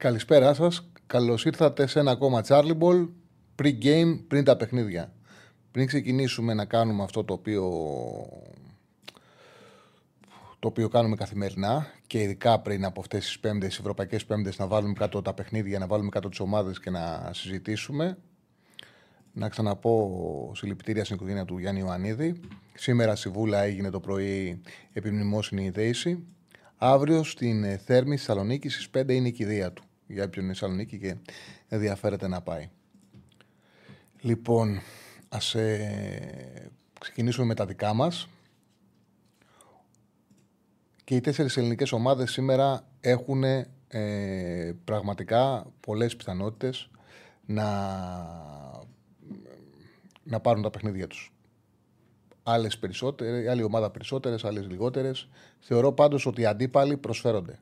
Καλησπέρα σας. Καλώς ήρθατε σε ένα ακόμα Charlie Ball pre-game, πριν τα παιχνίδια. Πριν ξεκινήσουμε να κάνουμε αυτό το οποίο το οποίο κάνουμε καθημερινά και ειδικά πριν από αυτές τις πέμπτες, ευρωπαϊκές πέμπτες, να βάλουμε κάτω τα παιχνίδια, να βάλουμε κάτω τις ομάδες και να συζητήσουμε. Να ξαναπώ συλληπιτήρια στην οικογένεια του Γιάννη Ιωαννίδη. Σήμερα στη Βούλα έγινε το πρωί επιμνημόσυνη η δέηση. Αύριο στην Θέρμη, στη Θεσσαλονίκη, στις 5 είναι η κηδεία του. Για όποιον είναι Θεσσαλονίκη και ενδιαφέρεται να πάει. Λοιπόν, ας ε, ξεκινήσουμε με τα δικά μας και οι τέσσερις ελληνικές ομάδες σήμερα έχουν ε, πραγματικά πολλές πιθανότητες να, να πάρουν τα παιχνίδια τους. Άλλες περισσότερες, άλλη ομάδα περισσότερες, άλλες λιγότερες. Θεωρώ πάντως ότι οι αντίπαλοι προσφέρονται.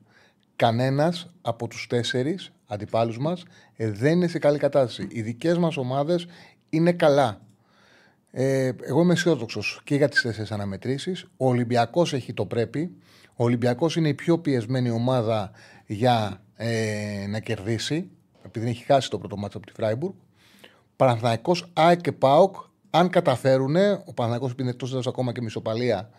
Κανένας από τους τέσσερις αντιπάλους μας ε, δεν είναι σε καλή κατάσταση. Οι δικές μας ομάδες είναι καλά. Ε, εγώ είμαι αισιόδοξος και για τις τέσσερις αναμετρήσεις. Ο Ολυμπιακός έχει το πρέπει. Ο Ολυμπιακός είναι η πιο πιεσμένη ομάδα για ε, να κερδίσει, επειδή έχει χάσει το πρώτο μάτσο από τη Φράιμπουργκ. Παναθυναϊκό, ΑΕΚ και ΠΑΟΚ, αν καταφέρουν, ο Παναθυναϊκό είναι εκτός ακόμα και μισοπαλία.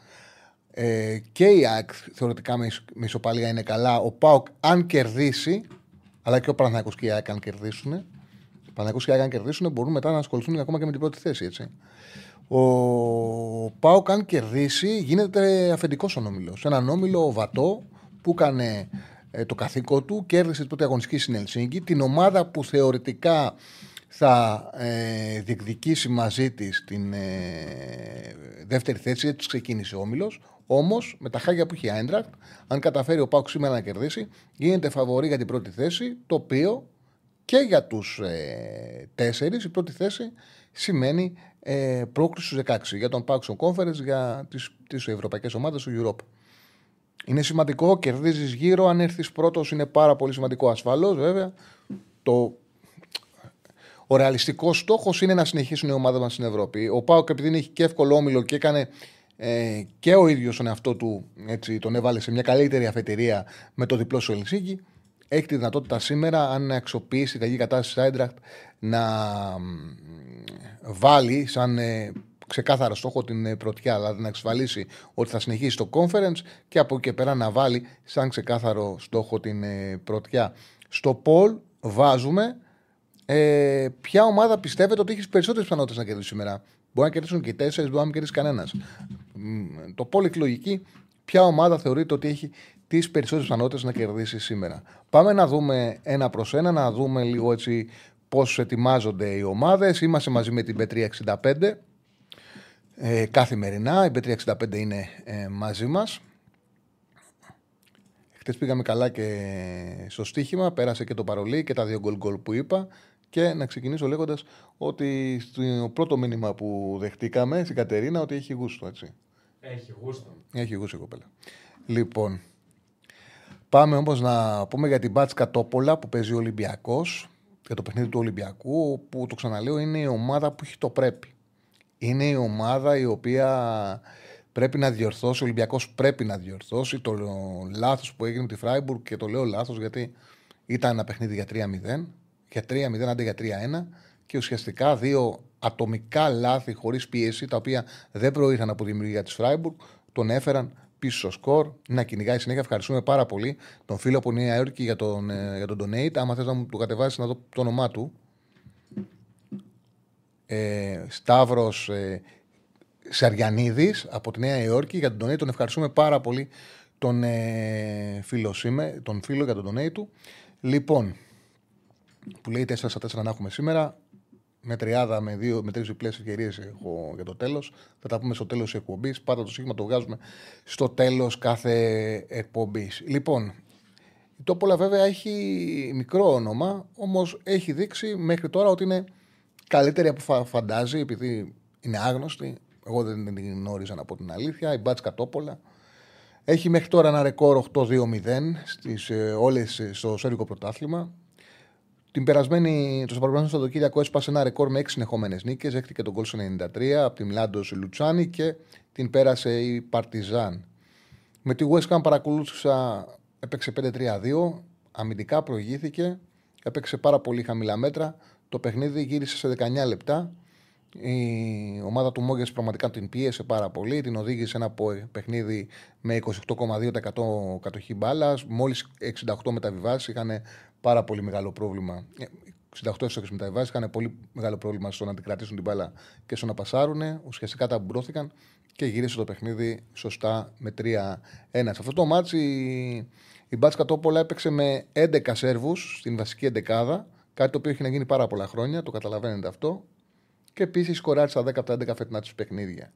Ε, και η ΑΕΚ θεωρητικά με μισοπαλία είναι καλά. Ο ΠΑΟΚ, αν κερδίσει, αλλά και ο Παναθυναϊκό και η ΑΕΚ, αν κερδίσουν, ο Παναθυναϊκό και η ΑΕΚ, αν κερδίσουν, μπορούν μετά να ασχοληθούν ακόμα και με την πρώτη θέση. Έτσι. Ο Πάοκ, αν κερδίσει, γίνεται αφεντικός ο όμιλο. Έναν όμιλο βατό που έκανε ε, το καθήκον του, κέρδισε την πρώτη αγωνιστική στην Ελσίνκη, την ομάδα που θεωρητικά θα ε, διεκδικήσει μαζί της την ε, δεύτερη θέση, έτσι ξεκίνησε ο όμιλος. Όμως, με τα χάγια που έχει η Άιντρακτ, αν καταφέρει ο Πάοκ σήμερα να κερδίσει, γίνεται φαβορή για την πρώτη θέση, το οποίο και για τους ε, τέσσερις η πρώτη θέση σημαίνει ε, πρόκληση στους 16 για τον Paxson Conference για τις ευρωπαϊκές ομάδες του Europe. Είναι σημαντικό, κερδίζεις γύρω. Αν έρθεις πρώτος, είναι πάρα πολύ σημαντικό. Ασφαλώς, βέβαια. Το... Ο ρεαλιστικός στόχος είναι να συνεχίσουν οι ομάδες μας στην Ευρώπη. Ο Πάοκ, επειδή έχει και εύκολο όμιλο και έκανε ε, και ο ίδιος τον εαυτό του, έτσι, τον έβαλε σε μια καλύτερη αφετηρία με το διπλό σου Ελσίνκη έχει τη δυνατότητα σήμερα, αν αξιοποιήσει την κακή κατάσταση της Άιντραχτ, να βάλει σαν ε, ξεκάθαρο στόχο την ε, πρωτιά, δηλαδή να εξασφαλίσει ότι θα συνεχίσει το conference και από εκεί και πέρα να βάλει σαν ξεκάθαρο στόχο την ε, πρωτιά. Στο poll βάζουμε ε, ποια ομάδα πιστεύετε ότι έχεις περισσότερες πιθανότητες να κερδίσει σήμερα. Μπορεί να κερδίσουν και οι τέσσερις, μπορεί να μην κερδίσει κανένας. Το poll εκλογική, ποια ομάδα θεωρείτε ότι έχει τις περισσότερες πιθανότητες να κερδίσει σήμερα. Πάμε να δούμε ένα προς ένα, να δούμε λίγο έτσι πώς ετοιμάζονται οι ομάδες. Είμαστε μαζί με την B365 ε, καθημερινά. Η B365 είναι ε, μαζί μας. Χθε πήγαμε καλά και στο στοίχημα, πέρασε και το παρολί και τα δύο γκολ γκολ που είπα. Και να ξεκινήσω λέγοντας ότι στο πρώτο μήνυμα που δεχτήκαμε στην Κατερίνα ότι έχει γούστο, έτσι. Έχει γούστο. Έχει γούστο η κοπέλα. Λοιπόν, Πάμε όμως να πούμε για την Μπάτσκα Τόπολα που παίζει ο Ολυμπιακός, για το παιχνίδι του Ολυμπιακού, που το ξαναλέω είναι η ομάδα που έχει το πρέπει. Είναι η ομάδα η οποία πρέπει να διορθώσει, ο Ολυμπιακός πρέπει να διορθώσει το λάθος που έγινε με τη Φράιμπουργκ και το λέω λάθος γιατί ήταν ένα παιχνίδι για 3-0, για 3-0 αντί για 3-1 και ουσιαστικά δύο ατομικά λάθη χωρίς πίεση, τα οποία δεν προήρθαν από δημιουργία της Φράιμπουργκ, τον έφεραν πίσω στο σκορ, να κυνηγάει συνέχεια. Ευχαριστούμε πάρα πολύ τον φίλο από Νέα Υόρκη για τον, ε, για τον donate. Άμα θες να μου το κατεβάσεις να δω το όνομά του. Ε, Σταύρος ε, Σαριανίδης από τη Νέα Υόρκη για τον donate. Τον ευχαριστούμε πάρα πολύ τον ε, φίλο, σήμε, τον φίλο για τον donate του. Λοιπόν, που λέει 4 στα 4 να έχουμε σήμερα με τριάδα, με, δύο, με τρεις διπλές ευκαιρίες έχω για το τέλος. Θα τα πούμε στο τέλος της εκπομπής. Πάντα το σύγχρονο το βγάζουμε στο τέλος κάθε εκπομπής. Λοιπόν, Η Τόπολα βέβαια έχει μικρό όνομα, όμως έχει δείξει μέχρι τώρα ότι είναι καλύτερη από φαντάζει, επειδή είναι άγνωστη. Εγώ δεν την γνώριζα να πω την αλήθεια. Η Μπάτσκα Τόπολα. Έχει μέχρι τώρα ένα ρεκόρ 8-2-0 στις, ε, όλες, ε, στο Σέρβικο πρωτάθλημα. Την περασμένη, το Σαββατοκύριακο Σαββατοκύριακο έσπασε ένα ρεκόρ με 6 συνεχόμενες νίκες. Έχτηκε τον κόλ 93 από τη Μιλάντο Λουτσάνη και την πέρασε η Παρτιζάν. Με τη West Ham παρακολούθησα, έπαιξε 5-3-2. Αμυντικά προηγήθηκε. Έπαιξε πάρα πολύ χαμηλά μέτρα. Το παιχνίδι γύρισε σε 19 λεπτά. Η ομάδα του Μόγκε πραγματικά την πίεσε πάρα πολύ. Την οδήγησε ένα παιχνίδι με 28,2% κατοχή μπάλας. Μόλις 68 μεταβιβάσεις είχαν πάρα πολύ μεγάλο πρόβλημα. 68 έσοδε μεταβιβάσεις είχαν πολύ μεγάλο πρόβλημα στο να την κρατήσουν την μπάλα και στο να πασάρουν. Ουσιαστικά ταμπουρώθηκαν και γύρισε το παιχνίδι σωστά με 3-1. Σε αυτό το ματς η, η Μπάτσκα Τόπολα έπαιξε με 11 Σέρβους στην βασική εντεκάδα. Κάτι το οποίο έχει να γίνει πάρα πολλά χρόνια, το καταλαβαίνετε αυτό. Και επίσης σκοράρισε στα 10 από τα 11 φετινά του παιχνίδια.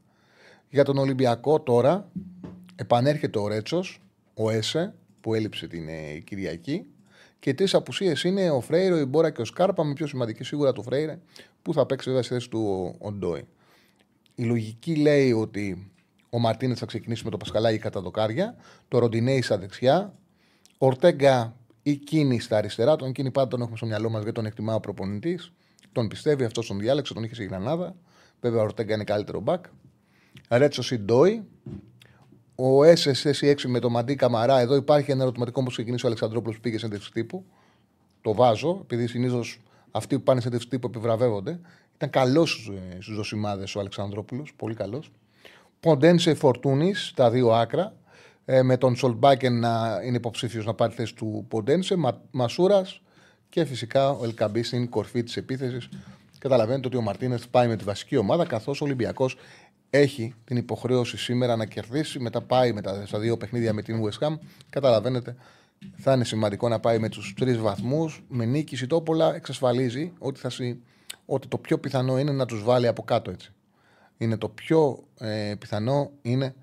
Για τον Ολυμπιακό τώρα επανέρχεται ο Ρέτσος, ο Έσε, που έλειψε την ε, Κυριακή. Και οι τρεις απουσίες είναι ο Φρέιρε, ο Εμποράν και ο Σκάρπα, με πιο σημαντική σίγουρα του Φρέιρε, που θα παίξει βέβαια στη θέση του ο Ντόι. Η λογική λέει ότι ο Μαρτίνες θα ξεκινήσει με το Πασχαλάκι κατά δοκάρια, το Ροντινέη στα δεξιά, Ορτέγκα ή Κίνη στα αριστερά. Τον Κίνη πάντα τον έχουμε στο μυαλό μας γιατί τον εκτιμά ο προπονητής. Τον πιστεύει, αυτός τον διάλεξε, τον είχε στη Γρανάδα. Βέβαια, ο Ορτέγκα είναι καλύτερο μπακ. Ρέτσος ή Ντόι. Ο SSS6 με το Μαντί Καμαρά. Εδώ υπάρχει ένα ερωτηματικό όπω ξεκινήσει ο Αλεξανδρόπουλος που πήγε σε τύπου. Το βάζω, επειδή συνήθως αυτοί που πάνε σε τύπου επιβραβεύονται. Ήταν καλός στους δοσημάδες ο Αλεξανδρόπουλος, πολύ καλός. Ποντένσε Φορτούνης, τα δύο άκρα. Ε, με τον Σολμπάκεν να είναι υποψήφιος να πάρει θέση του Ποντένσε. Μα, Μασούρας και φυσικά ο Ελκαμπή στην κορφή της επίθεσης. Καταλαβαίνετε ότι ο Μαρτίνε πάει με τη βασική ομάδα, καθώς ο Ολυμπιακός έχει την υποχρέωση σήμερα να κερδίσει. Μετά πάει με τα, στα δύο παιχνίδια με την West Ham. Καταλαβαίνετε, θα είναι σημαντικό να πάει με τους τρεις βαθμούς. Με νίκη η Τόπολα εξασφαλίζει ότι θα, ότι το πιο πιθανό είναι να τους βάλει από κάτω έτσι. Είναι το πιο ε, πιθανό είναι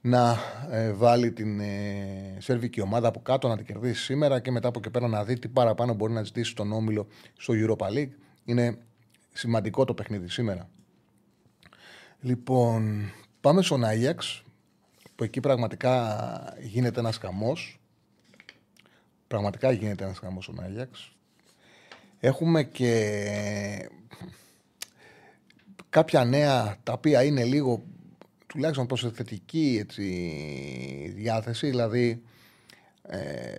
να ε, βάλει την ε, σερβική ομάδα από κάτω, να την κερδίσει σήμερα και μετά από εκεί πέρα να δει τι παραπάνω μπορεί να ζητήσει στον Όμιλο στο Europa League. Είναι σημαντικό το παιχνίδι σήμερα. Λοιπόν, πάμε στον Άγιαξ, που εκεί πραγματικά γίνεται ένας χαμός. Πραγματικά γίνεται ένας χαμός στον Άγιαξ. Έχουμε και κάποια νέα τα οποία είναι λίγο τουλάχιστον προς θετική έτσι, διάθεση, δηλαδή ε,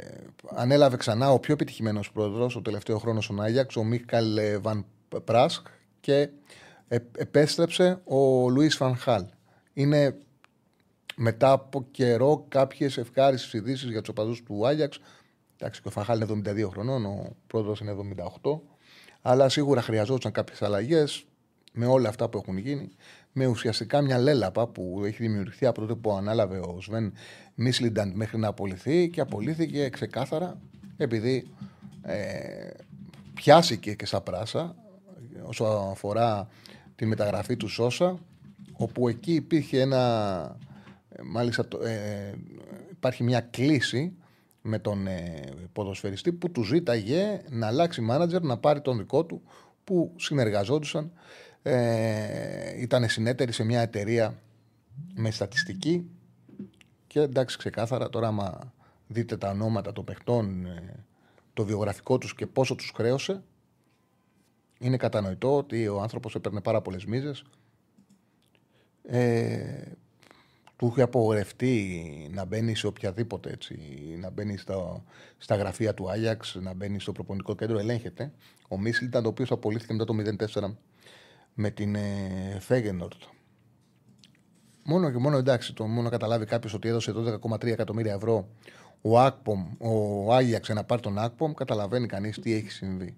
ανέλαβε ξανά ο πιο επιτυχημένος πρόεδρος ο τελευταίο χρόνος στον Άγιαξ, ο Μίχαλ Βαν Πράσκ και επέστρεψε ο Λουίς Φανχάλ. Είναι μετά από καιρό κάποιες ευχάριστες ειδήσεις για τους οπαδούς του Άγιαξ Εντάξει, και ο Φαχάλ είναι 72 χρονών, ο πρόεδρος είναι 78. Αλλά σίγουρα χρειαζόταν κάποιες αλλαγές με όλα αυτά που έχουν γίνει. Με ουσιαστικά μια λέλαπα που έχει δημιουργηθεί από τότε που ανάλαβε ο Σβέν Μίσλινταντ μέχρι να απολυθεί και απολύθηκε ξεκάθαρα επειδή ε, πιάστηκε και σαν πράσα όσο αφορά τη μεταγραφή του Σώσα όπου εκεί υπήρχε ένα ε, μάλιστα ε, υπάρχει μια κλίση με τον ε, ποδοσφαιριστή που του ζήταγε να αλλάξει μάνατζερ, να πάρει τον δικό του που συνεργαζόντουσαν. Ε, ήταν συνέτεροι σε μια εταιρεία με στατιστική και εντάξει ξεκάθαρα τώρα άμα δείτε τα ονόματα των παιχτών, ε, το βιογραφικό τους και πόσο τους χρέωσε είναι κατανοητό ότι ο άνθρωπος έπαιρνε πάρα πολλές μίζες ε, του είχε απογορευτεί να μπαίνει σε οποιαδήποτε έτσι, να μπαίνει στα, στα γραφεία του Άγιαξ, να μπαίνει στο προπονητικό κέντρο, ελέγχεται. Ο Μίσλ ήταν το οποίος απολύθηκε μετά το 0-4 με την ε, Φέγενορτ. Μόνο και μόνο εντάξει, το μόνο καταλάβει κάποιος ότι έδωσε 12,3 εκατομμύρια ευρώ ο, Ακπομ, ο Άγιαξ να πάρει τον Ακπομ, καταλαβαίνει κανείς τι έχει συμβεί.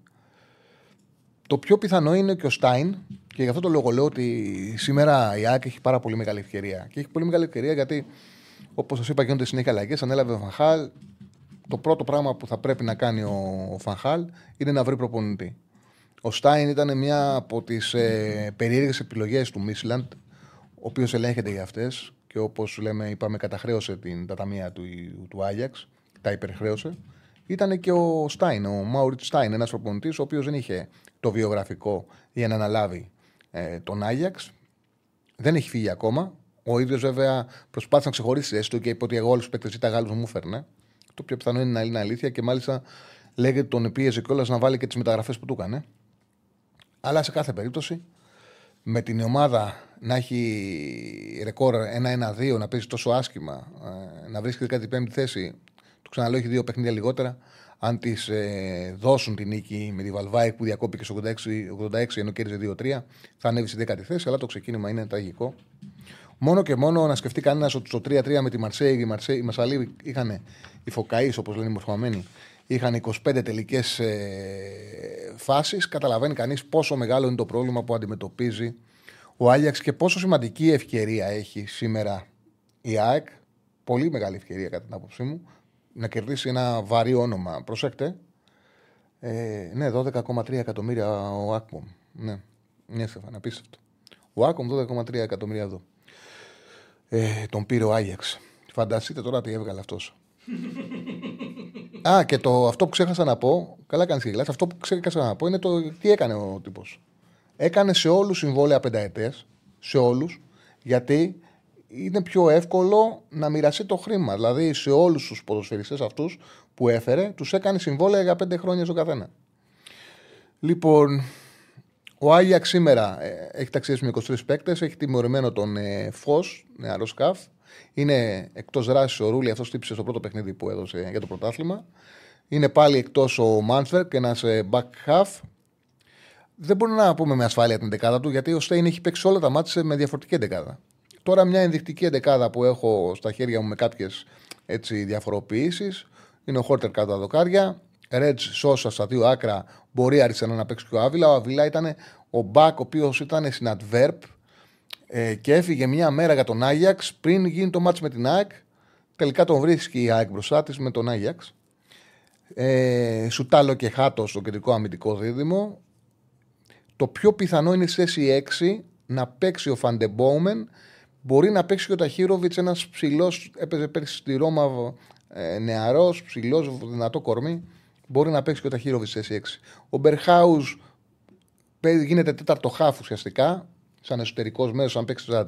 Το πιο πιθανό είναι και ο Στάιν, και γι' αυτό το λόγο λέω ότι σήμερα η ΑΕΚ έχει πάρα πολύ μεγάλη ευκαιρία. Και έχει πολύ μεγάλη ευκαιρία γιατί, όπως σας είπα, γίνονται συνέχεια αλλαγές. Ανέλαβε ο Φανχάλ. Το πρώτο πράγμα που θα πρέπει να κάνει ο Φανχάλ είναι να βρει προπονητή. Ο Στάιν ήταν μια από τις ε, περίεργες επιλογές του Μίσλαντ, ο οποίος ελέγχεται για αυτές και όπως λέμε, είπαμε, καταχρέωσε την, τα ταμεία του, του Άγιαξ, τα υπερχρέωσε. Ήταν και ο Στάιν, ο Μάουριτς Στάιν, ένας προπονητής, ο οποίος δεν είχε το βιογραφικό για να αναλάβει ε, τον Άγιαξ. Δεν έχει φύγει ακόμα. Ο ίδιος βέβαια προσπάθησε να ξεχωρίσει έστω και είπε ότι εγώ όλους τους παίκτες ήταν Γάλλους μου φέρνε. Το πιο πιθανό είναι να είναι αλήθεια και μάλιστα λέγεται τον πίεζε κιόλας να βάλει και τις μεταγραφές που του έκανε. Αλλά σε κάθε περίπτωση με την ομάδα να έχει ρεκόρ 1-1-2, να παίζει τόσο άσχημα, ε, να βρίσκεται κάτι πέμπτη θέση, το ξαναλέω έχει δύο παιχνίδια λιγότερα. Αν τη ε, δώσουν την νίκη με τη Βαλβάη που διακόπηκε στο 86, 86 ενώ κέρδιζε 2-3, θα ανέβει στη 10η θέση. Αλλά το ξεκίνημα είναι τραγικό. Μόνο και μόνο να σκεφτεί κανένας ότι στο 3-3 με τη Μαρσέη, η, Μαρσέη, οι Μασαλοί είχαν οι Φωκαείς, όπως λένε οι μορφωμένοι, είχαν 25 τελικές ε, φάσεις. Καταλαβαίνει κανείς πόσο μεγάλο είναι το πρόβλημα που αντιμετωπίζει ο Άγιαξ και πόσο σημαντική ευκαιρία έχει σήμερα η ΑΕΚ. Πολύ μεγάλη ευκαιρία, κατά την άποψή μου, να κερδίσει ένα βαρύ όνομα. Προσέξτε. Ε, ναι, 12,3 εκατομμύρια ο Άκμομ. Ναι, ναι, Στεφαν, απίστευτο. Ο Άκμομ 12,3 εκατομμύρια εδώ. Ε, τον πήρε ο Άγιαξ. Φανταστείτε τώρα τι έβγαλε αυτός. Α, και το, αυτό που ξέχασα να πω, καλά κάνεις και αυτό που ξέχασα να πω είναι το τι έκανε ο τύπος. Έκανε σε όλους συμβόλαια πενταετές, σε όλους, γιατί είναι πιο εύκολο να μοιραστεί το χρήμα. Δηλαδή σε όλους τους ποδοσφαιριστές αυτούς που έφερε, τους έκανε συμβόλαια για πέντε χρόνια στο καθένα. Λοιπόν, ο Άγιαξ σήμερα ε, έχει ταξιδέψει με 23 παίκτες, έχει τιμωρημένο τον ε, Φως, νεαρός σκαφ. Είναι εκτός δράσης ο Ρούλη, αυτός τύψε στο πρώτο παιχνίδι που έδωσε για το πρωτάθλημα. Είναι πάλι εκτός ο Μάντσβερ και ένας ε, back half. Δεν μπορούμε να πούμε με ασφάλεια την δεκάδα του, γιατί ο Στέιν έχει παίξει όλα τα μάτια με διαφορετική δεκάδα. Τώρα μια ενδεικτική δεκάδα που έχω στα χέρια μου με κάποιες διαφοροποιήσεις είναι ο Χόρτερ κάτω τα δοκάρια. Ρέτζ Σόσα στα δύο άκρα μπορεί αριστερά να παίξει και ο Άβυλα. Ο Αβυλά ήταν ο Μπακ, ο οποίος ήταν στην Adverb ε, και έφυγε μια μέρα για τον Άγιαξ πριν γίνει το μάτς με την ΑΕΚ. Τελικά τον βρίσκει η ΑΕΚ μπροστά της με τον Άγιαξ. Ε, Σουτάλο και Χάτο στο κεντρικό αμυντικό δίδυμο. Το πιο πιθανό είναι στη θέση 6 να παίξει ο Φαντεμπόμεν. Μπορεί να παίξει και ο Ταχύροβιτς, ένας ψηλός. Έπαιζε πέρσι στη Ρώμα ε, νεαρός, ψηλός, δυνατό κορμί. Μπορεί να παίξει και ο Ταχύροβιτς στη θέση 6. Ο Μπερχάουζ γίνεται τέταρτο χάφ ουσιαστικά σαν εσωτερικός μέσος, αν παίξει 4-3-3,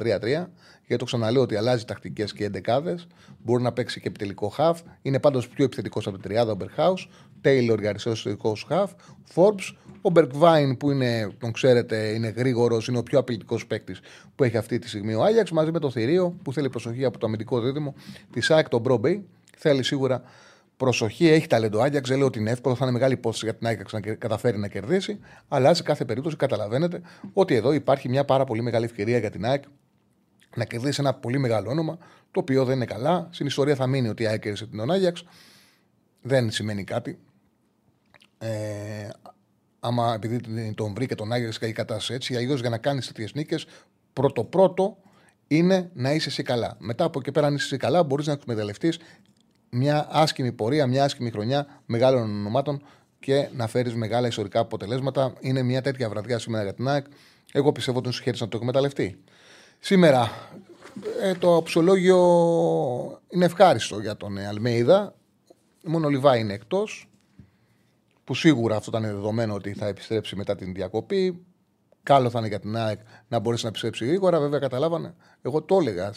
γιατί το ξαναλέω ότι αλλάζει τακτικές και εντεκάδες. Μπορεί να παίξει και επιτελικό χαφ. Είναι πάντως πιο επιθετικός από την τριάδα ο Μπερχάους. Τέιλορ για αριστερό εσωτερικό χαφ. Φόρμπ. Ο Μπερκβάιν που είναι, τον ξέρετε, είναι γρήγορος, είναι ο πιο απειλητικός παίκτης που έχει αυτή τη στιγμή ο Άγιαξ μαζί με το Θηρίο που θέλει προσοχή από το αμυντικό δίδυμο της ΑΕΚ, τον Μπρόμπεϊ. Θέλει σίγουρα Προσοχή, έχει ταλέντο Άγιαξ. Δεν λέω ότι είναι εύκολο, θα είναι μεγάλη υπόθεση για την Άγιαξ να καταφέρει να κερδίσει. Αλλά σε κάθε περίπτωση καταλαβαίνετε ότι εδώ υπάρχει μια πάρα πολύ μεγάλη ευκαιρία για την ΑΕΚ να κερδίσει ένα πολύ μεγάλο όνομα, το οποίο δεν είναι καλά. Στην ιστορία θα μείνει ότι η ΑΕΚ κέρδισε την Άγιαξ. Δεν σημαίνει κάτι. Ε, άμα επειδή τον βρήκε τον Άγιαξ και η κατάσταση έτσι, αλλιώς για να κάνεις τέτοιες νίκες, πρώτο-πρώτο είναι να είσαι εσύ καλά. Μετά από εκεί πέρα, αν είσαι εσύ καλά, μπορείς να εκμεταλλευτείς μια άσχημη πορεία, μια άσχημη χρονιά μεγάλων ονομάτων και να φέρεις μεγάλα ιστορικά αποτελέσματα. Είναι μια τέτοια βραδιά σήμερα για την ΑΕΚ. Εγώ πιστεύω ότι σου να το εκμεταλλευτεί. Σήμερα ε, το αψολόγιο είναι ευχάριστο για τον Αλμέιδα. Μόνο ο Λιβά είναι εκτός. Που σίγουρα αυτό ήταν δεδομένο ότι θα επιστρέψει μετά την διακοπή. Καλό θα είναι για την ΑΕΚ να μπορέσει να επιστρέψει γρήγορα. Βέβαια, καταλάβανε. Εγώ το έλεγα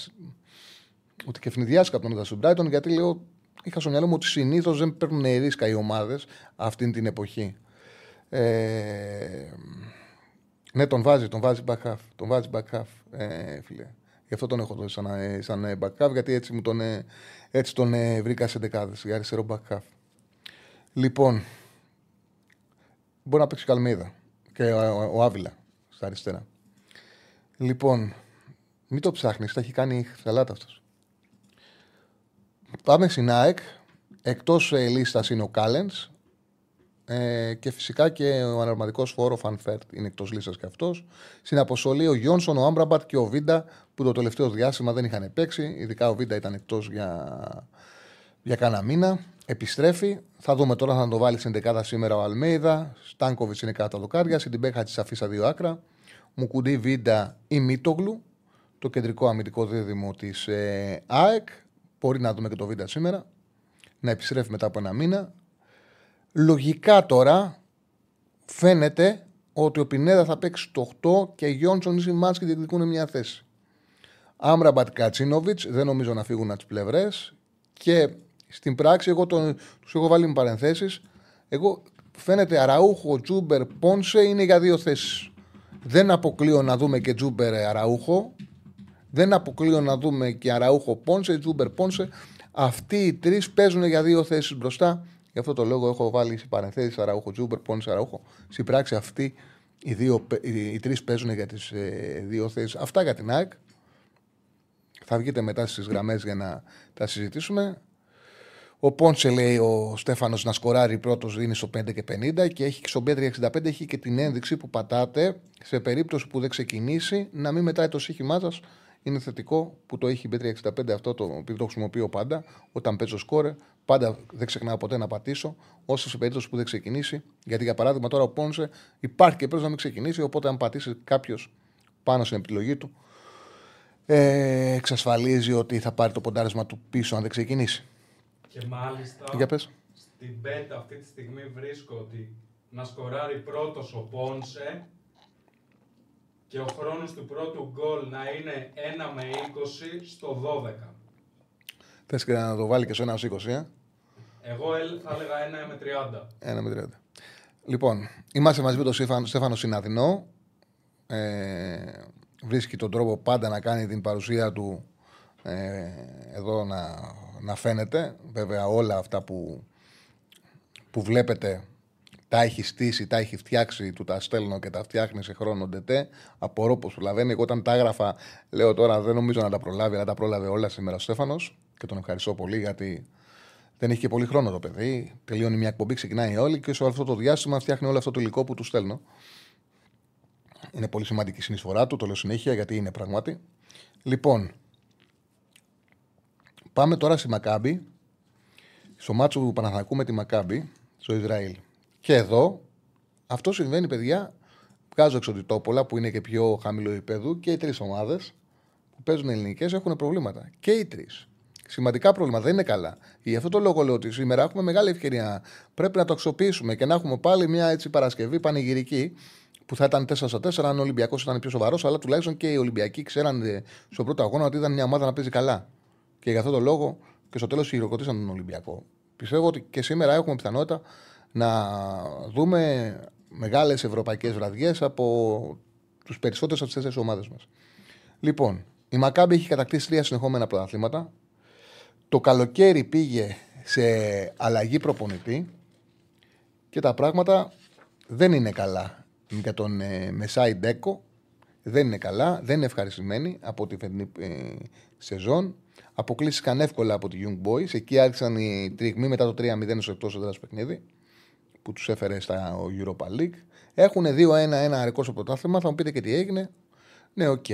ότι και φνηδιάστηκα από τον Ιδασουμπράιτον γιατί λέω είχα στο μυαλό μου ότι συνήθως δεν παίρνουν ρίσκα οι ομάδες αυτή την εποχή. Ε, ναι, τον βάζει, τον βάζει back half. Τον βάζει back half, ε, φίλε. Γι' αυτό τον έχω δώσει σαν, ε, σαν ε, back half, γιατί έτσι, μου τον, ε, έτσι τον ε, βρήκα σε δεκάδες για αριστερό back half. Λοιπόν, μπορεί να παίξει καλμίδα και ο, ο, ο Άβυλα στα αριστερά. Λοιπόν, μην το ψάχνεις, τα έχει κάνει σαλάτα αυτός. Πάμε στην ΑΕΚ. Εκτός ε, λίστας είναι ο Κάλεν. Ε, και φυσικά και ο αναρματικός φόρο Φανφέρτ είναι εκτός λίστας και αυτός. Στην αποστολή ο Γιόνσον, ο Άμπραμπατ και ο Βίντα που το τελευταίο διάστημα δεν είχαν παίξει. Ειδικά ο Βίντα ήταν εκτός για, για κάνα μήνα. Επιστρέφει. Θα δούμε τώρα θα το βάλει στην δεκάδα σήμερα ο Αλμέιδα. Στάνκοβιτς είναι κάτω δοκάρια. Στην Τιμπέχα τη αφήσα δύο άκρα. Μουκουντή Βίντα ή Μίτογλου. Το κεντρικό αμυντικό δίδυμο της ε, ΑΕΚ. Μπορεί να δούμε και το βίντεο σήμερα. Να επιστρέφει μετά από ένα μήνα. Λογικά τώρα φαίνεται ότι ο Πινέδα θα παίξει το 8 και Γιόνσον ή Σιμάνσκι διεκδικούν μια θέση. Άμραμπατ Κατσίνοβιτς, δεν νομίζω να φύγουν από τις πλευρές. Και στην πράξη, εγώ τους έχω βάλει με παρενθέσεις. Εγώ φαίνεται Αραούχο, Τσούμπερ, Πόνσε είναι για δύο θέσεις. Δεν αποκλείω να δούμε και Τσούμπερ Αραούχο. Δεν αποκλείω να δούμε και Αραούχο Πόνσε, Τσούμπερ Πόνσε. Αυτοί οι τρεις παίζουν για δύο θέσεις μπροστά. Γι' αυτό το λόγο έχω βάλει σε παρενθέσεις Αραούχο, Τσούμπερ, Πόνσε, Αραούχο. Στην πράξη αυτοί οι, δύο, οι, οι τρεις παίζουν για τις ε, δύο θέσεις. Αυτά για την ΑΕΚ. Θα βγείτε μετά στις γραμμές για να τα συζητήσουμε. Ο Πόντσε λέει ο Στέφανος να σκοράρει πρώτος δίνει στο 5 και 50 και έχει και στο B365 έχει και την ένδειξη που πατάτε σε περίπτωση που δεν ξεκινήσει να μην μετράει το σύγχυμά σας. Είναι θετικό που το έχει B365 αυτό το οποίο το χρησιμοποιώ πάντα όταν παίζω σκόρε. Πάντα δεν ξεχνάω ποτέ να πατήσω, όσο σε περίπτωση που δεν ξεκινήσει. Γιατί για παράδειγμα τώρα ο Πόνσε υπάρχει και πρέπει να μην ξεκινήσει. Οπότε αν πατήσει κάποιος πάνω στην επιλογή του, ε, εξασφαλίζει ότι θα πάρει το ποντάρισμα του πίσω αν δεν ξεκινήσει. Και μάλιστα Για πες. στην πέτα αυτή τη στιγμή βρίσκω ότι να σκοράρει πρώτος ο Πόνσε και ο χρόνος του πρώτου γκολ να είναι 1 με 20 στο 12. Θες και να το βάλει και στο 1 20, ε; Εγώ ελ- θα έλεγα 1 με 30. Ένα με 30. Λοιπόν, είμαστε μαζί με τον Στέφανο, Στέφανο Συναδινό. Ε, βρίσκει τον τρόπο πάντα να κάνει την παρουσία του ε, εδώ να, να φαίνεται. Βέβαια όλα αυτά που, που βλέπετε τα έχει στήσει, τα έχει φτιάξει, του τα στέλνω και τα φτιάχνει σε χρόνο ντετέ. Απορώ πως προλαβαίνει. Εγώ όταν τα έγραφα, λέω τώρα δεν νομίζω να τα προλάβει, αλλά τα πρόλαβε όλα σήμερα ο Στέφανος και τον ευχαριστώ πολύ γιατί δεν έχει και πολύ χρόνο το παιδί. Τελειώνει μια εκπομπή, ξεκινάει όλη και σε όλο αυτό το διάστημα φτιάχνει όλο αυτό το υλικό που του στέλνω. Είναι πολύ σημαντική η συνεισφορά του, το λέω συνέχεια γιατί είναι πράγματι. Λοιπόν, πάμε τώρα στη Μακάμπη, στο μάτσο του Παναθηναϊκού με τη Μακάμπη, στο Ισραήλ. Και εδώ, αυτό συμβαίνει, παιδιά, βγάζω εξωτητόπολα που είναι και πιο χαμηλό επίπεδο και οι τρεις ομάδες που παίζουν ελληνικές έχουν προβλήματα. Και οι τρεις. Σημαντικά προβλήματα, δεν είναι καλά. Γι' αυτό το λόγο λέω ότι σήμερα έχουμε μεγάλη ευκαιρία. Πρέπει να το αξιοποιήσουμε και να έχουμε πάλι μια έτσι Παρασκευή πανηγυρική που θα ήταν 4 στα 4 αν ο Ολυμπιακός ήταν πιο σοβαρός, αλλά τουλάχιστον και οι Ολυμπιακοί ξέραν ε, στον πρώτο αγώνα ότι ήταν μια ομάδα να παίζει καλά. Και γι' αυτό το λόγο και στο τέλος χειροκροτήσαν τον Ολυμπιακό. Πιστεύω ότι και σήμερα έχουμε πιθανότητα να δούμε μεγάλες ευρωπαϊκές βραδιές από τους περισσότερους από τις τέσσερις ομάδες μας. Λοιπόν, η Μακάμπη έχει κατακτήσει τρία συνεχόμενα πρωταθλήματα. Το καλοκαίρι πήγε σε αλλαγή προπονητή και τα πράγματα δεν είναι καλά για τον ε, Μεσάι Ντέκο. Δεν είναι καλά, δεν είναι ευχαριστημένοι από τη φετινή ε, σεζόν. Αποκλείστηκαν εύκολα από τη Young Boys. Εκεί άρχισαν οι τριγμοί μετά το 3-0 στο εκτός έδρας παιχνίδι που τους έφερε στα Europa League. Έχουν 2-1-1 ρεκόρ στο πρωτάθλημα. Θα μου πείτε και τι έγινε. Ναι, οκ.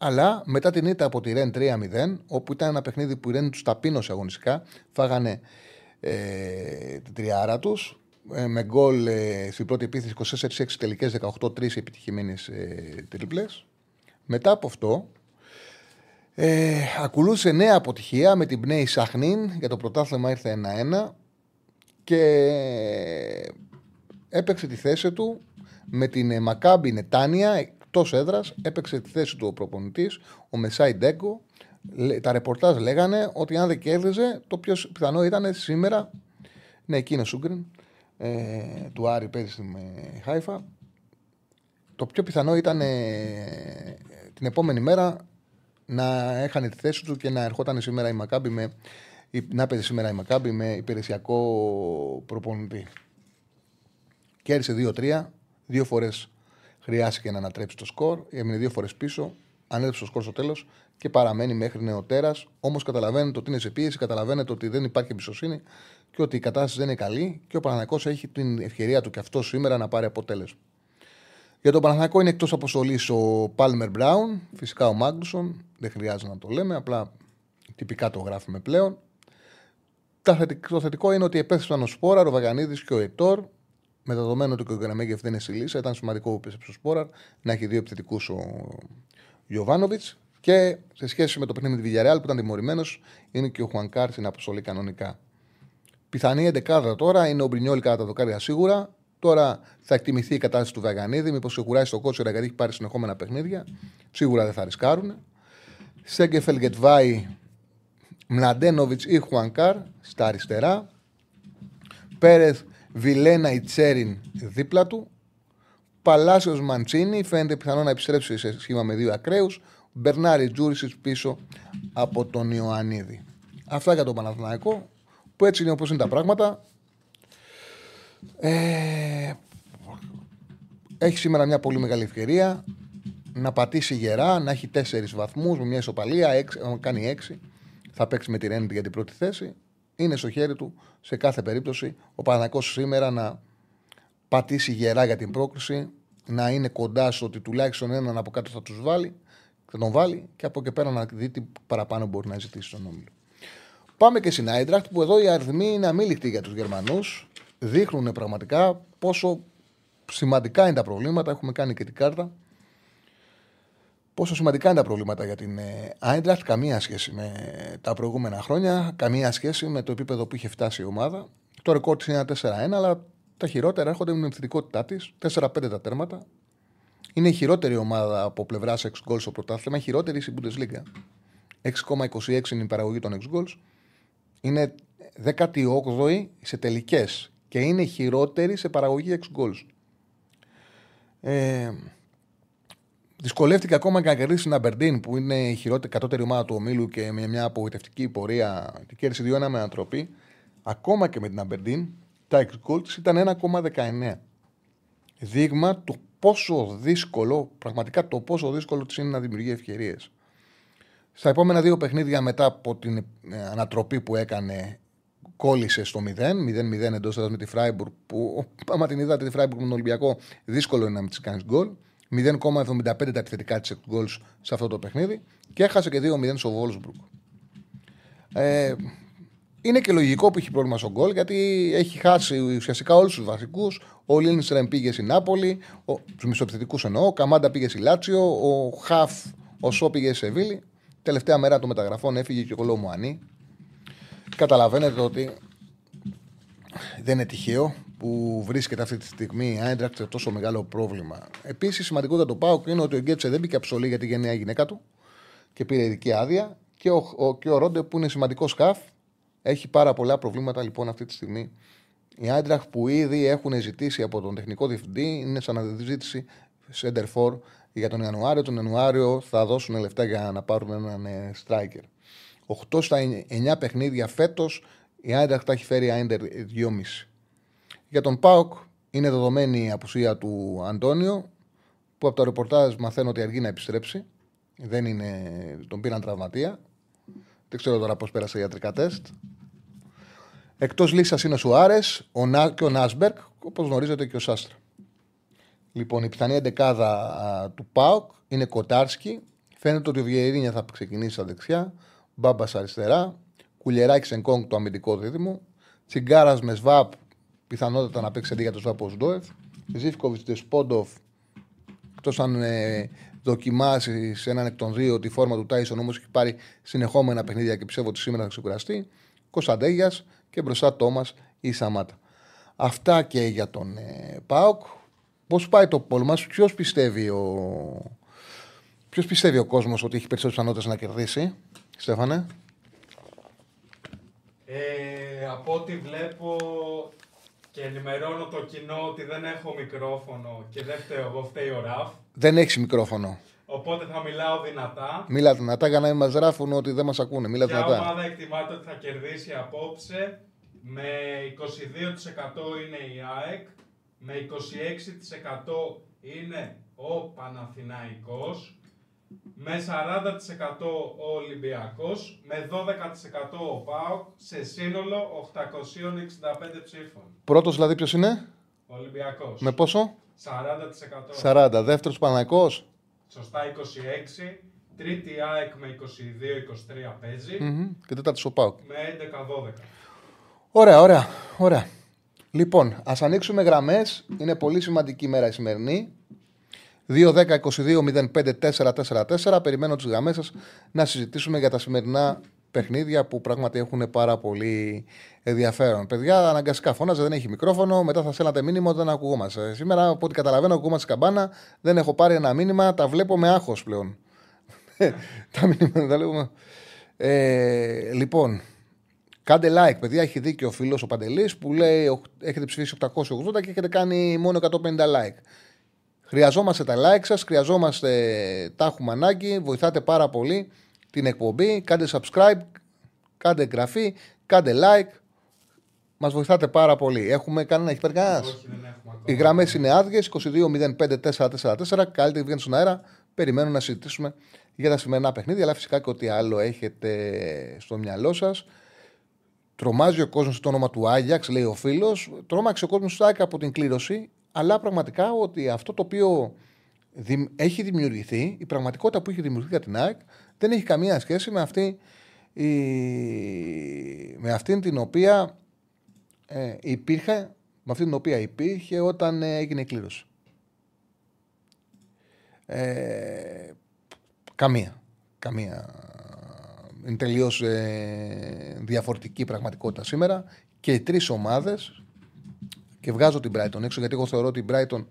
Αλλά μετά την ήττα από τη Ρεν 3-0, όπου ήταν ένα παιχνίδι που η Ρεν τους ταπείνωσε αγωνιστικά, φάγανε ε, την τριάρα τους. Ε, με γκολ ε, στην πρώτη επίθεση 24-6 τελικές 18-3 επιτυχημένες ε, τρίπλες. Μετά από αυτό, ε, ακολούθησε νέα αποτυχία με την Μπνέι Σαχνίν για το πρωτάθλημα ήρθε 1-1 και έπαιξε τη θέση του με την ε, Μακάμπι Νετάνια εκτός έδρας. Έπαιξε τη θέση του ο προπονητής, ο Μεσάι Ντέγκο. Λέ- Τα ρεπορτάζ λέγανε ότι αν δεν κέρδιζε, το πιο πιθανό ήταν σήμερα. Ναι, εκεί είναι ο Σούγκριν. Ε, του Άρη παίζει στην ε, Χάιφα. Το πιο πιθανό ήταν ε, την επόμενη μέρα να έχανε τη θέση του και να ερχόταν σήμερα η Μακάμπη με, η- να παίζει σήμερα η Μακάμπη με υπηρεσιακό προπονητή. Κέρδισε 2-3. Δύο φορές χρειάστηκε να ανατρέψει το σκορ. Έμεινε δύο φορές πίσω. Ανέτρεψε το σκορ στο τέλος και παραμένει μέχρι νεοτέρας. Όμως καταλαβαίνετε ότι είναι σε πίεση, καταλαβαίνετε ότι δεν υπάρχει εμπιστοσύνη και ότι η κατάσταση δεν είναι καλή και ο Παναγιακό έχει την ευκαιρία του και αυτό σήμερα να πάρει αποτέλεσμα. Για τον Παναθηναϊκό είναι εκτός αποστολής ο Πάλμερ Μπράουν, φυσικά ο Μάγκλουσον. Δεν χρειάζεται να το λέμε, απλά τυπικά το γράφουμε πλέον. Τα θετικ- Το θετικό είναι ότι επέστρεψαν ο Σπόραρ, ο Βαγανίδη και ο Ετόρ. Με δεδομένο ότι ο Γκραμέγεφ δεν είναι στη λύση, ήταν σημαντικό που επέστρεψε ο Σπόραρ να έχει δύο επιθετικούς ο Γιωβάνοβιτς. Και σε σχέση με το παιχνίδι με τη Villarreal που ήταν τιμωρημένος, είναι και ο Χουανκάρ στην αποστολή κανονικά. Πιθανή εντεκάδα τώρα είναι ο Μπρινιόλ κατά τα δοκάρια σίγουρα. Τώρα θα εκτιμηθεί η κατάσταση του Βαγανίδη. Μήπως σε κουράσει το κότσερα γιατί έχει πάρει συνεχόμενα παιχνίδια. Σίγουρα δεν θα ρισκάρουν. Σέγκεφελ Γετβάη, Μλαντένοβιτ ή Χουανκάρ στα αριστερά. Πέρεθ Βιλένα Ιτσέριν δίπλα του. Παλάσιος Μαντσίνη φαίνεται πιθανό να επιστρέψει σε σχήμα με δύο ακραίους. Μπερνάρη Τζούρισιτς πίσω από τον Ιωαννίδη. Αυτά για τον Παναθηναϊκό που έτσι είναι όπως είναι τα πράγματα. Ε, έχει σήμερα μια πολύ μεγάλη ευκαιρία να πατήσει γερά, να έχει τέσσερις βαθμούς με μια ισοπαλία, έξι, κάνει έξι. Θα παίξει με τη Ρέντι για την πρώτη θέση. Είναι στο χέρι του σε κάθε περίπτωση ο Παναθηναϊκός σήμερα να πατήσει γερά για την πρόκριση, να είναι κοντά στο ότι τουλάχιστον έναν από κάτω θα τους βάλει, θα τον βάλει και από εκεί πέρα να δει τι παραπάνω μπορεί να ζητήσει στον όμιλο. Πάμε και στην Άιντραχτ που εδώ οι αριθμοί είναι αμήλικτοι για τους Γερμανούς. Δείχνουν πραγματικά πόσο σημαντικά είναι τα προβλήματα. Έχουμε κάνει και την κάρτα. Πόσο σημαντικά είναι τα προβλήματα για την Άιντραχτ. Καμία σχέση με τα προηγούμενα χρόνια. Καμία σχέση με το επίπεδο που είχε φτάσει η ομάδα. Το ρεκόρ της είναι 4-1, αλλά τα χειρότερα έρχονται με την επιθετικότητά της. 4-5 τα τέρματα. Είναι η χειρότερη ομάδα από πλευράς 6 goals στο πρωτάθλημα. Η χειρότερη στην Bundesliga. 6,26 είναι η παραγωγή των 6 goals. Είναι 18η σε τελικές και είναι η χειρότερη σε παραγωγή 6 goals. Ε, δυσκολεύτηκε ακόμα και να κερδίσει την Αμπερντίν που είναι η χειρότερη κατώτερη ομάδα του ομίλου και με μια απογοητευτική πορεία και κέρδισε 2-1 με ανατροπή. Ακόμα και με την Αμπερντίν, τα 6 goals ήταν 1,19. Δείγμα του πόσο δύσκολο, πραγματικά το πόσο δύσκολο της είναι να δημιουργεί ευκαιρίες. Στα επόμενα δύο παιχνίδια μετά από την ε, ανατροπή που έκανε, κόλλησε στο 0, 0-0 εντός με τη Φράιμπουργκ. Που άμα την είδατε τη Φράιμπουργκ με τον Ολυμπιακό, δύσκολο είναι να μην της κάνεις γκολ. 0,75 τα επιθετικά της γκολ σε αυτό το παιχνίδι και έχασε και 2-0 στο Βόλσμπουργκ. Ε, είναι και λογικό που έχει πρόβλημα στο γκολ γιατί έχει χάσει ουσιαστικά όλους τους βασικούς. Ο Λίνστρεμ πήγε στην Νάπολη, τους μισοεπιθετικού εννοώ. Ο Καμάντα πήγε στη Λάτσιο, ο Χαφ, ο Σό πήγε σε Σεβίλη. Τελευταία μέρα των μεταγραφών έφυγε και ο Λομουανί. Καταλαβαίνετε ότι δεν είναι τυχαίο που βρίσκεται αυτή τη στιγμή η Άιντρακτ σε τόσο μεγάλο πρόβλημα. Επίσης, σημαντικό για το Πάοκ είναι ότι ο Γκέτσε δεν μπήκε αψολή για τη γενναία γυναίκα του και πήρε ειδική άδεια. Και ο, ο, και ο Ρόντε που είναι σημαντικός σκαφ έχει πάρα πολλά προβλήματα λοιπόν αυτή τη στιγμή. Οι Άιντραχ που ήδη έχουν ζητήσει από τον τεχνικό διευθυντή είναι σαν αναζήτηση Center for για τον Ιανουάριο. Τον Ιανουάριο θα δώσουν λεφτά για να πάρουν έναν ε, striker. 8 στα 9 παιχνίδια φέτος η Άιντραχ τα έχει φέρει Άιντερ 2,5. Για τον Πάοκ είναι δεδομένη η απουσία του Αντώνιο που από το ρεπορτάζ μαθαίνω ότι αργεί να επιστρέψει. Δεν είναι, τον πήραν τραυματία. Δεν ξέρω τώρα πώς πέρασε ιατρικά τεστ. Εκτός λύσας είναι ο Σουάρες και ο Νάσμπερκ, όπως γνωρίζετε και ο Σάστρα. Λοιπόν, η πιθανή εντεκάδα του ΠΑΟΚ είναι Κοτάρσκι. Φαίνεται ότι ο Βιερίνια θα ξεκινήσει στα δεξιά. Μπάμπας αριστερά. Κουλιεράκης Σενκόγκ το αμυντικό δίδυμο. Τσιγκάρας με Σβάπ, πιθανότατα να παίξει αντί για το Σβάπ ο Σντόεφ. Ζήφκοβιτς Δεσπόντοφ, εκτός αν ε, δοκιμάσεις σε έναν εκ των δύο τη φόρμα του Τάισον, όμως έχει πάρει συνεχόμενα παιχνίδια και πιστεύω ότι σήμερα θα ξεκουραστεί. Κωνσταντέγια και μπροστά Τόμας ή Σαμάτα. Αυτά και για τον ε, Πάοκ. Πώς πάει το πόλεμο, ποιος πιστεύει ο. Ποιος πιστεύει ο κόσμος ότι έχει περισσότερες πιθανότητες να κερδίσει, Στέφανε; Ε, από ό,τι βλέπω και ενημερώνω το κοινό ότι δεν έχω μικρόφωνο και δεν φταίω εγώ, φταίει ο Ραφ. Δεν έχεις μικρόφωνο. Οπότε θα μιλάω δυνατά. Μίλα δυνατά για να μας γράφουν ότι δεν μας ακούνε. Μίλα Ποια δυνατά. ομάδα εκτιμάται ότι θα κερδίσει απόψε με 22% είναι η ΑΕΚ, με 26% είναι ο Παναθηναϊκός, με 40% ο Ολυμπιακός, με 12% ο ΠΑΟΚ, σε σύνολο 865 ψήφων. Πρώτος δηλαδή ποιος είναι, Ο Ολυμπιακός. με πόσο, 40%. 40. Δεύτερος Παναγικός; Σωστά 26. Τρίτη ΑΕΚ με 22-23 παίζει. Και τέταρτος ο Πάουκ. Με 11-12. Ωραία, ωραία, ωραία. Λοιπόν, ας ανοίξουμε γραμμές. Είναι πολύ σημαντική ημέρα η σημερινή. 2-10-22-05-4-4-4. Περιμένω τις γραμμές σας να συζητήσουμε για τα σημερινά παιχνίδια που πράγματι έχουν πάρα πολύ ενδιαφέρον. Παιδιά, αναγκαστικά φώναζε, δεν έχει μικρόφωνο. Μετά θα στέλνατε μήνυμα όταν ακουγόμαστε. Σήμερα, από ό,τι καταλαβαίνω, ακουγόμαστε καμπάνα. Δεν έχω πάρει ένα μήνυμα. Τα βλέπω με άγχος πλέον. τα μήνυμα τα βλέπουμε. Ε, λοιπόν, κάντε like, παιδιά. Έχει δίκιο ο φίλος ο Παντελής που λέει έχετε ψηφίσει 880 και έχετε κάνει μόνο 150 like. Χρειαζόμαστε τα like σας, χρειαζόμαστε τα έχουμε ανάγκη. Βοηθάτε πάρα πολύ την εκπομπή. Κάντε subscribe, κάντε εγγραφή, κάντε like. Μας βοηθάτε πάρα πολύ. Έχουμε κανένα, έχει περάσει κανένας; Οι γραμμές είναι άδειες. 22-05-444. Καλύτερη βγαίνει στον αέρα. Περιμένουμε να συζητήσουμε για τα σημερινά παιχνίδια. Αλλά φυσικά και ό,τι άλλο έχετε στο μυαλό σας. Τρομάζει ο κόσμος το όνομα του Άγιαξ, λέει ο φίλος. Τρόμαξε ο κόσμος του Άγιαξ από την κλήρωση. Αλλά πραγματικά ότι αυτό το οποίο έχει δημιουργηθεί, η πραγματικότητα που έχει δημιουργηθεί για την ΑΕΚ, δεν έχει καμία σχέση με αυτή, η... με αυτήν την οποία ε, υπήρχε, με αυτήν την οποία υπήρχε όταν ε, έγινε η κλήρωση. Ε, καμία. Καμία. Είναι τελείως ε, διαφορετική πραγματικότητα σήμερα και οι τρεις ομάδες. Και βγάζω την Brighton έξω γιατί εγώ θεωρώ ότι η Brighton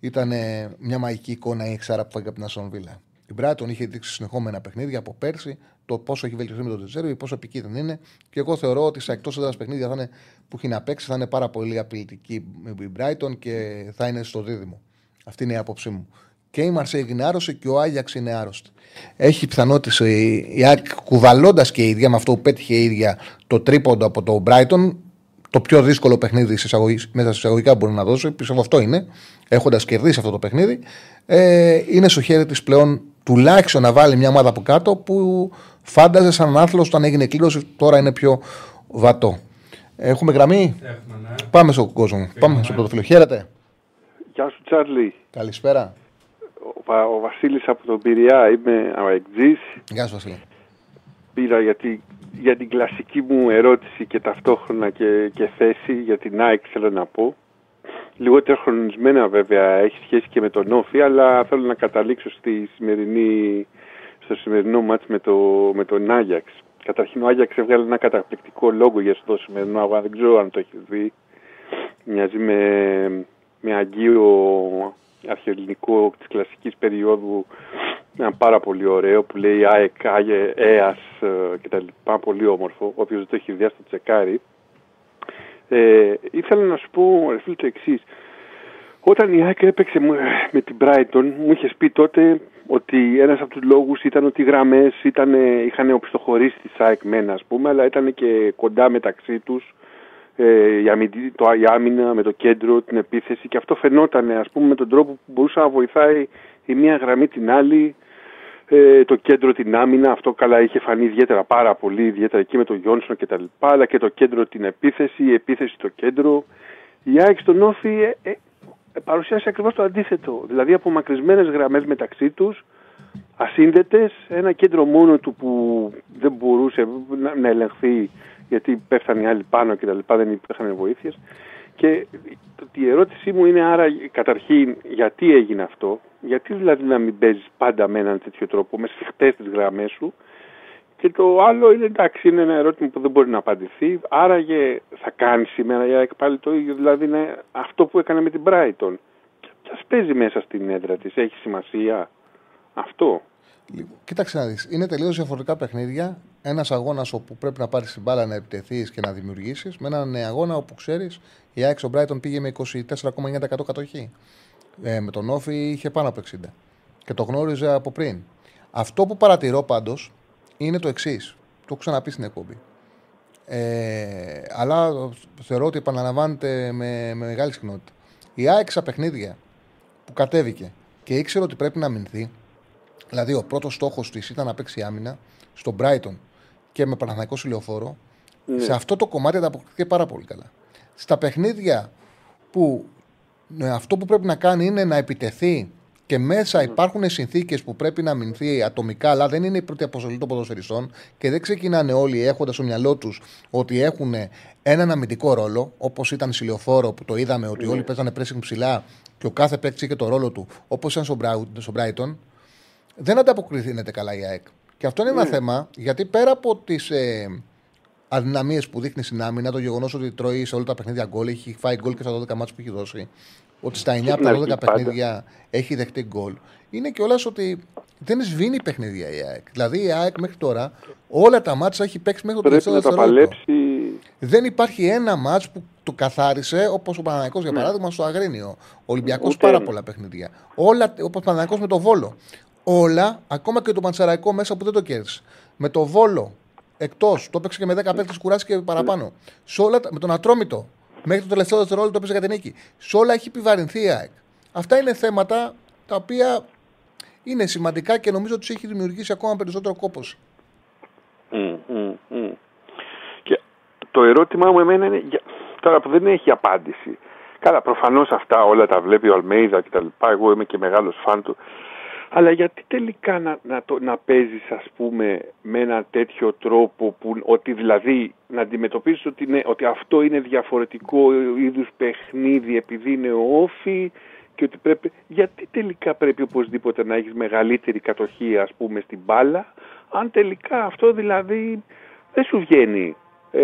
ήταν μια μαγική εικόνα η εξάρα που φάγει από την Αστον Βίλα. Η Brighton είχε δείξει συνεχόμενα παιχνίδια από πέρσι, το πόσο έχει βελτιωθεί με τον Τετζέρβι, πόσο επικίνδυνο είναι. Και εγώ θεωρώ ότι σε εκτός έδρας παιχνίδια θα είναι, που έχει να παίξει θα είναι πάρα πολύ απειλητική η Brighton και θα είναι στο δίδυμο. Αυτή είναι η άποψή μου. Και η Μαρσέη είναι άρρωστη και ο Άγιαξ είναι άρρωστη. Έχει πιθανότητες η ΑΕΚ κουβαλώντας και η ίδια με αυτό που πέτυχε η ίδια το τρίποντο από το Brighton, το πιο δύσκολο παιχνίδι μέσα σε εισαγωγικά μπορεί να δώσει. Πιστεύω αυτό είναι, έχοντας κερδίσει αυτό το παιχνίδι. Ε, είναι στο χέρι της πλέον τουλάχιστον να βάλει μια ομάδα από κάτω που φάνταζε σαν άθλος όταν έγινε κλήρωση, τώρα είναι πιο βατό. Έχουμε γραμμή; Έχουμε, ναι. Πάμε στον κόσμο. Πάμε στο πρώτο φίλο. Χαίρετε. Γεια σου, Τσάρλι. Καλησπέρα. Ο, ο Βασίλης από τον Πειραιά, είμαι αεξής. Γεια σου, Βασίλη. Πήρα γιατί, για την κλασική μου ερώτηση και ταυτόχρονα και, και θέση για την ΑΕΚ θέλω να πω. Λιγότερο χρονισμένα βέβαια έχει σχέση και με τον Όφη, αλλά θέλω να καταλήξω στη σημερινή, στο σημερινό μάτς με, το, με τον Άγιαξ. Καταρχήν ο Άγιαξ έβγαλε ένα καταπληκτικό λόγο για το σημερινό αγώνα, δεν ξέρω αν το έχεις δει. Μοιάζει με, με αγγείο αρχαιοελληνικό της κλασικής περίοδου ένα πάρα πολύ ωραίο που λέει ΑΕΚ, ΑΕ, ΕΑΣ και τα λοιπά, πολύ όμορφο, όποιος δεν το έχει δει στο τσεκάρι. Ε, ήθελα να σου πω, ρε φίλε, το εξής. Όταν η ΑΕΚ έπαιξε με την Brighton, μου είχες πει τότε ότι ένας από τους λόγους ήταν ότι οι γραμμές είχαν οπισθοχωρήσει τη ΑΕΚ μένα, ας πούμε, αλλά ήταν και κοντά μεταξύ τους ε, η, αμυντή, το, η άμυνα με το κέντρο, την επίθεση και αυτό φαινόταν ας πούμε με τον τρόπο που μπορούσε να βοηθάει η μία γραμμή την άλλη ε, το κέντρο την άμυνα, αυτό καλά είχε φανεί ιδιαίτερα πάρα πολύ, ιδιαίτερα εκεί με τον Γιόνσον και τα λοιπά, αλλά και το κέντρο την επίθεση, η επίθεση στο κέντρο. Η ΑΕΚ στον Όφη ε, ε, παρουσιάσει ακριβώς το αντίθετο, δηλαδή απομακρυσμένες γραμμές μεταξύ τους, ασύνδετες, ένα κέντρο μόνο του που δεν μπορούσε να, να ελεγχθεί γιατί πέφτανε οι άλλοι πάνω και τα λοιπά, δεν υπήρχαν βοήθειες. Και η ερώτησή μου είναι άρα καταρχήν γιατί έγινε αυτό, γιατί δηλαδή να μην παίζεις πάντα με έναν τέτοιο τρόπο, με σφιχτές τις γραμμές σου; Και το άλλο είναι εντάξει, είναι ένα ερώτημα που δεν μπορεί να απαντηθεί. Άραγε θα κάνεις σήμερα για πάλι το ίδιο, δηλαδή είναι αυτό που έκανε με την Brighton. Και ας παίζει μέσα στην έδρα της, έχει σημασία αυτό; Λοιπόν, κοίταξε να δεις. Είναι τελείως διαφορετικά παιχνίδια. Ένας αγώνας όπου πρέπει να πάρεις την μπάλα να επιτεθείς και να δημιουργήσεις, με έναν αγώνα όπου ξέρεις η Άξο Μπράιτον πήγε με 24,9% κατοχή. Ε, με τον Όφη είχε πάνω από 60. Και το γνώριζε από πριν. Αυτό που παρατηρώ πάντως είναι το εξής. Το έχω ξαναπεί στην εκπομπή. Ε, αλλά θεωρώ ότι επαναλαμβάνεται με, με μεγάλη συχνότητα. Η ΑΕΚ παιχνίδια που κατέβηκε και ήξερε ότι πρέπει να αμυνθεί, Δηλαδή, ο πρώτος στόχος της ήταν να παίξει άμυνα στον Brighton και με Παναθανικό ηλιοφόρο. Ναι. Σε αυτό το κομμάτι ανταποκριθήκε πάρα πολύ καλά. Στα παιχνίδια που ναι, αυτό που πρέπει να κάνει είναι να επιτεθεί και μέσα υπάρχουν συνθήκες που πρέπει να αμυνθεί ατομικά, αλλά δεν είναι η πρώτη αποστολή των ποδοσφαιριστών και δεν ξεκινάνε όλοι έχοντας στο μυαλό τους ότι έχουν έναν αμυντικό ρόλο, όπως ήταν Σιλιοφόρο που το είδαμε ότι ναι. όλοι παίζανε pressing ψηλά και ο κάθε παίκτης είχε το ρόλο του, όπως ήταν στον Brighton δεν ανταποκριθήνεται καλά η ΑΕΚ. Και αυτό είναι ένα θέμα, γιατί πέρα από τις ε, αδυναμίες που δείχνει στην άμυνα, το γεγονός ότι τρώει σε όλα τα παιχνίδια γκολ, έχει φάει γκολ και στα 12 μάτια που έχει δώσει, ότι στα 9 από τα 12 παιχνίδια έχει δεχτεί γκολ, είναι κιόλας ότι δεν σβήνει παιχνίδια η ΑΕΚ. Δηλαδή η ΑΕΚ μέχρι τώρα όλα τα μάτια έχει παίξει μέχρι το τελευταίο δευτερόλεπτο. Δεν υπάρχει ένα μάτς που το καθάρισε όπως ο Παναναναϊκός για ναι. παράδειγμα στο Αγρίνιο. Ο Ολυμπιακός πάρα πολλά παιχνίδια. Όλα όπως ο Παναναναϊκός με το Βόλο. Όλα, ακόμα και το Παντσαραϊκό μέσα που δεν το κέρδισες. Με το Βόλο εκτός, το έπαιξε και με 10 παίκτες κουράσει και παραπάνω. Σε όλα, με τον Ατρόμητο μέχρι το τελευταίο δευτερόλεπτο το έπαιζε για την νίκη. Σε όλα έχει επιβαρυνθεί η ΑΕΚ. Αυτά είναι θέματα τα οποία είναι σημαντικά και νομίζω ότι τους έχει δημιουργήσει ακόμα περισσότερο κόπος. Mm, mm, mm. Και το ερώτημά μου εμένα είναι, τώρα που δεν έχει απάντηση. Καλά, προφανώς αυτά όλα τα βλέπει ο Αλμέιδα κτλ. Εγώ είμαι και μεγάλος φαν του. Αλλά γιατί τελικά να, να, το, να παίζεις ας πούμε με ένα τέτοιο τρόπο που ότι δηλαδή να αντιμετωπίζεις ότι, ότι αυτό είναι διαφορετικό είδους παιχνίδι επειδή είναι όφη και ότι πρέπει, γιατί τελικά πρέπει οπωσδήποτε να έχεις μεγαλύτερη κατοχή ας πούμε στην μπάλα αν τελικά αυτό δηλαδή δεν σου βγαίνει ε,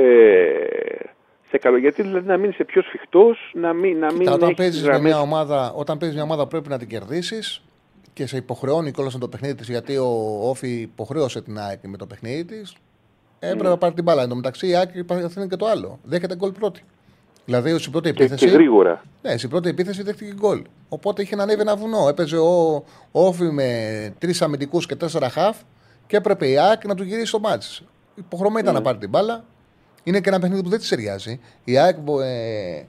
σε καλό. Γιατί δηλαδή να μείνει πιο σφιχτός, να μην. Να μην όταν παίζεις μια ομάδα, όταν παίζεις μια ομάδα πρέπει να την κερδίσεις και σε υποχρεώνει κιόλας το παιχνίδι της, γιατί ο Όφη υποχρέωσε την ΑΕΚ με το παιχνίδι της. Έπρεπε να πάρει την μπάλα. Εν τω μεταξύ η ΑΕΚ είναι και το άλλο. Δέχεται γκολ πρώτη. Δηλαδή στην πρώτη επίθεση. Και γρήγορα. Ναι, στην πρώτη επίθεση δέχτηκε γκολ. Οπότε είχε να ανέβει ένα βουνό. Έπαιζε ο Όφη με τρεις αμυντικούς και τέσσερα χαφ και έπρεπε η ΑΕΚ να του γυρίσει το μάτι. Υποχρεωμένη ήταν να πάρει την μπάλα. Είναι και ένα παιχνίδι που δεν της ταιριάζει. Η ΑΕΚ ε,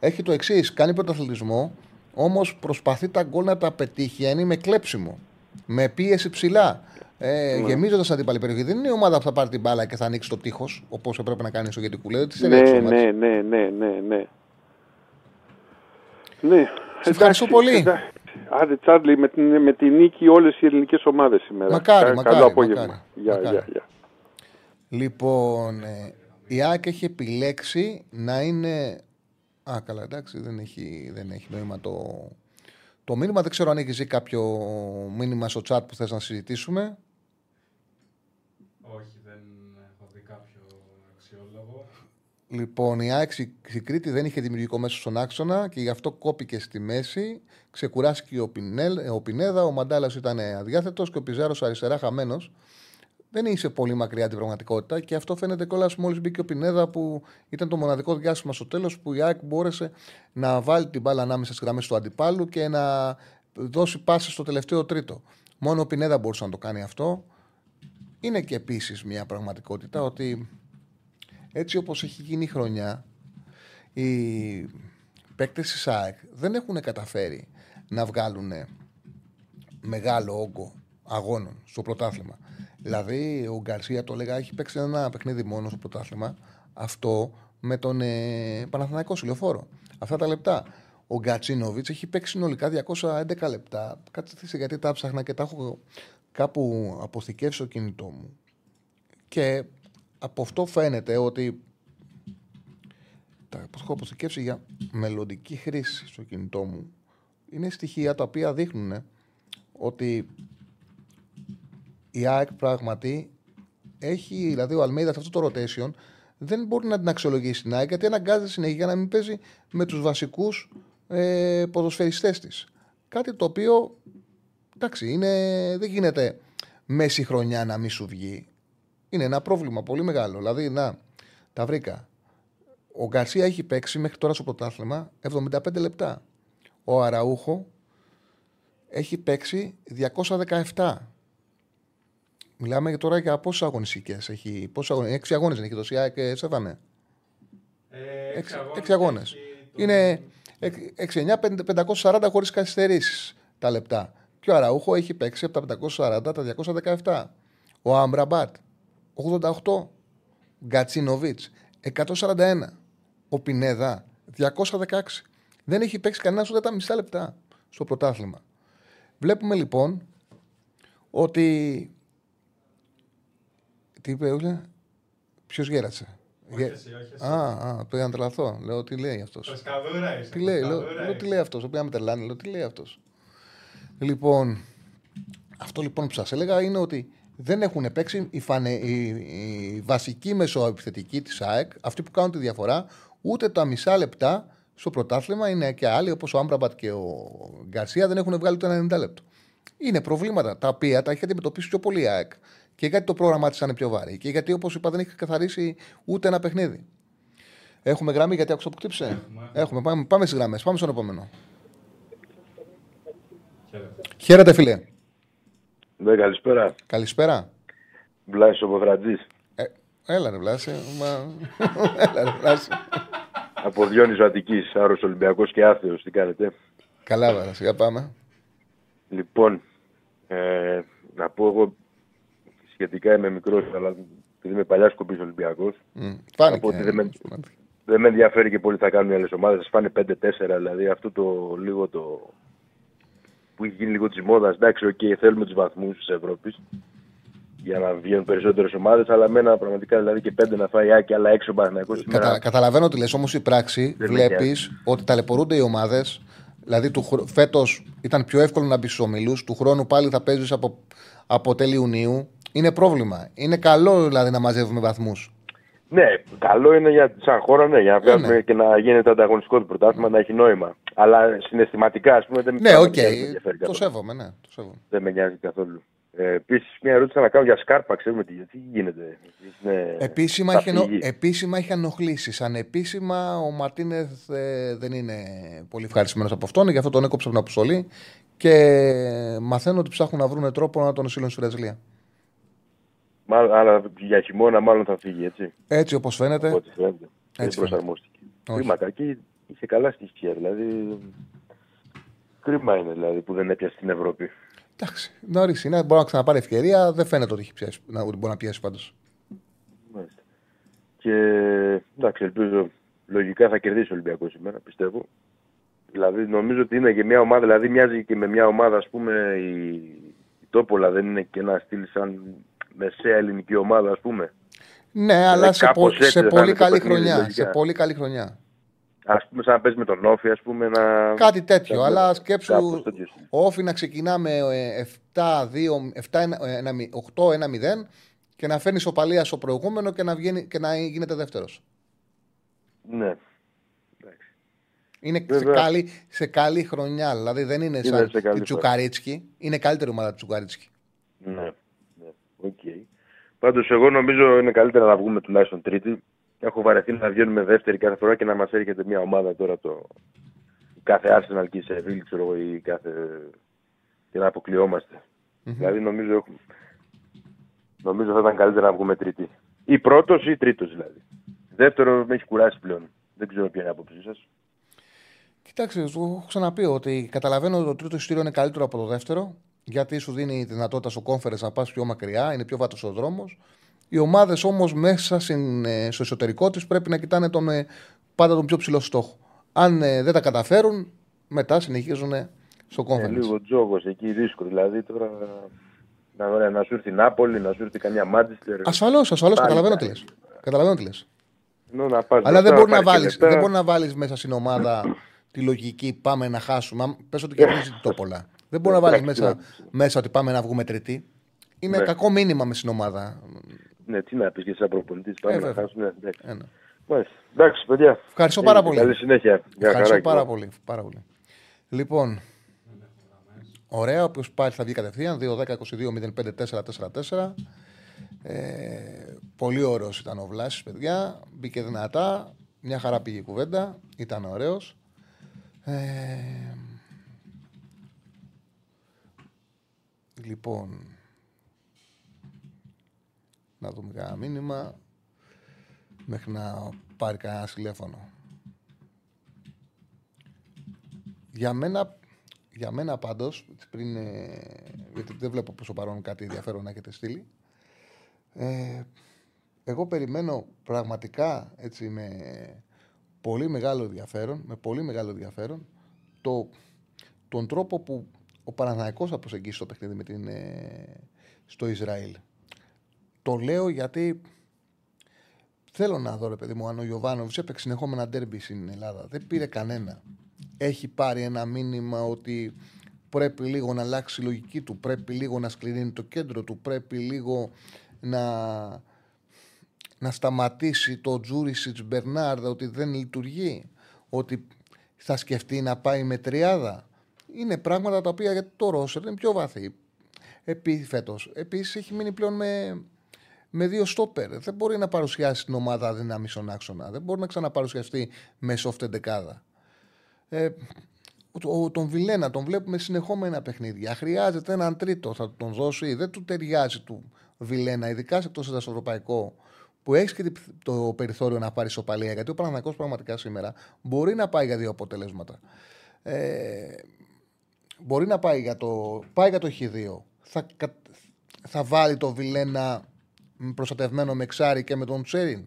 έχει το εξής: κάνει πρωταθλητισμό Όμως προσπαθεί τα γκολ να τα πετύχει αν είναι με κλέψιμο. Με πίεση ψηλά. Ε, ναι. Γεμίζοντας την αντίπαλη περιοχή. Δεν είναι η ομάδα που θα πάρει την μπάλα και θα ανοίξει το τείχος όπως έπρεπε να κάνει στο Γετικού. Λέει, ναι, ναι, ναι, ναι, ναι, ναι. ναι. Σε ευχαριστώ πολύ. Άντε Τσάρλι με την, με την νίκη όλες οι ελληνικές ομάδες σήμερα. Μακάρι, μακάρι. Καλό απόγευμα. Γεια, γεια, γεια. Λοιπόν, ε, η ΑΕΚ έχει επιλέξει να είναι Α, καλά, εντάξει, δεν έχει, δεν έχει νόημα το, το μήνυμα. Δεν ξέρω αν έχεις κάποιο μήνυμα στο chat που θες να συζητήσουμε. Όχι, δεν έχω δει κάποιο αξιόλογο. Λοιπόν, η ΑΕΚ η Κρήτη δεν είχε δημιουργικό μέσο στον άξονα και γι' αυτό κόπηκε στη μέση. Ξεκουράστηκε ο, Πινέλ, ο Πινέδα, ο Μαντάλας ήταν αδιάθετος και ο Πιζάρος αριστερά χαμένος δεν είσαι πολύ μακριά την πραγματικότητα και αυτό φαίνεται κιόλας μόλις μπήκε ο Πινέδα που ήταν το μοναδικό διάστημα στο τέλος που η ΑΕΚ μπόρεσε να βάλει την μπάλα ανάμεσα στις γραμμές του αντιπάλου και να δώσει πάση στο τελευταίο τρίτο. Μόνο ο Πινέδα μπορούσε να το κάνει αυτό. Είναι και επίσης μια πραγματικότητα ότι έτσι όπως έχει γίνει η χρονιά, οι παίκτες της ΑΕΚ δεν έχουν καταφέρει να βγάλουν μεγάλο όγκο αγώνων στο πρωτάθλημα. Δηλαδή, ο Γκαρσία το έλεγα, έχει παίξει ένα παιχνίδι μόνος στο πρωτάθλημα. Αυτό με τον ε, Παναθηναϊκός Συλλοφόρο. Αυτά τα λεπτά. Ο Γκατσίνοβιτς έχει παίξει συνολικά 211 λεπτά. Κάτσε γιατί τα ψάχνα και τα έχω κάπου αποθηκεύσει στο κινητό μου. Και από αυτό φαίνεται ότι τα έχω αποθηκεύσει για μελλοντική χρήση στο κινητό μου. Είναι στοιχεία τα οποία δείχνουν ότι η ΑΕΚ πράγματι έχει, δηλαδή ο Αλμέιδας σε αυτό το rotation δεν μπορεί να την αξιολογήσει την ΑΕΚ γιατί αναγκάζεται συνέχεια να μην παίζει με τους βασικούς ε, ποδοσφαιριστές της. Κάτι το οποίο εντάξει, είναι, δεν γίνεται μέση χρονιά να μην σου βγει. Είναι ένα πρόβλημα πολύ μεγάλο. Δηλαδή, να, τα βρήκα. Ο Γκαρσία έχει παίξει μέχρι τώρα στο πρωτάθλημα 75 λεπτά. Ο Αραούχο έχει παίξει 217. Μιλάμε τώρα για πόσες αγωνιστικές έχει. Πόσες αγωνες, έξι αγώνες έχει δώσει. και Σέβανε. Ε, έξι αγώνες. Είναι 6-9, 540 χωρίς καθυστερήσεις τα λεπτά. Και ο Αραούχο έχει παίξει από τα 540 τα 217. Ο Αμπραμπάτ 88. Γκατσίνοβιτς 141. Ο Πινέδα 216. Δεν έχει παίξει κανένας ούτε τα μισά λεπτά στο πρωτάθλημα. Βλέπουμε λοιπόν ότι τι είπε, Ούλε; Ποιος γέρασε. Όχι εσύ, όχι εσύ. Α, α, πήγα να τρελαθώ. Λέω τι λέει αυτός; Πεσκαδούρα είσαι. Τι λέει, λέω, λέω, τι λέει αυτός; Πήγα με τρελάνε, λέω τι λέει αυτός; Λοιπόν, αυτό λοιπόν που σας έλεγα είναι ότι δεν έχουν παίξει οι, φανε, οι, οι βασικοί μεσοεπιθετικοί της ΑΕΚ, αυτοί που κάνουν τη διαφορά, ούτε τα μισά λεπτά στο πρωτάθλημα είναι και άλλοι όπως ο Άμπραμπατ και ο Γκαρσία δεν έχουν βγάλει το 90 λεπτό. Είναι προβλήματα τα οποία τα έχει αντιμετωπίσει πιο πολύ η ΑΕΚ. Και γιατί το πρόγραμμά της είναι πιο βάρη. Και γιατί, όπως είπα, δεν έχει καθαρίσει ούτε ένα παιχνίδι. Έχουμε γραμμή γιατί άκουσα που χτύψε. Έχουμε. Έχουμε. Πάμε, πάμε στις γραμμές. Πάμε στον επόμενο. Χαίρετε, φίλε. Ναι, καλησπέρα. Καλησπέρα. Βλάσης ο Ποδρατζής. Ε, έλα ρε Βλάση. Μα... έλα ρε Βλάση. Από Διόνυσο Αττικής, Άρος Ολυμπιακός και Άθεος. Τι κάνετε; Καλά βέβαια, σιγά πάμε. Λοιπόν, ε, να πω εγώ σχετικά είμαι μικρός, αλλά επειδή είμαι παλιάς σκοπής Ολυμπιακός. Mm, φάνηκε. ότι δεν με, δεν με ενδιαφέρει και πολύ τι θα κάνουν οι άλλες ομάδες. Σας φάνε 5-4, δηλαδή αυτό το λίγο το που έχει γίνει λίγο της μόδας. Εντάξει, okay, θέλουμε τους βαθμούς της Ευρώπης για να βγαίνουν περισσότερες ομάδες, αλλά μένα πραγματικά δηλαδή και πέντε να φάει και άλλα έξω Παναγιακό. Σήμερα... Κατα, καταλαβαίνω τι λες, όμως η πράξη βλέπεις ότι ταλαιπωρούνται οι ομάδες. Δηλαδή φέτος ήταν πιο εύκολο να μπεις στους ομιλούς, του χρόνου πάλι θα παίζεις από, από τέλη Ιουνίου. Είναι πρόβλημα. Είναι καλό δηλαδή να μαζεύουμε βαθμούς. Ναι, καλό είναι για, σαν χώρα ναι, για να βγάλουμε ναι. και να γίνεται ανταγωνιστικό το πρωτάθλημα, να έχει νόημα. Αλλά συναισθηματικά, ας πούμε, δεν ναι, okay. με Το σέβομαι, ναι. Το σέβομαι. Δεν με νοιάζει καθόλου. Ε, Επίσης, μια ερώτηση να κάνω για σκάρπα. Ξέρουμε τι, τι γίνεται. Είναι... Επίσημα, έχει ενο... Επίσημα έχει ανοχλήσει. Ανεπίσημα ο Μαρτίνεθ ε, δεν είναι πολύ ευχαριστημένος από αυτόν. Γι' αυτό τον έκοψε από την αποστολή. Και μαθαίνω ότι ψάχνουν να βρουν τρόπο να τον στείλουν στη Βραζιλία. Αλλά για χειμώνα μάλλον θα φύγει, έτσι. Έτσι όπως φαίνεται. Ό,τι φαίνεται. Έτσι δεν προσαρμόστηκε. Κρίμα κακή, είχε καλά στοιχεία. Δηλαδή. Κρίμα είναι δηλαδή που δεν έπιασε στην Ευρώπη. Εντάξει, νωρίς είναι. Μπορεί να ξαναπάρει ευκαιρία. Δεν φαίνεται ότι, έχει πιάσει, να, ότι μπορεί να πιάσει πάντως. Και εντάξει, ελπίζω λογικά θα κερδίσει ο Ολυμπιακός σήμερα, πιστεύω. Δηλαδή νομίζω ότι είναι και μια ομάδα, δηλαδή μοιάζει και με μια ομάδα, ας πούμε, η, η Τόπολα δεν είναι και ένα στυλ σαν μεσαία ελληνική ομάδα, ας πούμε. Ναι, αλλά σε, πο, σε, πολύ καλή χρονιά, σε πολύ καλή χρονιά. Α πούμε, σαν να παίζει με τον Όφη, ας πούμε. Να... Κάτι τέτοιο. αλλά σκέψου ο Όφη να ξεκινά με 7-2, 8-1-0 και να φέρνεις σοπαλία στο προηγούμενο και να, βγαίνει, και να γίνεται δεύτερος. Ναι. Είναι σε καλή, σε καλή χρονιά. Δηλαδή δεν είναι, είναι σαν τη Τσουκαρίτσκι. Είναι καλύτερη ομάδα της Τσουκαρίτσκι. Ναι. Ναι. Okay. Πάντως, εγώ νομίζω είναι καλύτερα να βγούμε τουλάχιστον τρίτη Έχω βαρεθεί να βγαίνουμε δεύτερη κάθε φορά και να μας έρχεται μια ομάδα τώρα το. Κάθε Arsenal και η Σεβίλη, ξέρω εγώ, ή κάθε. και να αποκλειόμαστε. Mm-hmm. Δηλαδή νομίζω, νομίζω θα ήταν καλύτερα να βγούμε τρίτη. Ή πρώτος ή τρίτος δηλαδή. Δεύτερο με έχει κουράσει πλέον. Δεν ξέρω ποια είναι η άποψή σας. Κοιτάξτε, σου έχω ξαναπεί ότι καταλαβαίνω ότι το τρίτος εισιτήριο είναι καλύτερο από το δεύτερο, γιατί σου δίνει τη δυνατότητα στο κόμφερε να πας πιο μακριά, είναι πιο βάτος ο δρόμος. Οι ομάδες όμως μέσα ε, στο εσωτερικό της πρέπει να κοιτάνε τον, ε, πάντα τον πιο ψηλό στόχο. Αν ε, δεν τα καταφέρουν, μετά συνεχίζουν στο conference. Ε, λίγο τζόγος εκεί δύσκολο. Δηλαδή τώρα να, να σου έρθει η Νάπολη, να σου έρθει καμιά Μάντζιστερ. Ασφαλώς, ασφαλώς. Καταλαβαίνω τι λες. Καταλαβαίνω τι λες. να πας Αλλά δεν μπορεί να, βάλεις, δεν μπορεί να βάλεις μέσα στην ομάδα τη λογική πάμε να χάσουμε. Πες ότι κερδίζει το πολλά. Δεν μπορεί να βάλεις μέσα, μέσα ότι πάμε να βγούμε τρίτη. Είναι ναι. κακό μήνυμα με στην ομάδα. Ναι, τι να πεις και σαν προπονητής. Πάμε ε, να χάσουμε. Εντάξει. Ε, ναι. εντάξει, παιδιά. Ευχαριστώ πάρα πολύ. Καλή συνέχεια. Ευχαριστώ πάρα πολύ, πάρα πολύ. Λοιπόν, ωραία. Όποιος πάλι θα βγει κατευθείαν. 2-10-22-05-4-4-4. Ε, πολύ ωραίος ήταν ο Βλάσης, παιδιά. Μπήκε δυνατά. Μια χαρά πήγε η κουβέντα. Ήταν ωραίος. Ε, λοιπόν, να δούμε κανένα μήνυμα μέχρι να πάρει κανένα τηλέφωνο. Για μένα, για μένα πάντως, πριν, ε, γιατί δεν βλέπω πόσο παρόν κάτι ενδιαφέρον να έχετε στείλει, ε, εγώ περιμένω πραγματικά έτσι με πολύ μεγάλο ενδιαφέρον, με πολύ μεγάλο ενδιαφέρον, το, τον τρόπο που ο Παναθηναϊκός θα προσεγγίσει το παιχνίδι με την, ε, στο Ισραήλ. Το λέω γιατί θέλω να δω, ρε παιδί μου, αν ο Ιωβάνοβιτ έπαιξε συνεχόμενα ντέρμπι στην Ελλάδα. Δεν πήρε κανένα. Έχει πάρει ένα μήνυμα ότι πρέπει λίγο να αλλάξει η λογική του, πρέπει λίγο να σκληρύνει το κέντρο του, πρέπει λίγο να, να σταματήσει το Τζούρισιτς Μπερνάρδα ότι δεν λειτουργεί, ότι θα σκεφτεί να πάει με τριάδα. Είναι πράγματα τα οποία για το Ρόσερ είναι πιο βαθύ. Επί, φέτος. Επίσης έχει μείνει πλέον με, με δύο στόπερ. Δεν μπορεί να παρουσιάσει την ομάδα δύναμη στον άξονα. Δεν μπορεί να ξαναπαρουσιαστεί με soft δεκάδα. Ε, τον Βιλένα τον βλέπουμε συνεχόμενα παιχνίδια. Χρειάζεται έναν τρίτο, θα τον δώσει. Δεν του ταιριάζει του Βιλένα, ειδικά σε τόσο ευρωπαϊκό που έχεις και το περιθώριο να πάρεις σοπαλία. Γιατί ο Παναγιακό πραγματικά σήμερα μπορεί να πάει για δύο αποτελέσματα. Ε, μπορεί να πάει για το, πάει για το Χ2. Θα, θα βάλει το Βιλένα προστατευμένο με Ξάρι και με τον Τσέριν.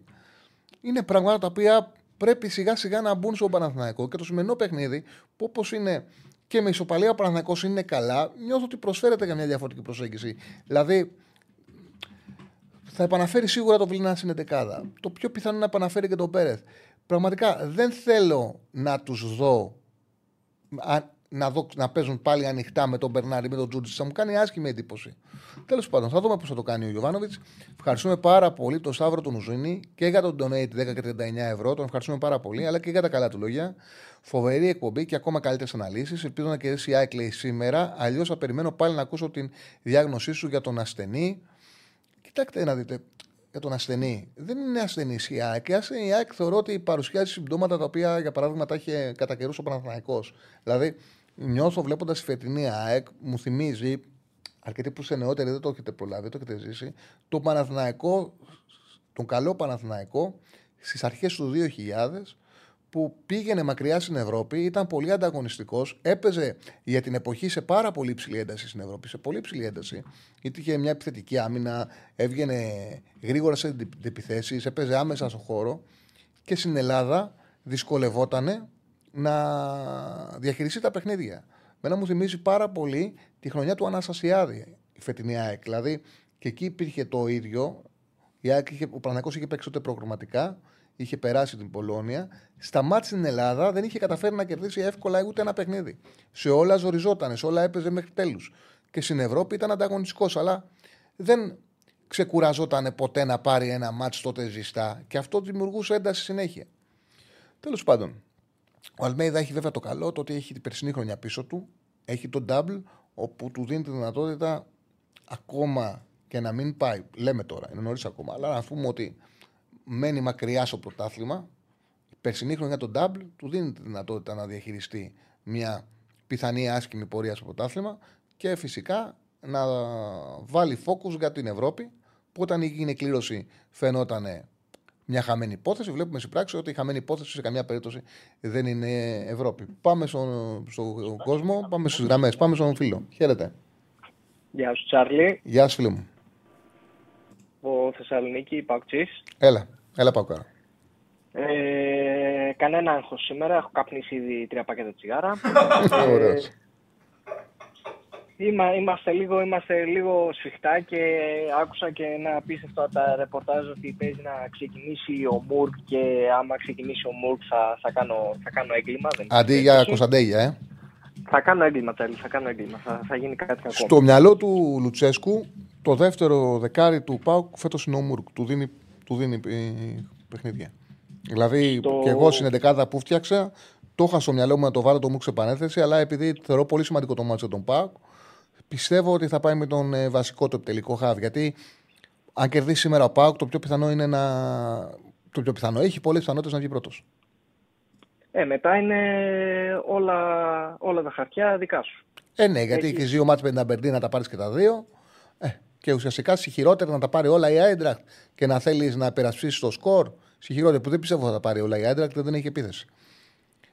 Είναι πράγματα τα οποία πρέπει σιγά σιγά να μπουν στο Παναθηναϊκό και το σημερινό παιχνίδι, που όπως είναι και με ισοπαλία ο Παναθηναϊκός είναι καλά, νιώθω ότι προσφέρεται για μια διαφορετική προσέγγιση. Δηλαδή, θα επαναφέρει σίγουρα το Βιλινά στην δεκάδα. Το πιο πιθανό να επαναφέρει και τον Πέρεθ. Πραγματικά δεν θέλω να τους δω να, δω, να παίζουν πάλι ανοιχτά με τον Μπερνάρη, με τον Τζούτζη. Θα μου κάνει άσχημη εντύπωση. Τέλος πάντων, θα δούμε πώς θα το κάνει ο Γιωβάνοβιτ. Ευχαριστούμε πάρα πολύ τον Σταύρο τον Ουζίνη και για τον Donate 10 και 39 ευρώ. Τον ευχαριστούμε πάρα πολύ, αλλά και για τα καλά του λόγια. Φοβερή εκπομπή και ακόμα καλύτερες αναλύσεις. Ελπίζω να κερδίσει η Άικλεϊ σήμερα. Αλλιώς θα περιμένω πάλι να ακούσω την διάγνωσή σου για τον ασθενή. Κοιτάξτε να δείτε, για τον ασθενή. Δεν είναι ασθενής η ΑΕΚ. Η ΑΕΚ θεωρώ ότι παρουσιάζει συμπτώματα τα οποία, για παράδειγμα, τα είχε κατά καιρούς ο Παναθηναϊκός. Δηλαδή, νιώθω βλέποντας τη φετινή ΑΕΚ, μου θυμίζει, αρκετοί που είσαι νεότεροι δεν το έχετε προλάβει, δεν το έχετε ζήσει, το Παναθηναϊκό, τον καλό Παναθηναϊκό στις αρχές του 2000 που πήγαινε μακριά στην Ευρώπη, ήταν πολύ ανταγωνιστικός, έπαιζε για την εποχή σε πάρα πολύ υψηλή ένταση στην Ευρώπη, σε πολύ υψηλή ένταση. Γιατί είχε μια επιθετική άμυνα, έβγαινε γρήγορα σε επιθέσεις, έπαιζε άμεσα στον χώρο και στην Ελλάδα δυσκολευόταν να διαχειριστεί τα παιχνίδια. Μένα μου θυμίζει πάρα πολύ τη χρονιά του Αναστασιάδη, η φετινή ΑΕΚ. Δηλαδή και εκεί υπήρχε το ίδιο. Η ΑΕΚ είχε, ο Παναγό είχε παίξει τότε προγραμματικά, είχε περάσει την Πολώνια. Στα μάτια στην Ελλάδα δεν είχε καταφέρει να κερδίσει εύκολα ούτε ένα παιχνίδι. Σε όλα ζοριζόταν, σε όλα έπαιζε μέχρι τέλους. Και στην Ευρώπη ήταν ανταγωνιστικός, αλλά δεν ξεκουραζόταν ποτέ να πάρει ένα μάτς τότε ζεστά και αυτό δημιουργούσε ένταση συνέχεια. Τέλος πάντων, ο Αλμέιδα έχει βέβαια το καλό το ότι έχει την περσινή χρονιά πίσω του. Έχει το double όπου του δίνει τη δυνατότητα ακόμα και να μην πάει. Λέμε τώρα, είναι νωρίς ακόμα. Αλλά να πούμε ότι μένει μακριά στο πρωτάθλημα. Η περσινή χρονιά το double του δίνει τη δυνατότητα να διαχειριστεί μια πιθανή άσχημη πορεία στο πρωτάθλημα και φυσικά να βάλει focus για την Ευρώπη που όταν έγινε κλήρωση φαινόταν μια χαμένη υπόθεση. Βλέπουμε στην πράξη ότι η χαμένη υπόθεση σε καμιά περίπτωση δεν είναι Ευρώπη. Πάμε στον, στον κόσμο, πάμε στις γραμμές. Πάμε στον φίλο. Χαίρετε. Γεια σου, Τσάρλι. Γεια σου, φίλο μου. Ο Θεσσαλονίκη, Παουτσή. Έλα, έλα πάω καλά. Ε, κανένα άγχος σήμερα. Έχω καπνίσει ήδη τρία πακέτα τσιγάρα. Ωραίος. Είμα, είμαστε, λίγο, είμαστε λίγο σφιχτά και άκουσα και ένα απίστευτο τα ρεπορτάζ ότι παίζει να ξεκινήσει ο Μουρκ και άμα ξεκινήσει ο Μουρκ θα, θα, κάνω, θα κάνω έγκλημα. Δεν Αντί για Κωνσταντέγια, ε. Θα κάνω έγκλημα, Τέλη, θα κάνω έγκλημα. Θα, θα γίνει κάτι κακό. Στο μυαλό του Λουτσέσκου, το δεύτερο δεκάρι του Πάουκ φέτος είναι ο Μουρκ. Του δίνει, του δίνει ε, παιχνίδια. Δηλαδή, Στο- και εγώ στην 11 που φτιάξα, το είχα στο μυαλό μου να το βάλω το Μουρκ σε επανέθεση, αλλά επειδή θεωρώ πολύ σημαντικό το μάτσο τον Πάουκ, πιστεύω ότι θα πάει με τον ε, βασικό το τελικό χαβ. Γιατί αν κερδίσει σήμερα ο Πάουκ, το πιο πιθανό είναι να. Το πιο πιθανό έχει πολλές πιθανότητες να βγει πρώτος. Ε, μετά είναι όλα, όλα τα χαρτιά δικά σου. Ε, ναι, γιατί Έχει. έχει δύο μάτς με την Αμπερντή να τα πάρεις και τα δύο. Ε, και ουσιαστικά συγχειρότερα να τα πάρει όλα η Άιντρακτ και να θέλεις να υπερασπίσεις το σκορ. Συγχειρότερα που δεν πιστεύω θα τα πάρει όλα η Άιντρακτ, δεν έχει επίθεση.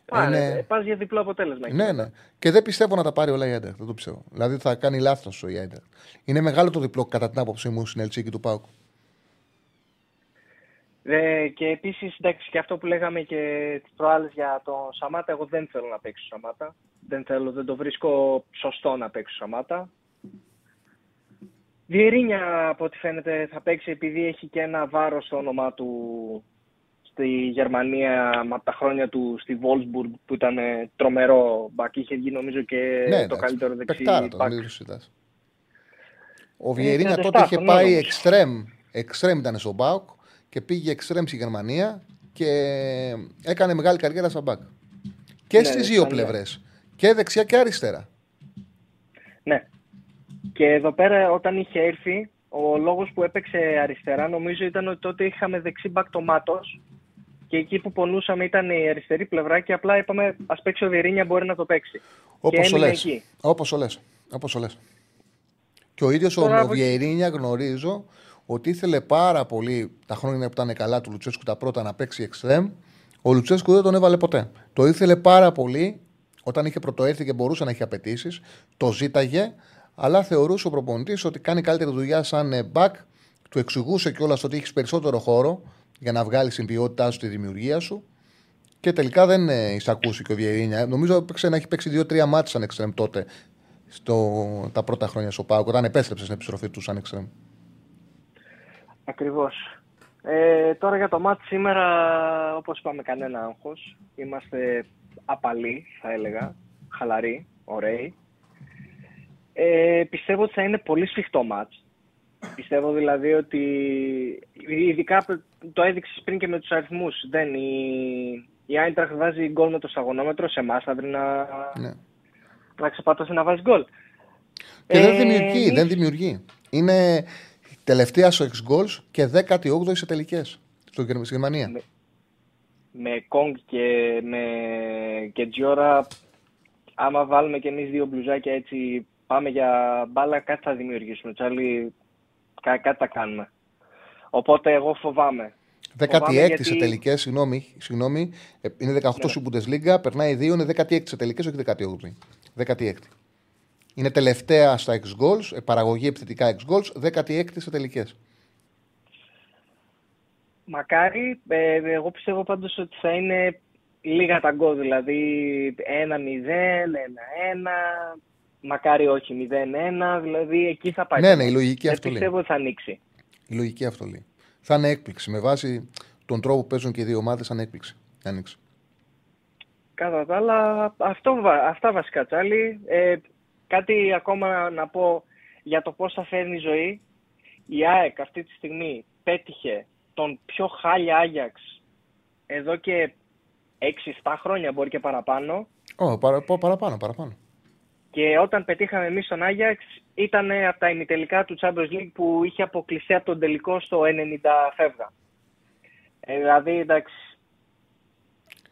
Πάνε, Είναι- Πας για διπλό αποτέλεσμα. εκεί Ναι, μετά. ναι. Και δεν πιστεύω να τα πάρει όλα η Άιντρακτ. Δεν το πιστεύω. Δηλαδή θα κάνει λάθος η Άιντρακτ. Είναι μεγάλο το διπλό κατά την άποψή μου στην Ελσίκη του Πάουκ. Ε, και επίσης, εντάξει, και αυτό που λέγαμε και τις προάλλες για τον Σαμάτα, εγώ δεν θέλω να παίξω Σαμάτα. Δεν θέλω, δεν το βρίσκω σωστό να παίξω Σαμάτα. Διερήνια, από ό,τι φαίνεται, θα παίξει επειδή έχει και ένα βάρος στο όνομά του στη Γερμανία από τα χρόνια του στη Wolfsburg που ήταν ε, τρομερό μπακ. Είχε βγει νομίζω και Ναι, το εντάξει, καλύτερο δεξί παικτάρα το, μπακ. μην το συζητάς. Ο Βιερίνια 37 τότε είχε χρονών πάει όμως. εξτρέμ. Εξτρέμ ήταν στον Μπάουκ και πήγε εξτρέμ στη Γερμανία και έκανε μεγάλη καριέρα σαν μπακ. Και Ναι, στις σαν δύο ναι. πλευρές. Και δεξιά και αριστερά. Ναι. Και εδώ πέρα όταν είχε έρθει, ο λόγος που έπαιξε αριστερά νομίζω ήταν ότι τότε είχαμε δεξί μπακ το Μάτος και εκεί που πονούσαμε ήταν η αριστερή πλευρά και απλά είπαμε ας παίξει ο Βιερίνια μπορεί να το παίξει. Όπως και το έμεινε λες. εκεί. Όπως το λες. Όπως το λες. Και ο ίδιος Τώρα ο από εκεί- Βιερίνια γνωρίζω ότι ήθελε πάρα πολύ τα χρόνια που ήταν καλά του Λουτσέσκου τα πρώτα να παίξει εξτρέμ. Ο Λουτσέσκου δεν τον έβαλε ποτέ. Το ήθελε πάρα πολύ όταν είχε πρωτοέρθει και μπορούσε να έχει απαιτήσεις. Το ζήταγε, αλλά θεωρούσε ο προπονητής ότι κάνει καλύτερη δουλειά σαν ε, back. Του εξηγούσε κιόλας ότι έχεις περισσότερο χώρο για να βγάλεις την ποιότητά σου, τη δημιουργία σου. Και τελικά δεν ε, εισακούστηκε ο Βιερίνια. Νομίζω έπαιξε να έχει παίξει δύο-τρία μάτια σαν εξτρέμ τότε στο, τα πρώτα χρόνια στο Πάουκ, όταν επέστρεψε στην επιστροφή του σαν εξτρέμ. Ακριβώς. Ε, τώρα για το μάτι σήμερα, όπως είπαμε, κανένα άγχος. Είμαστε απαλοί, θα έλεγα. Χαλαροί, ωραίοι. Ε, πιστεύω ότι θα είναι πολύ σφιχτό μάτς. Πιστεύω δηλαδή ότι, ειδικά το έδειξες πριν και με τους αριθμούς, δεν, η, η Άιντραχτ βάζει γκολ με το σταγονόμετρο, σε εμάς θα βρει να, Ναι. να ξεπατώσει να βάζει γκολ. Και δεν Ε, δημιουργεί, εμείς- δεν δημιουργεί. Είναι τελευταία στο ex goals και 18η σε τελικές στη Γερμανία. Με- με Κόγκ και με και Τζιόρα, άμα βάλουμε και εμείς δύο μπλουζάκια έτσι, πάμε για μπάλα, κάτι θα δημιουργήσουμε. Τσάλι, κά, κάτι θα κάνουμε. Οπότε εγώ φοβάμαι. 16η γιατί- σε τελικές, συγγνώμη, συγγνώμη, ε, είναι 18 Ναι. στην Bundesliga, περνάει 2, είναι 16η σε τελικές, όχι 18η. 16η. Είναι τελευταία στα ex goals, ε, παραγωγή επιθετικά ex goals, 16η σε τελικές. Μακάρι, ε, εγώ πιστεύω πάντως ότι θα είναι λίγα τα γκολ, δηλαδή 1-0, 1-1, μακάρι όχι 0-1, δηλαδή εκεί θα πάει. Ναι, το ναι, η μάτς. λογική Δεν αυτό λέει. πιστεύω ότι θα ανοίξει. Η λογική αυτό λέει. Θα είναι έκπληξη. Με βάση τον τρόπο που παίζουν και οι δύο ομάδες, θα είναι έκπληξη. Άνοιξε. Κατά τα άλλα, αυτό, βα- αυτά βασικά τσάλι. Ε, κάτι ακόμα να πω για το πώς θα φέρνει η ζωή. Η ΑΕΚ αυτή τη στιγμή πέτυχε τον πιο χάλια Άγιαξ εδώ και 6-7 χρόνια, μπορεί και παραπάνω. Ω, παρα, πω, παραπάνω, παραπάνω. Και όταν πετύχαμε εμείς τον Άγιαξ ήταν από τα ημιτελικά του Champions League που είχε αποκλειστεί από τον τελικό στο 90 φεύγα. Ε, δηλαδή, εντάξει,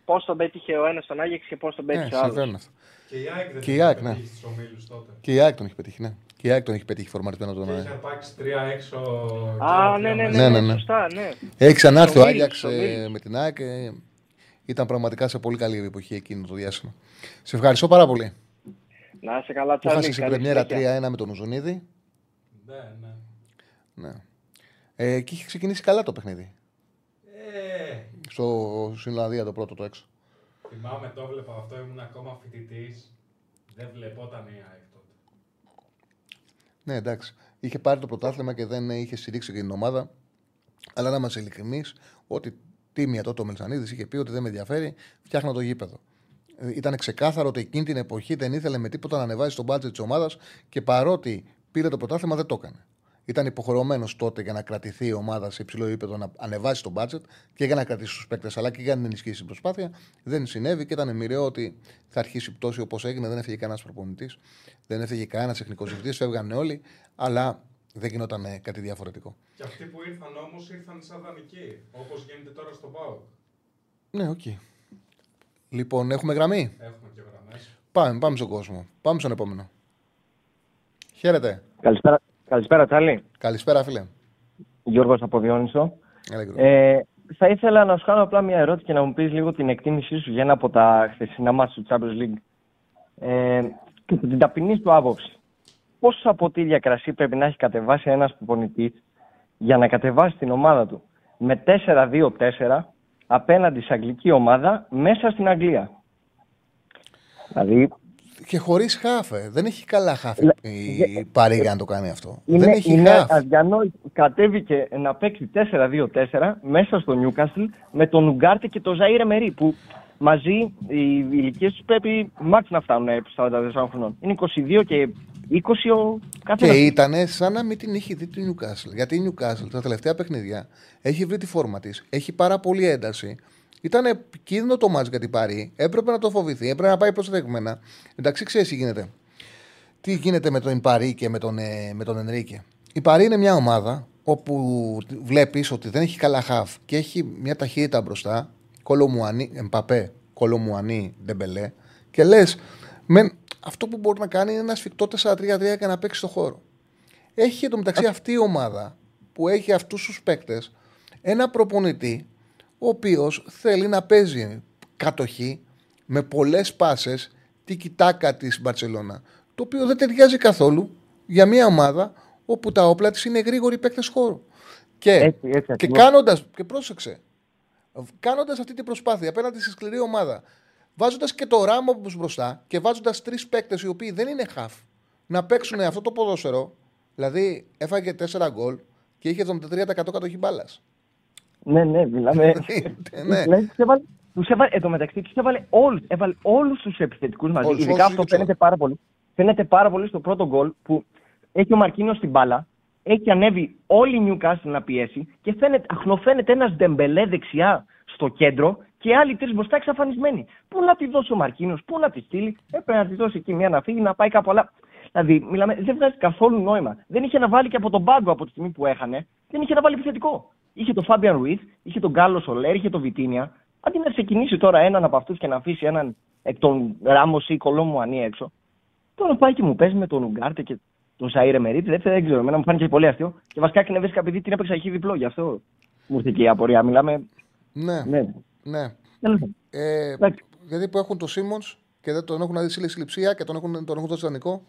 πώς τον πέτυχε ο ένας τον Άγιαξ και πώς τον Ναι, πέτυχε ο άλλος. συμβαίνουν αυτά. Και η ΑΕΚ δεν Και η είχε ΑΕΚ, ναι. πετύχει στους ομίλους τότε. Και η ΑΕΚ τον έχει πετύχει, ναι. Και η ΑΕΚ τον έχει πετύχει φορμαρισμένο τον Και είχε ΑΕΚ. αρπάξει τρία έξω. Α, και ναι, ναι, μέσα. ναι, Ναι, ναι, ναι, ναι. σωστά, ναι. Έχει ξανάρθει ο Στους Άγιαξ ομίλους, στους ε, ομίλους. με την ΑΕΚ. ε, ήταν πραγματικά σε πολύ καλή εποχή εκείνο το διάστημα. Σε ευχαριστώ πάρα πολύ. Να είσαι καλά, Που Τσάρλι. χάσει η καλή πρεμιέρα συνέχεια. 3-1 με τον Ουζουνίδη. Ναι, ναι. Ναι. Ε, και είχε ξεκινήσει καλά το παιχνίδι. Ε, Στο στην Ιρλανδία το πρώτο το έξω. θυμάμαι το έβλεπα αυτό, ήμουν ακόμα φοιτητής. Δεν βλεπόταν η ΑΕΚ τότε. Ναι, εντάξει. Είχε πάρει το πρωτάθλημα και δεν είχε στηρίξει και την ομάδα. Αλλά να είμαστε ειλικρινείς, ότι τίμια τότε ο Μελσανίδη είχε πει ότι δεν με ενδιαφέρει, φτιάχνω το γήπεδο. Ήταν ξεκάθαρο ότι εκείνη την εποχή δεν ήθελε με τίποτα να ανεβάσει τον μπάτζετ της ομάδας και παρότι πήρε το πρωτάθλημα δεν το έκανε. Ήταν υποχρεωμένος τότε για να κρατηθεί η ομάδα σε υψηλό επίπεδο να ανεβάσει τον μπάτζετ και για να κρατήσει τους παίκτες, αλλά και για να ενισχύσει την προσπάθεια. Δεν συνέβη και ήταν μοιραίο ότι θα αρχίσει η πτώση όπως έγινε. Δεν έφυγε κανένας προπονητής, δεν έφυγε κανένας τεχνικός διευθυντής, φεύγανε όλοι, αλλά δεν γινόταν ε, κάτι διαφορετικό. Και αυτοί που ήρθαν όμως ήρθαν σαν δανεικοί. Όπως γίνεται τώρα στο ΠΑΟΚ. Ναι, οκ. Λοιπόν, έχουμε γραμμή; Έχουμε και γραμμές. Πάμε, πάμε στον κόσμο. Πάμε στον επόμενο. Χαίρετε. Καλησπέρα, καλησπέρα Τσάρλυ. Καλησπέρα, φίλε. Γιώργος από Διόνυσο. Έλα, Γιώργο. Ε, θα ήθελα να σου κάνω απλά μια ερώτηση και να μου πεις λίγο την εκτίμησή σου για ένα από τα χθεσινά μάτια του Champions League. Ε, και από την ταπεινή του άποψη. Πόσα ποτήρια κρασί πρέπει να έχει κατεβάσει ένας προπονητής για να κατεβάσει την ομάδα του με 4-2-4 απέναντι σε αγγλική ομάδα μέσα στην Αγγλία. Δηλαδή, Και χωρίς χάφε. Δεν έχει καλά χάφε Λε- η Παρή για να το κάνει αυτό. Είναι, δεν έχει είναι χάφ. αδιανόητο. Κατέβηκε να παίξει 4-2-4 μέσα στο Νιούκασλ με τον Ουγκάρτε και τον Ζαΐρε Μερί που μαζί οι ηλικίες τους πρέπει μάξ να φτάνουν επί 44 χρονών. Είναι 22 και 20 ο Και καθένα. ήταν σαν να μην την είχε δει τη Newcastle. Γιατί η Newcastle τα τελευταία παιχνίδια έχει βρει τη φόρμα της, έχει πάρα πολύ ένταση. Ήταν επικίνδυνο το μάτς για την Παρή. Έπρεπε να το φοβηθεί, έπρεπε να πάει προσδεγμένα. Εντάξει, ξέρεις τι γίνεται. Τι γίνεται με τον Παρή και με τον, ε, με τον Ενρίκε. Η Παρή είναι μια ομάδα όπου βλέπεις ότι δεν έχει καλά χαφ και έχει μια ταχύτητα μπροστά. Κολομουανί, Εμπαπέ, Κολομουανί, Ντεμπελέ. Και λες, αυτό που μπορεί να κάνει είναι ένα σφιχτό 4-3-3 και να παίξει στο χώρο. Έχει εντωμεταξύ αυτή η ομάδα που έχει αυτούς τους παίκτες ένα προπονητή ο οποίος θέλει να παίζει κατοχή με πολλές πάσες τη κοιτάκα της Μπαρσελόνα. Το οποίο δεν ταιριάζει καθόλου για μια ομάδα όπου τα όπλα της είναι γρήγοροι παίκτες χώρου. Και, Έτσι, έτσι και ακριβώς. κάνοντας. Και πρόσεξε. Κάνοντας αυτή την προσπάθεια απέναντι στη σκληρή ομάδα, βάζοντας και το ράμο μπροστά και βάζοντας τρεις παίκτες οι οποίοι δεν είναι χαφ να παίξουν αυτό το ποδόσφαιρο. Δηλαδή έφαγε 4 γκολ και είχε 73% κατοχή μπάλας. Ναι, ναι, μιλάμε. ναι. Δηλαδή, τους έβαλε, τους έβαλε, εν τω μεταξύ τους έβαλε όλου έβαλε όλους τους επιθετικούς μαζί. Όλους, Ειδικά όσους αυτό και φαίνεται πάρα πολύ. Φαίνεται πάρα πολύ στο πρώτο γκολ που έχει ο Μαρκίνο στην μπάλα, έχει ανέβει όλη η Newcastle να πιέσει και φαίνεται, αχνοφαίνεται ένας ντεμπελέ δεξιά στο κέντρο και άλλοι τρεις μπροστά εξαφανισμένοι. Πού να τη δώσει ο Μαρκίνος, πού να τη στείλει, έπρεπε να τη δώσει εκεί μια να φύγει να πάει κάπου άλλα. Δηλαδή, μιλάμε, δεν βγάζει καθόλου νόημα. Δεν είχε να βάλει και από τον πάγκο από τη στιγμή που έχανε, δεν είχε να βάλει επιθετικό. Είχε τον Φάμπιαν Ρουίθ, είχε τον Γκάλο Σολέρ, είχε τον Βιτίνια. Αντί να ξεκινήσει τώρα έναν από αυτούς και να αφήσει έναν εκ των Ράμο ή Κολόμου Ανή έξω. Τώρα πάει και μου παίζει με τον Ουγκάρτε και τον Σαΐρε Μερίτη. Δεύτερα δεν ξέρω, εμένα μου φάνηκε πολύ αστείο. Και βασικά εκνεύρισκα επειδή την έπαιξα εκεί διπλό, γι' αυτό μου ήρθε και η απορία. Μιλάμε. Ναι, Ναι. ναι. Τέλος πάντων. Ε, Εντάξει. γιατί που έχουν τον Σίμον και δεν τον έχουν δει στη συλληψία και τον έχουν, τον έχουν δώσει δανεικό.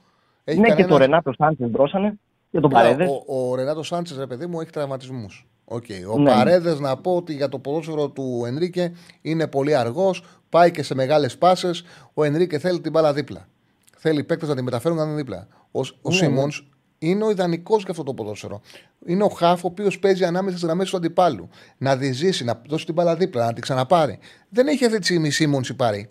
Έχει Ναι, και κανένας- τον Ρενάτο Σάντσες μπρόσανε και τον Καλά, Παρέδες. Ο, ο Ρενάτο Σάντσες, ρε παιδί μου, έχει τραυματισμούς. Okay. Ο Ναι. Παρέδες, να πω ότι για το ποδόσφαιρο του Ενρίκε είναι πολύ αργός, πάει και σε μεγάλες πάσες. Ο Ενρίκε θέλει την μπάλα δίπλα. Θέλει οι παίκτες να τη μεταφέρουν να είναι δίπλα. Ο, ο Ναι, Σίμονς είναι ο ιδανικός για αυτό το ποδόσφαιρο. Είναι ο Χάφ, ο οποίος παίζει ανάμεσα στι γραμμέ του αντιπάλου. Να διζήσει, να δώσει την μπάλα δίπλα, να την ξαναπάρει. Δεν έχει αυτή τη στιγμή Σίμονς η πάρει.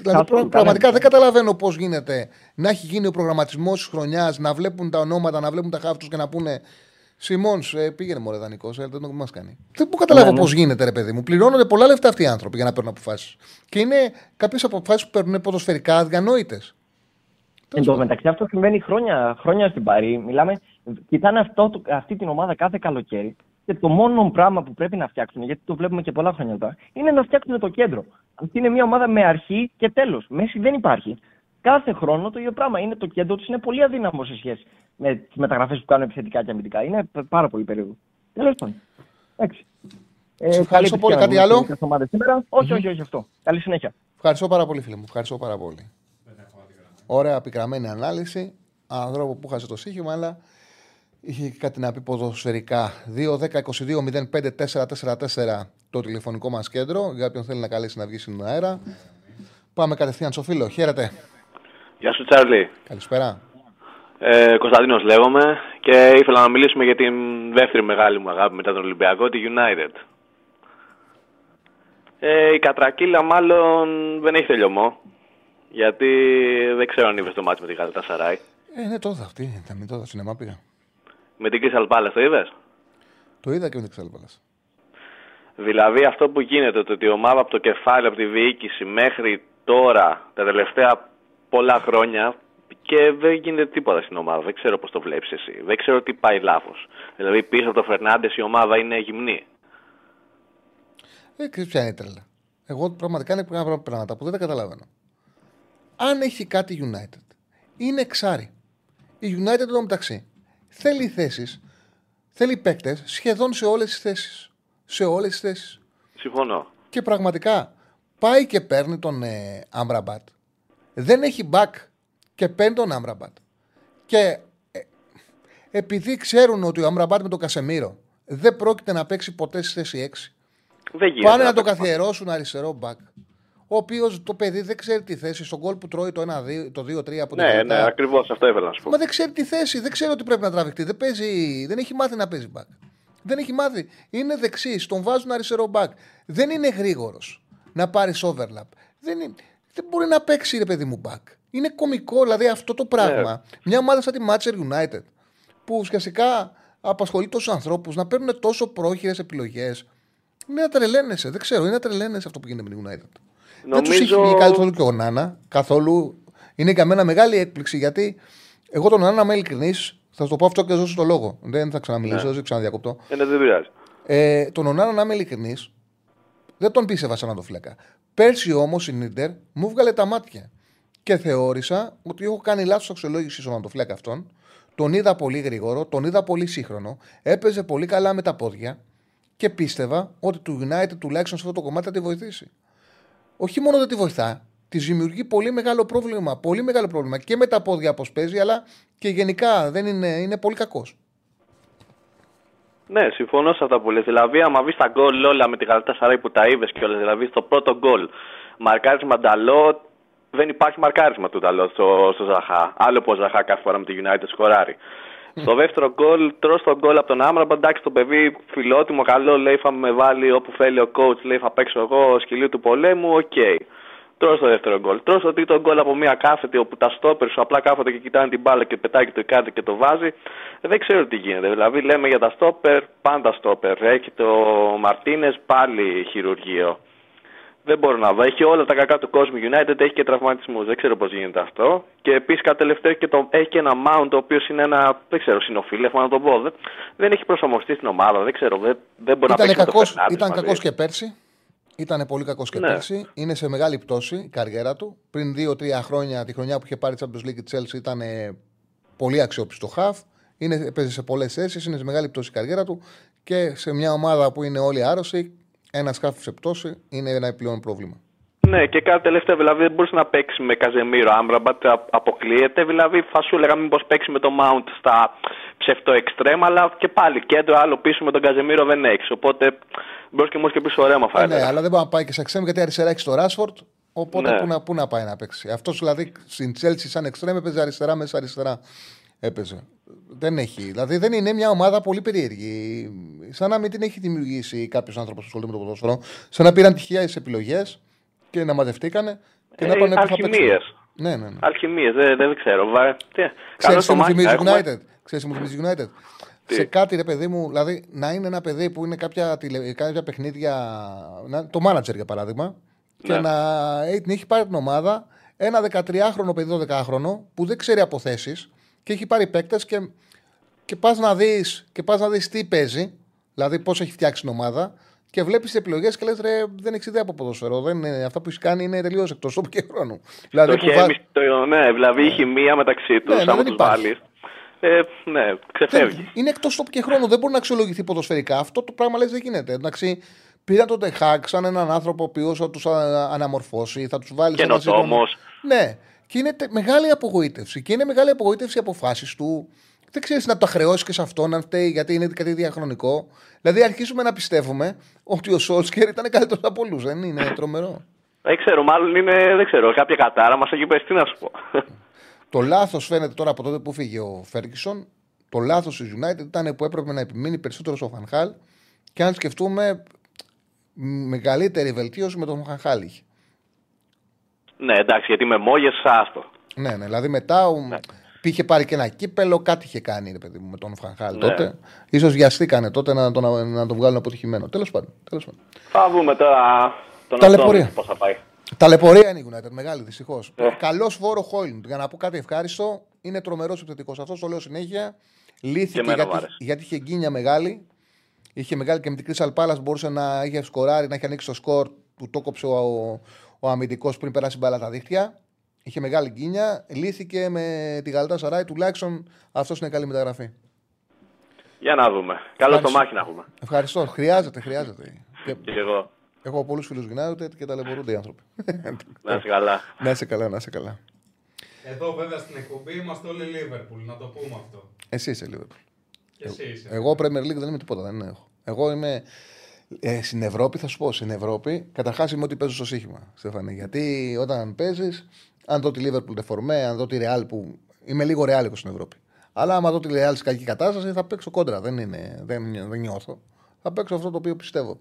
Δηλαδή, Καθόλου, πρα- πραγματικά κανένα. δεν καταλαβαίνω πώς γίνεται να έχει γίνει ο προγραμματισμός της χρονιάς, να βλέπουν τα ονόματα, να βλέπουν τα χάφ τους και να πούνε Σιμών, ε, πήγαινε μωρέ δανεικός, ε, δεν το μας κάνει. Δεν μπορώ να καταλάβω Ναι, ναι. πώς γίνεται, ρε παιδί μου. Πληρώνονται πολλά λεφτά αυτοί οι άνθρωποι για να παίρνουν αποφάσεις. Και είναι κάποιες αποφάσεις που παίρνουν ποδοσφαιρικά αδιανόητες. Εν τω μεταξύ αυτό συμβαίνει χρόνια, χρόνια στην Παρή. Μιλάμε, κοιτάνε αυτό, το- αυτή την ομάδα κάθε καλοκαίρι και το μόνο πράγμα που πρέπει να φτιάξουν, γιατί το βλέπουμε και πολλά χρόνια τώρα, είναι να φτιάξουν το κέντρο. Αυτή είναι μια ομάδα με αρχή και τέλος. Μέση δεν υπάρχει. Κάθε χρόνο το ίδιο πράγμα. Είναι το κέντρο τους είναι πολύ αδύναμο σε σχέση με τις μεταγραφές που κάνουν επιθετικά και αμυντικά. Είναι π- πάρα πολύ περίεργο. Τέλος πάντων. Εντάξει. Ε, Σε ευχαριστώ καλή πολύ. επιτυχία Κάτι με άλλο; τις ομάδες σήμερα. Όχι, όχι, όχι αυτό. Καλή συνέχεια. Ευχαριστώ πάρα πολύ, φίλε μου. Ευχαριστώ πάρα πολύ. Ωραία, πικραμένη ανάλυση. Ανθρώπου που χάσε το σύγχυμα, αλλά είχε και κάτι να πει ποδοσφαιρικά. 2-10-22-05-444 το τηλεφωνικό μας κέντρο. Για όποιον θέλει να καλέσει να βγει στην αέρα. Πάμε κατευθείαν στο φίλο. Χαίρετε. Γεια σου Τσάρλι. Καλησπέρα. Ε, Κωνσταντίνος λέγομαι και ήθελα να μιλήσουμε για την δεύτερη μεγάλη μου αγάπη μετά τον Ολυμπιακό, τη United. Ε, η Κατρακύλα μάλλον δεν έχει τελειωμό, γιατί δεν ξέρω αν είδες το μάτι με την Galatasaray. Ε, ναι, το είδα αυτή. Θα μην το είδα. Σινεμά πήγα. Με την Crystal Palace το είδες; Το είδα και με την Ξαλπαλά. Δηλαδή αυτό που γίνεται, το ότι η ομάδα από το κεφάλι, από τη διοίκηση μέχρι τώρα, τα τελευταία πολλά χρόνια και δεν γίνεται τίποτα στην ομάδα. Δεν ξέρω πώς το βλέπεις εσύ. Δεν ξέρω τι πάει λάθος. Δηλαδή πίσω από το Φερνάντες η ομάδα είναι γυμνή. Ε, ξέρεις ποια είναι η τρέλα. Εγώ πραγματικά είναι πράγματα πράγματα που δεν τα καταλαβαίνω. Αν έχει κάτι United, είναι εξάρι. Η United εδώ μεταξύ θέλει θέσεις, θέλει παίκτες σχεδόν σε όλες τις θέσεις. Σε όλες τις θέσεις. Συμφωνώ. Και πραγματικά πάει και παίρνει τον ε, Άμπραμπατ. Δεν έχει back και παίρνει τον Άμπραμπατ. Και ε, επειδή ξέρουν ότι ο Άμπραμπατ με τον Καζεμίρο δεν πρόκειται να παίξει ποτέ στη θέση 6, Δεν γίνεται. Πάνε να το παίξει. καθιερώσουν αριστερό back. Ο οποίος το παιδί δεν ξέρει τη θέση στο γκολ που τρώει το 1-2, το 2-3 από την Ναι, Γαλατά. ναι, ακριβώς αυτό ήθελα να σου πω. Μα δεν ξέρει τη θέση, δεν ξέρει ότι πρέπει να τραβηχτεί. Δεν, παίζει, δεν έχει μάθει να παίζει back. Δεν έχει μάθει. Είναι δεξί, τον βάζουν αριστερό back. Δεν είναι γρήγορος να πάρεις overlap. Δεν, είναι, δεν μπορεί να παίξει, ρε παιδί μου, back. Είναι κωμικό, δηλαδή αυτό το πράγμα. Μια ομάδα σαν τη Manchester United, που ουσιαστικά απασχολεί τόσους ανθρώπους να παίρνουν τόσο πρόχειρες επιλογές. Είναι να τρελαίνεσαι. Δεν ξέρω, είναι να τρελαίνεσαι αυτό που γίνεται με την United. Δεν τους έχει Νομίζω- βγει καθόλου και ο Νάνα. Καθόλου. Είναι για μένα μεγάλη έκπληξη γιατί εγώ τον Νάνα, είμαι ειλικρινής, θα σου το πω αυτό και δώσω το λόγο. Δεν θα ξαναμιλήσω, Ναι. δεν ξαναδιακοπτώ. Ε, ναι, δεν πειράζει. Ε, τον Ονάνα, να είμαι ειλικρινής, δεν τον πίστευα σαν φύλακα. Πέρσι όμως η Νίντερ μου βγάλε τα μάτια. Και θεώρησα ότι έχω κάνει λάθος αξιολόγηση στον αντοφυλάκα αυτόν. Τον είδα πολύ γρήγορο, τον είδα πολύ σύγχρονο, έπαιζε πολύ καλά με τα πόδια και πίστευα ότι του United τουλάχιστον σε αυτό το κομμάτι θα τη βοηθήσει. Όχι μόνο δεν τη βοηθά, τη δημιουργεί πολύ μεγάλο πρόβλημα. Πολύ μεγάλο πρόβλημα και με τα πόδια πώς παίζει, αλλά και γενικά δεν είναι, είναι πολύ κακός. Ναι, συμφωνώ σε αυτά που λες. Δηλαδή, άμα βρεις τα γκολ όλα με τη Γαλατασαράι που τα είδες κιόλας, δηλαδή στο πρώτο γκολ μαρκάρισμα Νταλό, δεν υπάρχει μαρκάρισμα του Νταλό στο, στο Ζαχά. Άλλο πως Ζαχά κάθε φορά με τη United σκοράρει. Στο δεύτερο γκολ, τρως το γκολ από τον Άμραμπατ. Εντάξει, το παιδί φιλότιμο, καλό, λέει θα με βάλει όπου θέλει ο coach, λέει θα παίξω εγώ σκυλί του πολέμου, οκ. Τρως το δεύτερο γκολ. Τρως το τρίτο γκολ από μια κάθετη όπου τα στόπερ σου απλά κάθονται και κοιτάνε την μπάλα και πετάει και το κάτι και το βάζει. Δεν ξέρω τι γίνεται. Δηλαδή λέμε για τα στόπερ, πάντα στόπερ. Έχει το Μαρτίνες πάλι χειρουργείο. Δεν μπορώ να δω. Έχει όλα τα κακά του κόσμου United, έχει και τραυματισμούς. Δεν ξέρω πώς γίνεται αυτό. Και επίσης κατά τελευταίο έχει και, το, έχει και ένα Mount, ο οποίος είναι ένα, δεν ξέρω, συνοφίλευμα να το πω. Δεν, δεν έχει προσαρμοστεί στην ομάδα. Δεν ξέρω. Δεν, δεν μπορεί Ήταν να παίξει. με το κακός, Fernandes ήταν μαζί. κακός και πέρσι. Ήταν πολύ κακός και Ναι. πέρσι. Είναι σε μεγάλη πτώση η καριέρα του. Πριν 2-3 χρόνια, τη χρονιά που είχε πάρει Champions League η Chelsea, ήταν ε, πολύ αξιόπιστο χαφ. Είναι, παίζει σε πολλές θέσεις, είναι σε μεγάλη πτώση η καριέρα του και σε μια ομάδα που είναι όλοι άρρωστοι, ένα χαφ σε πτώση είναι ένα επιπλέον πρόβλημα. Ναι, και κάτι τελευταίο, δηλαδή δεν μπορούσε να παίξεις με Καζεμίρο. Άμπραμπατ αποκλείεται. Δηλαδή θα σου έλεγα μήπως παίξεις με το Mount στα ψευτό εξτρέμ, αλλά και πάλι κέντρο άλλο πίσω με τον Καζεμίρο δεν έχεις. Οπότε μπορεί και μόνο και πίσω ρέμα θα Ε, έλεγα. ναι, αλλά δεν μπορεί να πάει και σε εξτρέμ γιατί αριστερά έχει το Ράσφορντ. Οπότε Ναι. πού, να, πού να πάει να παίξει. Αυτός δηλαδή στην Chelsea σαν εξτρέμ έπαιζε αριστερά μέσα αριστερά. Έπαιζε. Δεν έχει. Δηλαδή δεν είναι μια ομάδα πολύ περίεργη. Σαν να μην την έχει δημιουργήσει κάποιος άνθρωπος που ασχολείται με το ποδόσφαιρο. Σαν να πήραν τυχαία επιλογές και να μαζευτήκανε και να Ε, πάνε πού θα παίξουν. αλχημίες. Ναι, ναι, ναι. Αλχημίες, δεν, δεν ξέρω. Βα... Τι, καλό Ξέρεις τι το μου μάχη θυμίζει έχουμε. United; Ξέρεις τι μου θυμίζει United; Σε κάτι ρε παιδί μου, δηλαδή να είναι ένα παιδί που είναι κάποια, τηλε, κάποια παιχνίδια. Να, το manager για παράδειγμα. Και Ναι. να ε, την έχει πάρει την ομάδα ένα 13χρονο παιδί, 12χρονο που δεν ξέρει αποθέσεις και έχει πάρει παίκτες και, και πας να δεις να δεις τι παίζει, δηλαδή πώς έχει φτιάξει την ομάδα. Και βλέπεις τις επιλογές και λες: Ρε, δεν έχει ιδέα από ποδόσφαιρο. Δεν, είναι- αυτά που έχει κάνει είναι τελείως εκτός τόπου και χρόνου. Δηλαδή, Το που βα- χέμι, το, ναι, δηλαδή η χημεία μεταξύ τους. Ναι, ναι, άμα δεν τους υπάρχει. βάλεις. Ε, ναι, ξεφεύγει. Δεν- Είναι εκτός τόπου και χρόνου. Δεν μπορεί να αξιολογηθεί ποδοσφαιρικά. Αυτό το πράγμα λες δεν γίνεται. Εντάξει, πήραν τον Τεχάκ σαν έναν άνθρωπο ο οποίος θα τους αναμορφώσει, θα τους βάλεις σε ένα Καινοτόμος. σύγχρονο- Ναι. Και είναι τε- μεγάλη απογοήτευση. Και είναι μεγάλη απογοήτευση οι αποφάσεις του. Δεν ξέρεις να το χρεώσεις και σε αυτόν, αν φταίει, γιατί είναι κάτι διαχρονικό. Δηλαδή, αρχίζουμε να πιστεύουμε ότι ο Σόλσκερ ήταν καλύτερος από όλους. Δεν είναι τρομερό. Δεν ξέρω, μάλλον είναι, δεν ξέρω, κάποια κατάρα μας έχει πέσει, τι να σου πω. Το λάθος φαίνεται τώρα από τότε που φύγε ο Φέργκισον. Το λάθος της United ήταν που έπρεπε να επιμείνει περισσότερο στο Φανχάλ. Και αν σκεφτούμε, μ, μεγαλύτερη βελτίωση με τον Φανχάλ είχε. Ναι, εντάξει, γιατί με μόγες, άστο. Ναι, ναι, δηλαδή μετά ο... είχε πάρει και ένα κύπελο, κάτι είχε κάνει ρε παιδί μου με τον Φανχάλ Ναι. τότε. σω βιαστήκανε τότε να τον, να τον βγάλουν αποτυχημένο. Τέλος πάντων. Τέλος πάντων. Θα δούμε τώρα τον Ταλαιπωρία. πώς θα πάει. Ταλαιπωρία είναι η United, μεγάλη δυστυχώς. Ε. Καλός φόρο Χόιλντ. Για να πω κάτι ευχάριστο, είναι τρομερός επιθετικός. Αυτό το λέω συνέχεια. Λύθηκε εμένα μου γιατί, άρεσε. γιατί είχε γκίνια μεγάλη. Είχε μεγάλη και με την Κρίσαλ Πάλα μπορούσε να είχε σκοράρει, να είχε ανοίξει το σκορ που το κόψε ο, ο, ο αμυντικός πριν περάσει μπάλα τα δίχτυα. Είχε μεγάλη γκίνια. Λύθηκε με τη Γαλατά Σαράι. Τουλάχιστον αυτός είναι καλή μεταγραφή. Για να δούμε. Καλό το Ευχαριστώ. μάχη να έχουμε. Ευχαριστώ. Χρειάζεται, χρειάζεται. Και, Και εγώ. έχω πολλούς φίλους United και ταλαιπωρούνται οι άνθρωποι. Να είσαι καλά. να είσαι καλά, να είσαι καλά. Εδώ βέβαια στην εκπομπή είμαστε όλοι Liverpool, να το πούμε αυτό. Εσύ είσαι Liverpool. Και εσύ είσαι. Εγώ Premier League δεν είμαι τίποτα, δεν έχω. Εγώ είμαι. Ε, στην Ευρώπη, θα σου πω, στην Ευρώπη, καταρχάς είμαι ότι παίζω στο σύγχυμα, Στέφανε. Γιατί όταν παίζεις, αν δω τη Liverpool δεφορμέ, αν δω τη Real που. Είμαι λίγο Real στην Ευρώπη. Αλλά άμα δω τη Real σε κακή κατάσταση, θα παίξω κόντρα. Δεν, είναι, δεν, δεν νιώθω. Θα παίξω αυτό το οποίο πιστεύω.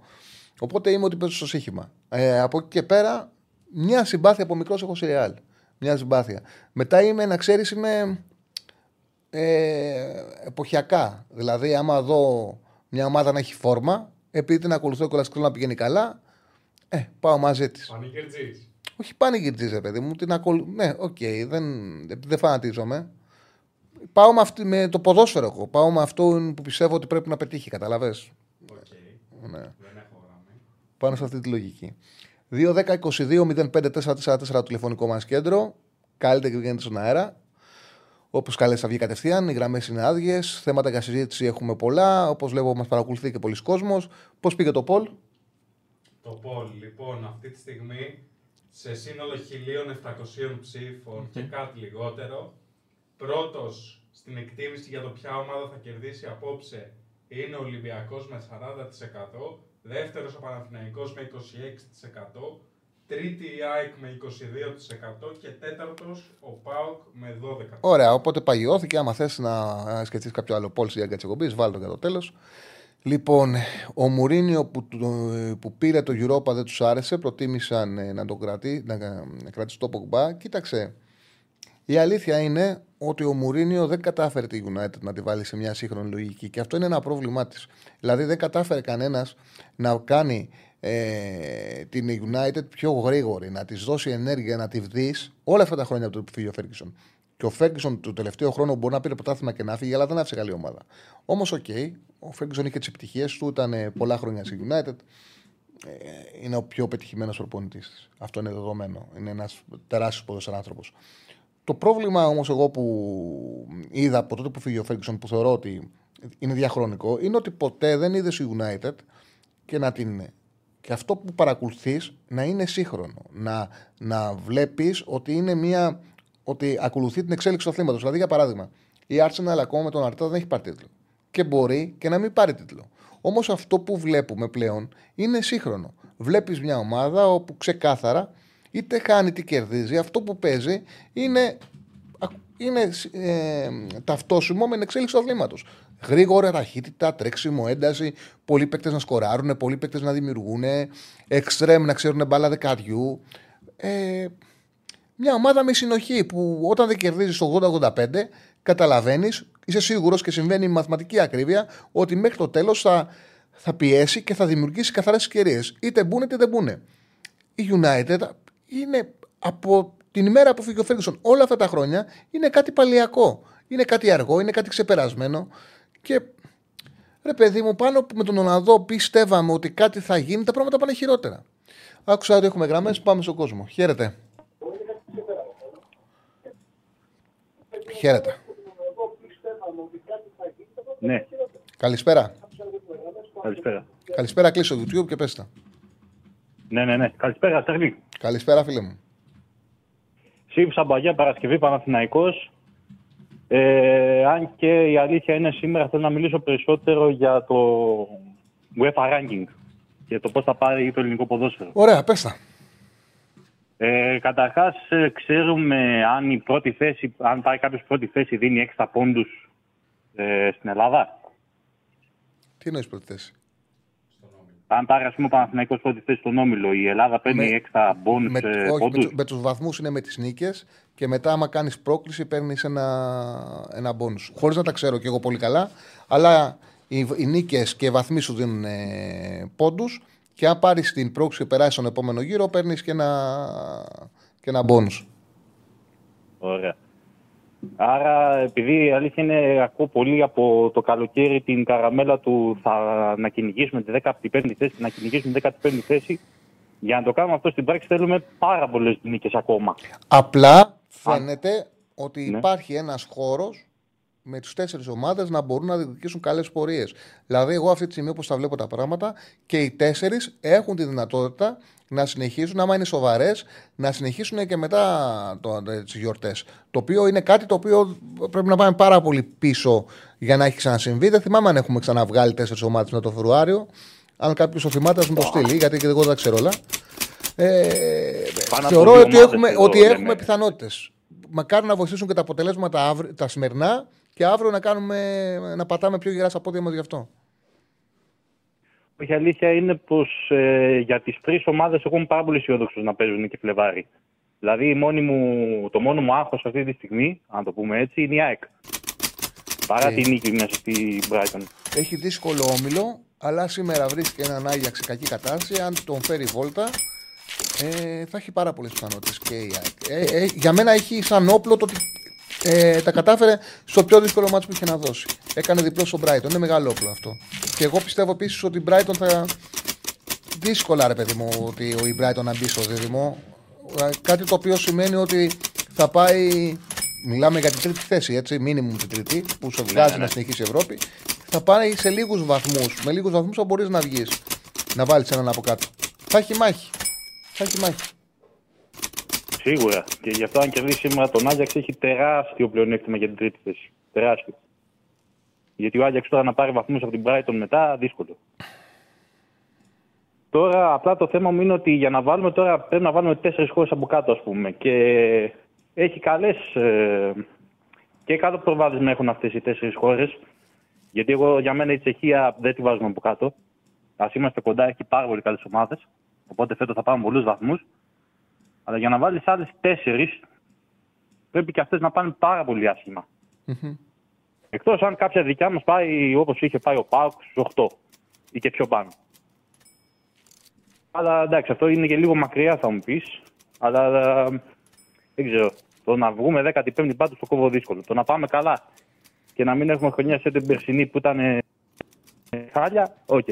Οπότε είμαι ότι παίζω στοίχημα. Ε, από εκεί και πέρα, μια συμπάθεια από μικρός έχω στη Real. Μια συμπάθεια. Μετά είμαι, να ξέρεις, είμαι ε, εποχιακά. Δηλαδή, άμα δω μια ομάδα να έχει φόρμα, επειδή την ακολουθώ και να πηγαίνει καλά, ε, πάω μαζί της. Πανηγυρτζής. Όχι πανηγυρτζή, ρε παιδί μου. Την ακολου... Ναι, οκ, okay, δεν, δεν φανατίζομαι. Πάω με, αυτή, με το ποδόσφαιρο εγώ. Πάω με αυτό που πιστεύω ότι πρέπει να πετύχει, καταλαβέ. Okay. Ναι. Δεν έχω γραμμή. Πάνω σε αυτή τη λογική. 2-10-22-05-444 το τηλεφωνικό μας κέντρο. Καλύτερα και βγαίνετε στον αέρα. Όπως καλές θα βγει κατευθείαν, οι γραμμές είναι άδειες. Θέματα για συζήτηση έχουμε πολλά. Όπως βλέπω, μας παρακολουθεί και πολλοί κόσμος. Πώς πήγε το Πολ, Το Πολ, λοιπόν, αυτή τη στιγμή σε σύνολο 1.700 ψήφων και κάτι λιγότερο. Πρώτος στην εκτίμηση για το ποια ομάδα θα κερδίσει απόψε είναι ο Ολυμπιακός με 40%. Δεύτερος ο Παναθηναϊκός με 26%. Τρίτη η ΑΕΚ με 22% και τέταρτος ο ΠΑΟΚ με 12%. Ωραία, οπότε παγιώθηκε. Άμα θες να σκεφτείς κάποιο άλλο πόλ για τι βάλω το για το τέλος. Λοιπόν, ο Μουρίνιο που, που πήρε το Europa δεν τους άρεσε. Προτίμησαν ε, να το κρατήσει, να, να κρατήσει το Πογμπά. Κοίταξε. Η αλήθεια είναι ότι ο Μουρίνιο δεν κατάφερε τη United να τη βάλει σε μια σύγχρονη λογική και αυτό είναι ένα πρόβλημά της. Δηλαδή δεν κατάφερε κανένας να κάνει ε, την United πιο γρήγορη, να της δώσει ενέργεια, να τη δεις όλα αυτά τα χρόνια από το που φύγει ο Φέργκισον. Και ο Φέργκισον το τελευταίο χρόνο μπορεί να πήρε πρωτάθλημα και να φύγει, αλλά δεν άφησε καλή ομάδα. Όμως, οκ, okay, ο Φέργκισον είχε τις επιτυχίες του, ήταν ε, πολλά χρόνια στη United. Ε, είναι ο πιο πετυχημένος προπονητής της. Αυτό είναι δεδομένο. Είναι ένας τεράστιος ποδοσφαιρικός άνθρωπος. Το πρόβλημα όμως, εγώ που είδα από τότε που φύγει ο Φέργκισον, που θεωρώ ότι είναι διαχρονικό, είναι ότι ποτέ δεν είδες η United και να την και αυτό που παρακολουθείς να είναι σύγχρονο. Να, να βλέπεις ότι είναι μια. ότι ακολουθεί την εξέλιξη του αθλήματος. Δηλαδή, για παράδειγμα, η Arsenal ακόμα με τον Αρτά δεν έχει πάρει τίτλο. Και μπορεί και να μην πάρει τίτλο. Όμως αυτό που βλέπουμε πλέον είναι σύγχρονο. Βλέπεις μια ομάδα όπου ξεκάθαρα είτε χάνει είτε κερδίζει. Αυτό που παίζει είναι, είναι ε, ταυτόσιμο με την εξέλιξη του αθλήματος γρήγορα, ταχύτητα, τρέξιμο, ένταση. Πολλοί παίκτες να σκοράρουν, πολλοί παίκτες να δημιουργούν, εξτρέμ να ξέρουν μπάλα δεκαριού. Ε, μια ομάδα με συνοχή που όταν δεν κερδίζεις το 80-85, καταλαβαίνεις, είσαι σίγουρος και συμβαίνει η μαθηματική ακρίβεια ότι μέχρι το τέλος θα, θα πιέσει και θα δημιουργήσει καθαρές ευκαιρίες. Είτε μπουν είτε δεν μπουν. Η United είναι από την ημέρα που φύγει ο Φέργκισον όλα αυτά τα χρόνια είναι κάτι παλιακό. Είναι κάτι αργό, είναι κάτι ξεπερασμένο. Και ρε παιδί μου, πάνω που με τον Ολλανδό πιστεύαμε ότι κάτι θα γίνει, τα πράγματα πάνε χειρότερα. Άκουσα ότι έχουμε γραμμές, πάμε στον κόσμο. Χαίρετε. Χαίρετε. Ναι. Καλησπέρα. Καλησπέρα. Καλησπέρα, κλείσω το YouTube και πες τα. Ναι, ναι, ναι. Καλησπέρα, Στέρλι. Καλησπέρα, φίλε μου. Σύμψα Μπαγιά, Παρασκευή, Παναθηναϊκός. Ε, αν και η αλήθεια είναι σήμερα θέλω να μιλήσω περισσότερο για το UEFA Ranking και το πώς θα πάρει το ελληνικό ποδόσφαιρο. Ωραία, πες τα. Ε, καταρχάς ε, ξέρουμε αν η πρώτη θέση, αν πάρει κάποιος πρώτη θέση δίνει έξτρα πόντους ε, στην Ελλάδα. Τι εννοείς πρώτη θέση; Αν πάρει ας πούμε, ο Παναθηναϊκός πρώτη θέση στον Όμιλο, η Ελλάδα παίρνει με, έξτρα μπόνους με, ε, όχι, πόντους. Με, με τους βαθμούς είναι με τις νίκες και μετά άμα κάνεις πρόκληση παίρνεις ένα, ένα μπόνους. Χωρίς να τα ξέρω και εγώ πολύ καλά, αλλά οι, οι νίκες και οι βαθμοί σου δίνουν ε, πόντους και αν πάρεις την πρόκληση και περάσεις στον επόμενο γύρο παίρνεις και ένα, και ένα μπόνους. Ωραία. Άρα, επειδή η αλήθεια είναι ακούω πολύ από το καλοκαίρι την καραμέλα του θα να κυνηγήσουμε τη 15η θέση, να κυνηγήσουμε τη 15η θέση. Για να το κάνουμε αυτό στην πράξη θέλουμε πάρα πολλές νίκες ακόμα. Απλά φαίνεται ότι ναι. υπάρχει ένας χώρος με τις τέσσερις ομάδες να μπορούν να διεκδικήσουν καλές πορείες. Δηλαδή, εγώ αυτή τη στιγμή, όπως τα βλέπω τα πράγματα, και οι τέσσερις έχουν τη δυνατότητα να συνεχίσουν, άμα είναι σοβαρές, να συνεχίσουν και μετά τις γιορτές. Το οποίο είναι κάτι το οποίο πρέπει να πάμε πάρα πολύ πίσω για να έχει ξανασυμβεί. Δεν θυμάμαι αν έχουμε ξαναβγάλει τέσσερις ομάδες με το Φεβρουάριο. Αν κάποιος το θυμάται, α μου το στείλει, γιατί και εγώ δεν τα ξέρω όλα. Ε, Πάνω από θεωρώ δύο ότι ομάδες έχουμε, εδώ ότι λένε. έχουμε πιθανότητες. Μακάρι να βοηθήσουν και τα αποτελέσματα αύριο- τα σημερινά και αύριο να, κάνουμε, να πατάμε πιο γερά στα πόδια μας γι' αυτό. Όχι, η αλήθεια είναι πως ε, για τις τρεις ομάδες εγώ είμαι πάρα πολύ αισιόδοξος να παίζουν και Φλεβάρι. Δηλαδή, η μόνη μου, το μόνο μου άγχος αυτή τη στιγμή, αν το πούμε έτσι, είναι η ΑΕΚ. Παρά Ε. τη νίκη μέσα στη Brighton. Έχει δύσκολο όμιλο, αλλά σήμερα βρίσκει έναν Άγιαξ σε κακή κατάσταση. Αν τον φέρει βόλτα, ε, θα έχει πάρα πολλές πιθανότητες και η ΑΕΚ. Ε, ε, για μένα έχει σαν όπλο το ότι ε, τα κατάφερε στο πιο δύσκολο μάτσο που είχε να δώσει. Έκανε διπλό στον Brighton. Είναι μεγάλο όπλο αυτό. Και εγώ πιστεύω επίσης ότι η Brighton θα. Δύσκολα, ρε παιδί μου, ότι η Brighton να μπει στο δίδυμο. Ε, Κάτι το οποίο σημαίνει ότι θα πάει. Μιλάμε για την τρίτη θέση, έτσι, μήνυμου την τρίτη, που σε βγάζει ναι. να συνεχίσει η Ευρώπη. Θα πάει σε λίγους βαθμούς. Με λίγους βαθμούς θα μπορείς να βγεις. Να βάλεις έναν από κάτω. Θα έχει μάχη. Θα έχει μάχη. Σίγουρα. Και γι' αυτό, αν κερδίσει σήμερα τον Άγιαξ, έχει τεράστιο πλεονέκτημα για την τρίτη θέση. Τεράστιο. Γιατί ο Άγιαξ τώρα να πάρει βαθμούς από την Brighton μετά, δύσκολο. Τώρα, απλά το θέμα μου είναι ότι για να βάλουμε τώρα πρέπει να βάλουμε τέσσερις χώρες από κάτω, ας πούμε. Και έχει καλές. Ε, και καλό προβάδισμα έχουν αυτές οι τέσσερις χώρες. Γιατί εγώ για μένα η Τσεχία δεν τη βάζουμε από κάτω. Α είμαστε κοντά, έχει πάρα πολύ καλές ομάδες. Οπότε φέτος θα πάμε πολλούς βαθμούς. Αλλά για να βάλεις άλλες τέσσερις, πρέπει και αυτές να πάνε πάρα πολύ άσχημα. Εκτός αν κάποια δικιά μας πάει όπως είχε πάει ο Πάουκ στους 8 ή και πιο πάνω. Αλλά εντάξει, αυτό είναι και λίγο μακριά θα μου πεις. Αλλά ε, δεν ξέρω. Το να βγούμε 15η πάντως το κόβω δύσκολο. Το να πάμε καλά και να μην έχουμε χρονιά σε την περσινή που ήταν ε, ε, χάλια, οκ.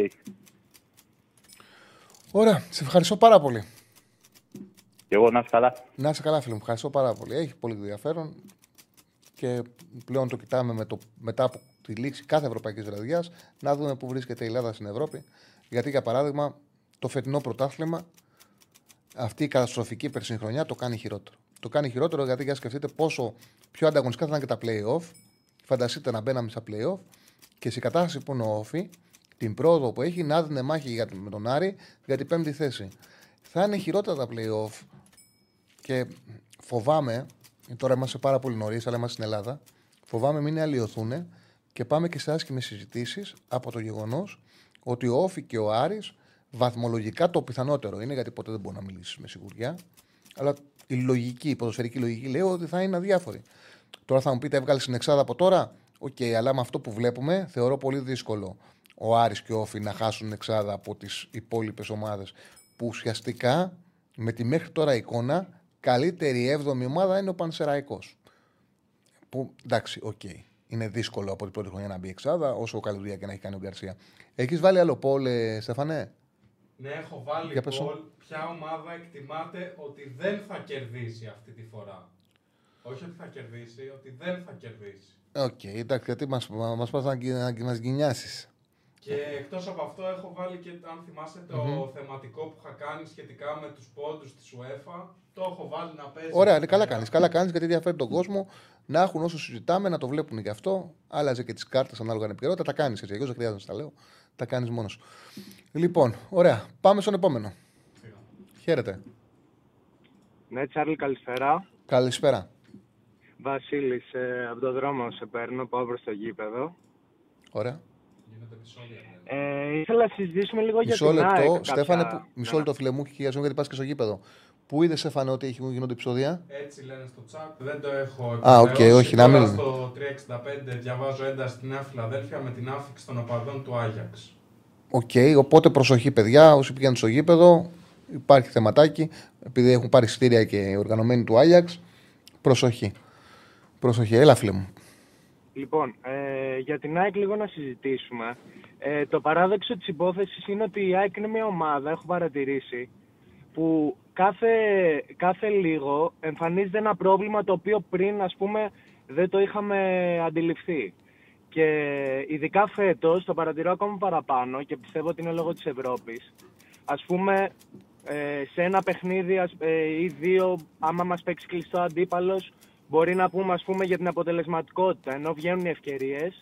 Ωραία, σε ευχαριστώ πάρα πολύ. Και εγώ να είσαι καλά. Να είσαι καλά, φίλε μου. Ευχαριστώ πάρα πολύ. Έχει πολύ ενδιαφέρον και πλέον το κοιτάμε με το, μετά από τη λήξη κάθε Ευρωπαϊκής Βραδιάς να δούμε πού βρίσκεται η Ελλάδα στην Ευρώπη. Γιατί, για παράδειγμα, το φετινό πρωτάθλημα, αυτή η καταστροφική περσινή χρονιά το κάνει χειρότερο. Το κάνει χειρότερο γιατί για σκεφτείτε πόσο πιο ανταγωνιστικά θα ήταν και τα playoff. Φανταστείτε να μπαίναμε στα playoff και σε κατάσταση που είναι ο Όφη, την πρόοδο που έχει να δίνει μάχη για, με τον Άρη για την πέμπτη θέση. Θα είναι χειρότερα τα playoff και φοβάμαι, τώρα είμαστε πάρα πολύ νωρίς, αλλά είμαστε στην Ελλάδα, φοβάμαι μην αλλοιωθούν και πάμε και σε άσχημες συζητήσεις από το γεγονός ότι ο Όφη και ο Άρης βαθμολογικά το πιθανότερο είναι, γιατί ποτέ δεν μπορεί να μιλήσεις με σιγουριά, αλλά η λογική, η ποδοσφαιρική λογική λέει ότι θα είναι αδιάφορη. Τώρα θα μου πείτε, έβγαλε την εξάδα από τώρα. Οκ, αλλά με αυτό που βλέπουμε, θεωρώ πολύ δύσκολο ο Άρης και ο ΟΦΗ να χάσουν εξάδα από τις υπόλοιπες ομάδες που ουσιαστικά με τη μέχρι τώρα εικόνα καλύτερη έβδομη ομάδα είναι ο Πανσεραϊκός. Που εντάξει, οκ. Είναι δύσκολο από την πρώτη χρονιά να μπει εξάδα, όσο καλή δουλειά και να έχει κάνει ο Γκαρσία. Έχεις βάλει άλλο poll, ε, Στέφανε. Ναι, έχω βάλει Για πες poll. Ποια ομάδα εκτιμάτε ότι δεν θα κερδίσει αυτή τη φορά; Όχι ότι θα κερδίσει, ότι δεν θα κερδίσει. Οκ, εντάξει, γιατί μας μας πας να, να, να μας γκινιάσεις. Και εκτός από αυτό, έχω βάλει και, αν θυμάστε, το θεματάκι που είχα κάνει σχετικά με τους πόντους της UEFA. Το έχω βάλει να παίζει. Ωραία, ναι, καλά κάνεις. Καλά κάνεις γιατί ενδιαφέρει τον κόσμο να έχουν όσο συζητάμε, να το βλέπουν γι' αυτό. Άλλαζε και τις κάρτες ανάλογα την επικαιρότητα. Τα κάνεις έτσι. Εγώ δεν χρειάζεται να στα λέω. Τα κάνεις μόνος σου. Λοιπόν, ωραία. Πάμε στον επόμενο. Χαίρετε. Ναι, Τσάρλι, καλησπέρα. Καλησπέρα. Βασίλης, ε, από το δρόμο σε παίρνω, πάω προς το γήπεδο. Ωραία. Ε, ήθελα να συζητήσουμε λίγο Μισό για την ΑΕΚ. λεπτό, κάποια- Στέφανε, που, μισό Ναι. λεπτό φίλε μου, και γιατί πας και στο γήπεδο. Πού είδες, Στέφανε, ότι έχει- γίνονται επεισόδια; Έτσι λένε στο chat. Δεν το έχω Α, οκ, επιβεβαιώσει. όχι, να Τώρα μην- Στο 365 διαβάζω ένταση στη Νέα Φιλαδέλφια με την άφιξη των οπαδών του Άγιαξ. Οκ, οπότε προσοχή, παιδιά. Όσοι πηγαίνουν στο γήπεδο, υπάρχει θεματάκι. Επειδή έχουν πάρει εισιτήρια και οι οργανωμένοι του Άγιαξ, προσοχή. Προσοχή, έλα φίλε μου. Λοιπόν, ε, για την ΑΕΚ λίγο να συζητήσουμε. Ε, το παράδοξο της υπόθεσης είναι ότι η ΑΕΚ είναι μια ομάδα, έχω παρατηρήσει, που κάθε, κάθε λίγο εμφανίζεται ένα πρόβλημα το οποίο πριν, ας πούμε, δεν το είχαμε αντιληφθεί. Και ειδικά φέτος, το παρατηρώ ακόμα παραπάνω και πιστεύω ότι είναι λόγω της Ευρώπης. Ας πούμε, ε, σε ένα παιχνίδι ας- ε, ή δύο, άμα μας παίξει κλειστό αντίπαλος, μπορεί να πούμε ας πούμε για την αποτελεσματικότητα. Ενώ βγαίνουν οι ευκαιρίες,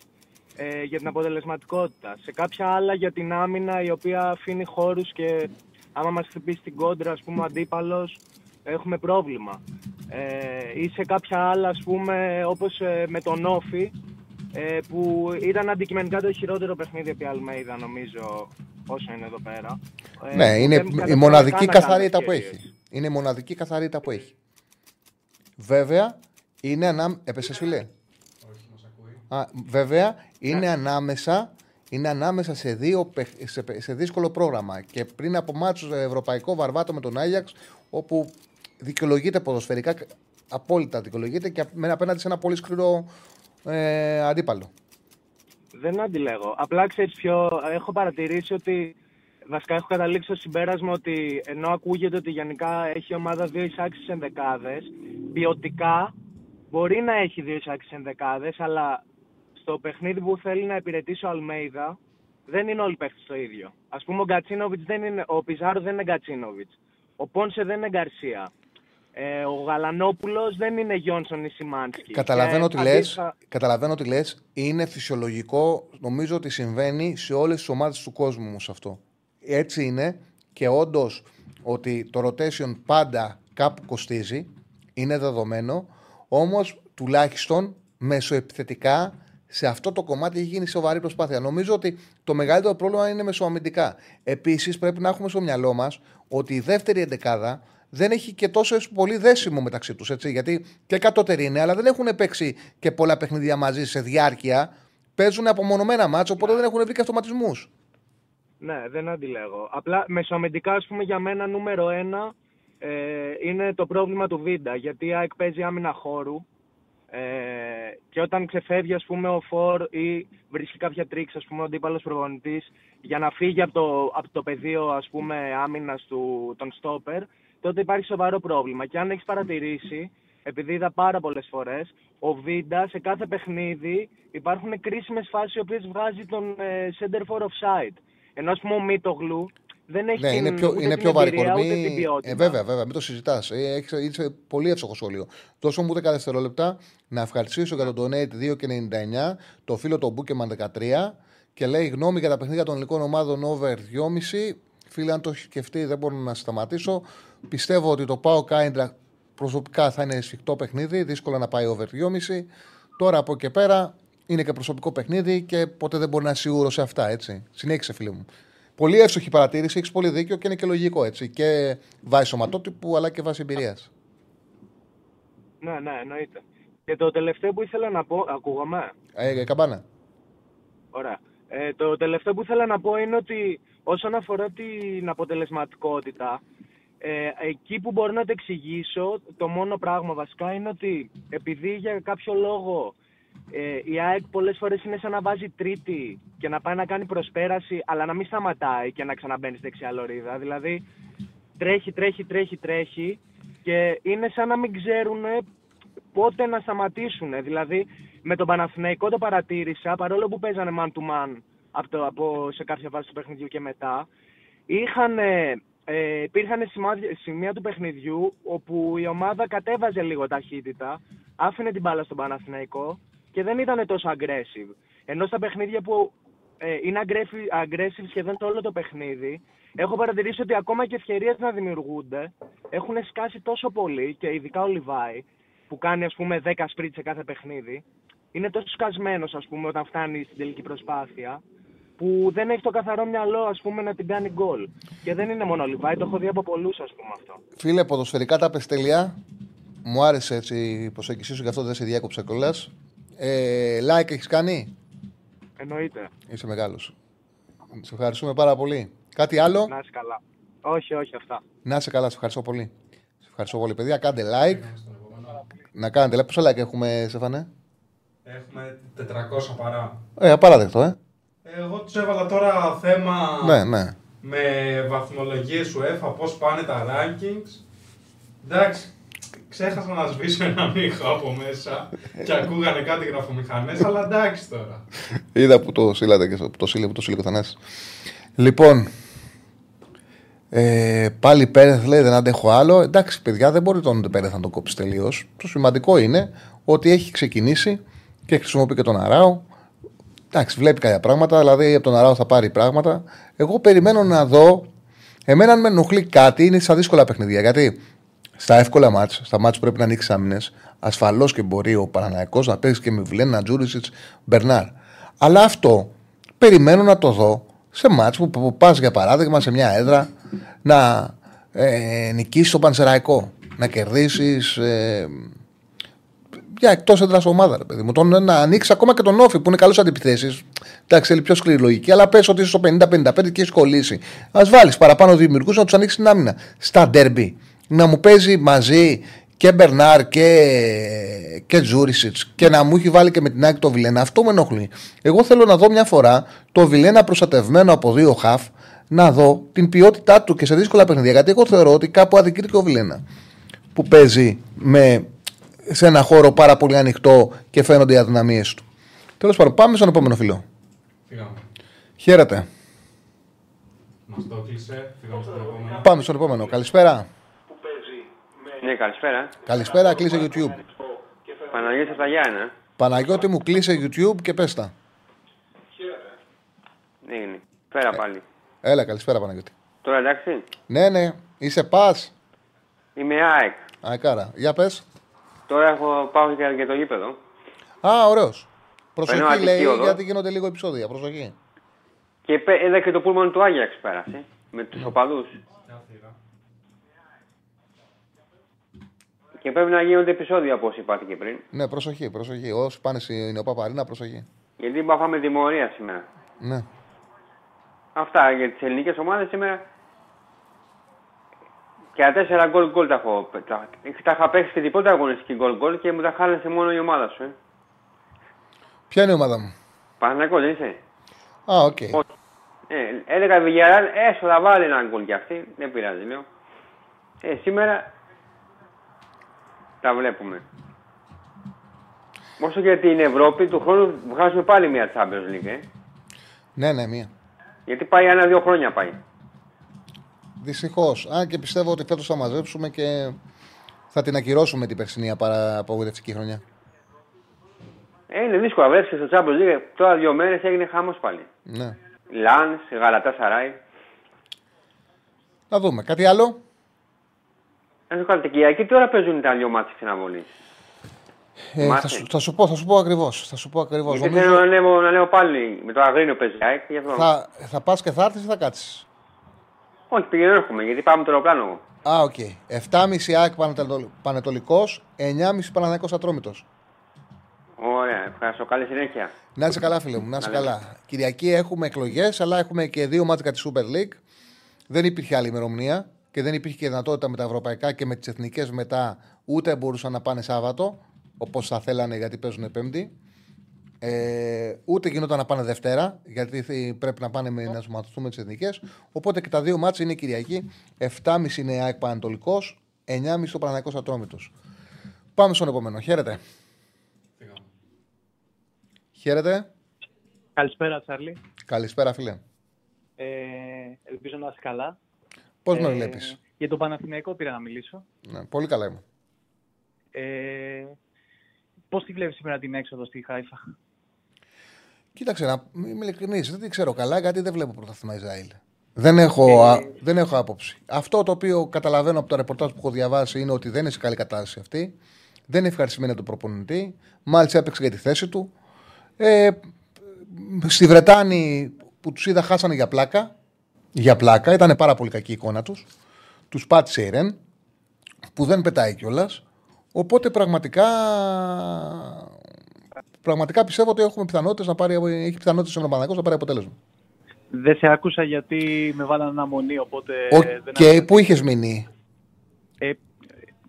ε, για την αποτελεσματικότητα. Σε κάποια άλλα για την άμυνα η οποία αφήνει χώρους και άμα μας χτυπήσει την κόντρα, ας πούμε, ο αντίπαλος, έχουμε πρόβλημα. Ε, ή σε κάποια άλλα, ας πούμε, όπως ε, με τον Όφη, ε, που ήταν αντικειμενικά το χειρότερο παιχνίδι από Αλμέιδα, νομίζω, όσο είναι εδώ πέρα. Ε, Ναι, που είναι δεν η καταφέραμε μοναδική καν να κάνουμε καθαρότητα που ευκαιρίες. έχει. Είναι η μοναδική καθαρότητα που έχει. Βέβαια, είναι ανάμεσα. Έπεσε, φίλε. Όχι, μας ακούει. Α, βέβαια, είναι, Ναι. ανάμεσα, είναι ανάμεσα σε, δύο, παιχ- σε, σε δύσκολο πρόγραμμα. Και πριν από μάτσο ευρωπαϊκό βαρβάτο με τον Άγιαξ, όπου δικαιολογείται ποδοσφαιρικά, απόλυτα δικαιολογείται και μένει απέναντι σε ένα πολύ σκληρό ε, αντίπαλο. Δεν αντιλέγω. Απλά ξέρεις ποιο. Έχω παρατηρήσει ότι. Βασικά έχω καταλήξει στο συμπέρασμα ότι ενώ ακούγεται ότι γενικά έχει η ομάδα δύο εισάξεις ενδεκάδε, ποιοτικά μπορεί να έχει δύο εισάξει ενδεκάδε, αλλά στο παιχνίδι που θέλει να υπηρετήσει ο Αλμέιδα δεν είναι όλοι παίχτε το ίδιο. Α πούμε ο Γκατσίνοβιτς δεν είναι. Ο Πιζάρο δεν είναι Γκατσίνοβιτς. Ο Πόνσε δεν είναι Γκαρσία. Ε, ο Γαλανόπουλος δεν είναι Γιόνσον ή Σιμάνσκι. Καταλαβαίνω Και τι λες, αντίστοιχα- καταλαβαίνω τι λες, είναι φυσιολογικό, νομίζω ότι συμβαίνει σε όλες τις ομάδες του κόσμου όμως αυτό. Έτσι είναι και όντως ότι το rotation πάντα κάπου κοστίζει, είναι δεδομένο, όμως τουλάχιστον μεσοεπιθετικά σε αυτό το κομμάτι έχει γίνει σοβαρή προσπάθεια. Νομίζω ότι το μεγαλύτερο πρόβλημα είναι μεσοαμυντικά. Επίσης, πρέπει να έχουμε στο μυαλό μας ότι η δεύτερη εντεκάδα δεν έχει και τόσο πολύ δέσιμο μεταξύ τους. Γιατί και κατώτεροι είναι, αλλά δεν έχουν παίξει και πολλά παιχνίδια μαζί σε διάρκεια. Παίζουν απομονωμένα μάτσα, οπότε δεν έχουν βρει και αυτοματισμούς. Ναι, δεν αντιλέγω. Απλά μεσοαμυντικά, ας πούμε, για μένα νούμερο ένα ε, είναι το πρόβλημα του Βίντα. Γιατί η ΑΕΚ παίζει άμυνα χώρου ε, και όταν ξεφεύγει, ας πούμε, ο Φορ ή βρίσκει κάποια τρίξ, ας πούμε, ο αντίπαλος προπονητής για να φύγει από το, από το πεδίο, ας πούμε, άμυνας του, των στόπερ, τότε υπάρχει σοβαρό πρόβλημα. Και αν έχεις παρατηρήσει, επειδή είδα πάρα πολλές φορές, ο Βίντα σε κάθε παιχνίδι υπάρχουν κρίσιμες φάσεις οι οποίες βγάζει τον ε, center for offside. Ενώ ας πούμε ο Μίτογλου δεν έχει Ναι, την, είναι πιο, ούτε είναι την πιο εμπειρία, ούτε την βαρύ ποιότητα. Ε, βέβαια, βέβαια, μην το συζητάς. Ε, έχεις- είσαι πολύ εύστοχο σχόλιο. Δώσω μου 10 δευτερόλεπτα να ευχαριστήσω για τον Donate 2,99 το φίλο του Bookman 13 και λέει γνώμη για τα παιχνίδια των ελληνικών ομάδων over 2,5. Φίλε, αν το έχεις σκεφτεί, δεν μπορώ να σταματήσω. Πιστεύω ότι το πάω Κάιντρα προσωπικά θα είναι σφιχτό παιχνίδι, δύσκολο να πάει over 2,5. Τώρα από εκεί και πέρα είναι και προσωπικό παιχνίδι και ποτέ δεν μπορεί να είναι σίγουρος σε αυτά, έτσι. Συνέχισε, φίλε μου. Πολύ εύστοχη παρατήρηση, έχεις πολύ δίκιο και είναι και λογικό έτσι. Και βάσει σωματότυπου αλλά και βάσει εμπειρίας. Ναι, ναι, εννοείται. Και το τελευταίο που ήθελα να πω, ακούγομαι; Ε, καμπάνα. Ωραία. Ε, το τελευταίο που ήθελα να πω είναι ότι όσον αφορά την αποτελεσματικότητα, ε, εκεί που μπορώ να το εξηγήσω, το μόνο πράγμα βασικά είναι ότι επειδή για κάποιο λόγο ε, η ΑΕΚ πολλές φορές είναι σαν να βάζει τρίτη και να πάει να κάνει προσπέραση, αλλά να μην σταματάει και να ξαναμπαίνει στη δεξιά λωρίδα. Δηλαδή τρέχει, τρέχει, τρέχει, τρέχει και είναι σαν να μην ξέρουν πότε να σταματήσουν. Δηλαδή, με τον Παναθηναϊκό το παρατήρησα, παρόλο που παίζανε man to man από, το, από σε κάποια φάση του παιχνιδιού και μετά, είχαν, ε, υπήρχαν σημάδια- σημεία του παιχνιδιού όπου η ομάδα κατέβαζε λίγο ταχύτητα, άφηνε την μπάλα στον Παναθηναϊκό και δεν ήταν τόσο aggressive. Ενώ στα παιχνίδια που ε, είναι aggressive, aggressive σχεδόν το όλο το παιχνίδι, έχω παρατηρήσει ότι ακόμα και ευκαιρίες να δημιουργούνται έχουν σκάσει τόσο πολύ και ειδικά ο Λιβάη που κάνει ας πούμε 10 σπρίτ σε κάθε παιχνίδι είναι τόσο σκασμένος ας πούμε όταν φτάνει στην τελική προσπάθεια που δεν έχει το καθαρό μυαλό ας πούμε να την κάνει γκολ. Και δεν είναι μόνο ο Λιβάη, το έχω δει από πολλούς ας πούμε αυτό. Φίλε, ποδοσφαιρικά τα πες τελεία. Μου άρεσε έτσι η προσέγγιση σου, γι' αυτό δεν σε διάκοψα κιόλας. Ε, like έχεις κάνει; Εννοείται. Είσαι μεγάλος. Σε ευχαριστούμε πάρα πολύ. Κάτι άλλο; Να είσαι καλά. Όχι, όχι αυτά. Να είσαι καλά, σε ευχαριστώ πολύ. Σε ευχαριστώ πολύ, παιδιά. Κάντε like. Πάμε στον επόμενο. Να κάνετε like. Πόσα like έχουμε, Στεφανέ. Έχουμε 400 παρά. Ε, απαράδεκτο, ε. Εγώ τους έβαλα τώρα θέμα Ναι, ναι. με βαθμολογίες UEFA, πώς πάνε τα rankings. Εντάξει, ξέχασα να σβήσω έναν ήχο από μέσα και ακούγανε κάτι γραφομηχανές, αλλά εντάξει τώρα. Είδα που το στείλατε και στο- που το στείλε, που το στείλε ο Θανάσης. Λοιπόν, ε, πάλι Πέρεθ λέει δεν αντέχω άλλο. Εντάξει, παιδιά, δεν μπορεί τον Πέρεθ να τον κόψει τελείως. Το σημαντικό είναι ότι έχει ξεκινήσει και χρησιμοποιεί και τον Αράο. Εντάξει, βλέπει κάποια πράγματα, δηλαδή από τον Αράο θα πάρει πράγματα. Εγώ περιμένω να δω. Εμένα, αν με ενοχλεί κάτι, είναι στα δύσκολα παιχνίδια. Γιατί στα εύκολα μάτς, στα μάτς που πρέπει να ανοίξεις άμυνες, ασφαλώς και μπορεί ο Παναναϊκός να παίξει και με Βιλένα, Τζούρισιτς, Μπερνάρ. Αλλά αυτό περιμένω να το δω σε μάτς που, που πας για παράδειγμα σε μια έδρα να ε, νικήσεις το Πανσεραϊκό, να κερδίσεις. Ε, για εκτός έδρας ομάδα, ρε παιδί μου. Τον, να ανοίξεις ακόμα και τον Όφη που είναι καλός αντιπιθέσεις. Εντάξει, θέλει πιο σκληρή λογική, αλλά πες ότι είσαι στο 50-55 και έχεις κολλήσει. Α βάλεις παραπάνω δημιουργούς να τους ανοίξεις την άμυνα. Στα ντέρμπι. Να μου παίζει μαζί και Μπερνάρ και, και Τζούρισιτς και να μου έχει βάλει και με την άκρη το Βιλένα. Αυτό με ενοχλεί. Εγώ θέλω να δω μια φορά το Βιλένα προστατευμένο από δύο χαφ να δω την ποιότητά του και σε δύσκολα παιχνίδια. Γιατί εγώ θεωρώ ότι κάπου αδικείται και ο Βιλένα που παίζει με σε ένα χώρο πάρα πολύ ανοιχτό και φαίνονται οι αδυναμίες του. Τέλος πάντων, πάμε στον επόμενο φιλό. Φύγαμε. Χαίρετε. Μας το έκλεισε. Φύγαμε στον επόμενο. Πάμε στον επόμενο. Καλησπέρα. Ναι, καλησπέρα. Καλησπέρα, κλείσε YouTube. Παναγιώτη από τα Γιάννα. Παναγιώτη μου, κλείσε YouTube και πες τα. Ναι, είναι. Πέρα πάλι. Έλα, καλησπέρα Παναγιώτη. Τώρα εντάξει. Ναι, ναι, είσαι πας. Είμαι ΑΕΚ. Αεκάρα. Για πες. Τώρα έχω, πάω και για το γήπεδο. Α, ωραίος. Προσοχή Αττική λέει, οδό. γιατί γίνονται λίγο επεισόδια. Προσοχή. Και πέ- είδα και το πούλμαν του Άγιαξ πέρασε. Με τους οπαδούς. Και πρέπει να γίνονται επεισόδια όπως είπατε και πριν. Ναι, προσοχή, προσοχή. Όσοι πάνε στην Οπαπαρίνα, προσοχή. Γιατί είπα φάμε τιμωρία σήμερα. Ναι. Αυτά για τις ελληνικές ομάδες σήμερα. Και τα τέσσερα γκολ γκολ τα έχω. Τα, τα είχα παίξει και τίποτα αγωνιστική γκολ γκολ και μου τα χάλασε μόνο η ομάδα σου. Ε. Ποια είναι η ομάδα μου; Παναγικό δεν είσαι. Α, οκ. Όχι. Ε, έλεγα Βιγιαράλ, έστω θα βάλει ένα γκολ κι αυτή. Δεν πειράζει, λέω. Ε, σήμερα τα βλέπουμε. Όσο για την Ευρώπη, του χρόνου βγάζουμε πάλι μια Champions League. Ε. Ναι, ναι, μία. Γιατί πάει ένα-δύο χρόνια πάει. Δυστυχώς. Αν και πιστεύω ότι φέτος θα μαζέψουμε και θα την ακυρώσουμε την περσινή παρα- απογοητευτική χρονιά. Ε, είναι δύσκολο. Βρέθηκε στο Champions League τώρα δύο μέρες έγινε χάμο πάλι. Ναι. Λαν, Γαλατά Σαράι. Να δούμε. Κάτι άλλο; Αν σου κάνετε Κυριακή, τώρα παίζουν τα δύο μάτια στην αβολή. Ε, Μάθε. θα, σου, θα σου πω, θα σου πω ακριβώς. Θα σου πω ακριβώς. Γιατί Νομίζω θέλω να ανέβω, να ανέβω πάλι με το Αγρίνιο παίζει η ΑΕΚ. γι' αυτό. θα, θα πας και θα έρθεις ή θα κάτσεις; Όχι, πηγαίνω έρχομαι γιατί πάμε το αεροπλάνο. εγώ. Α, οκ. 7,5 ΑΕΚ Πανετολικός, 9,5 Παναθηναϊκός Ατρόμητος. Ωραία, ευχαριστώ. Καλή συνέχεια. Να είσαι καλά, φίλε μου, να είσαι Να λέμε. καλά. Κυριακή έχουμε εκλογές, αλλά έχουμε και δύο ματς της Super League. Δεν υπήρχε άλλη ημερομηνία και δεν υπήρχε και δυνατότητα με τα ευρωπαϊκά και με τις εθνικές μετά, ούτε μπορούσαν να πάνε Σάββατο, όπως θα θέλανε γιατί παίζουν Πέμπτη. Ε, ούτε γινόταν να πάνε Δευτέρα, γιατί θε- πρέπει να πάνε με, να σωματωθούν με τις εθνικές. Οπότε και τα δύο μάτια είναι Κυριακή. 7,5 είναι ΑΕΚ Πανατολικό, 9,5 ο Παναναναϊκό Ατρόμητος. Πάμε στον επόμενο. Χαίρετε. Χαίρετε. Καλησπέρα, Τσάρλι. Καλησπέρα, φίλε. Ε, ελπίζω να είσαι καλά. Πώς με Ε, βλέπεις; Για το Παναθηναϊκό πήρα να μιλήσω. Ναι, πολύ καλά είμαι. Ε, Πώς τη βλέπεις σήμερα την έξοδο στη Χάιφα; Κοίταξε, να είμαι ειλικρινής. Δεν την ξέρω καλά γιατί δεν βλέπω πρωτάθλημα Ισραήλ. Δεν έχω, α, δεν έχω άποψη. Αυτό το οποίο καταλαβαίνω από τα ρεπορτάζ που έχω διαβάσει είναι ότι δεν είναι σε καλή κατάσταση αυτή. Δεν είναι ευχαριστημένη από τον προπονητή. Μάλιστα έπαιξε για τη θέση του. Ε, στη Βρετάνη που τους είδα χάσανε για πλάκα. Για πλάκα. Ήταν πάρα πολύ κακή η εικόνα τους. Τους πάτησε η Ρεν που δεν πετάει κιόλας. Οπότε πραγματικά πραγματικά πιστεύω ότι έχουμε πιθανότητες να πάρει, έχει πιθανότητες ο Παναγιώτο να πάρει αποτέλεσμα. Δεν σε άκουσα γιατί με βάλανε αναμονή, οπότε Οκ, δεν και πού είχες μείνει; Ε,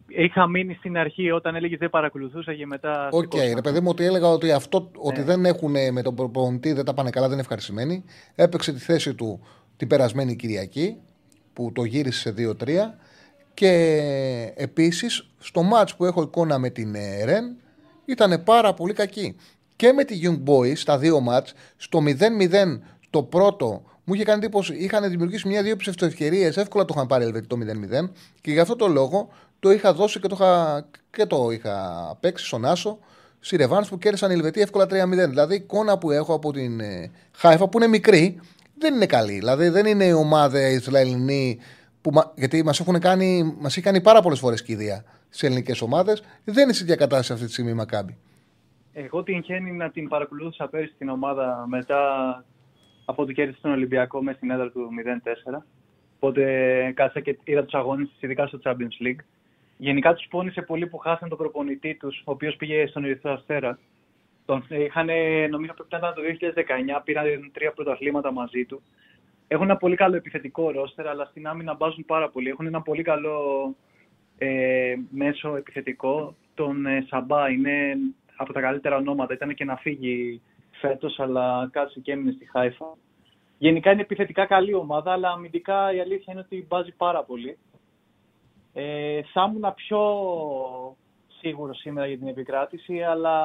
είχα μείνει στην αρχή όταν έλεγες δεν παρακολουθούσα και μετά. Οκ, σηκώθηκα. ρε παιδί μου, ότι έλεγα ότι αυτό ότι Ναι. δεν έχουν με τον προπονητή, δεν τα πάνε καλά, δεν είναι ευχαριστημένοι. Έπαιξε τη θέση του την περασμένη Κυριακή, που το γύρισε σε 2-3. Και επίσης στο match που έχω εικόνα με την ε, Ρεν ήταν πάρα πολύ κακή. Και με τη Young Boys στα δύο match, στο 0-0 το πρώτο, μου είχε κάνει εντύπωση, είχαν δημιουργήσει μια-δύο ψευτοευκαιρίες, εύκολα το είχαν πάρει Ελβετοί το 0-0 και γι' αυτό το λόγο το είχα δώσει και το είχα, και το είχα παίξει στον Άσο στη Ρεβάν που κέρδισαν οι Ελβετοί εύκολα 3-0. Δηλαδή η εικόνα που έχω από την ε, Χάιφα που είναι μικρή δεν είναι καλή. Δηλαδή δεν είναι η ομάδα Ισραηλινή που, μα- γιατί μας κάνει, μας έχει κάνει πάρα πολλές φορές κηδεία σε ελληνικές ομάδες. Δεν είναι σε ίδια κατάσταση αυτή τη στιγμή η Μακάμπη. Εγώ την χαίνει να την παρακολούθησα πέρυσι την ομάδα μετά από το κέρδισε τον Ολυμπιακό μέσα στην έδρα του 0-4. Οπότε κάτσα και είδα τους αγώνες, ειδικά στο Champions League. Γενικά τους πόνισε πολύ που χάσαν τον προπονητή τους, ο οποίος πήγε στον Ερυθρό Αστέρα. Τον είχαν, νομίζω ότι ήταν το 2019, πήραν τρία πρωταθλήματα μαζί του. Έχουν ένα πολύ καλό επιθετικό ρόστερ, αλλά στην άμυνα μπάζουν πάρα πολύ. Έχουν ένα πολύ καλό ε, μέσο επιθετικό. Τον ε, Σαμπά είναι από τα καλύτερα ονόματα. Ήταν και να φύγει φέτος, αλλά κάτσε και έμεινε στη Χάιφα. Γενικά είναι επιθετικά καλή ομάδα, αλλά αμυντικά η αλήθεια είναι ότι μπάζει πάρα πολύ. Ε, θα ήμουν πιο σίγουρος σήμερα για την επικράτηση, αλλά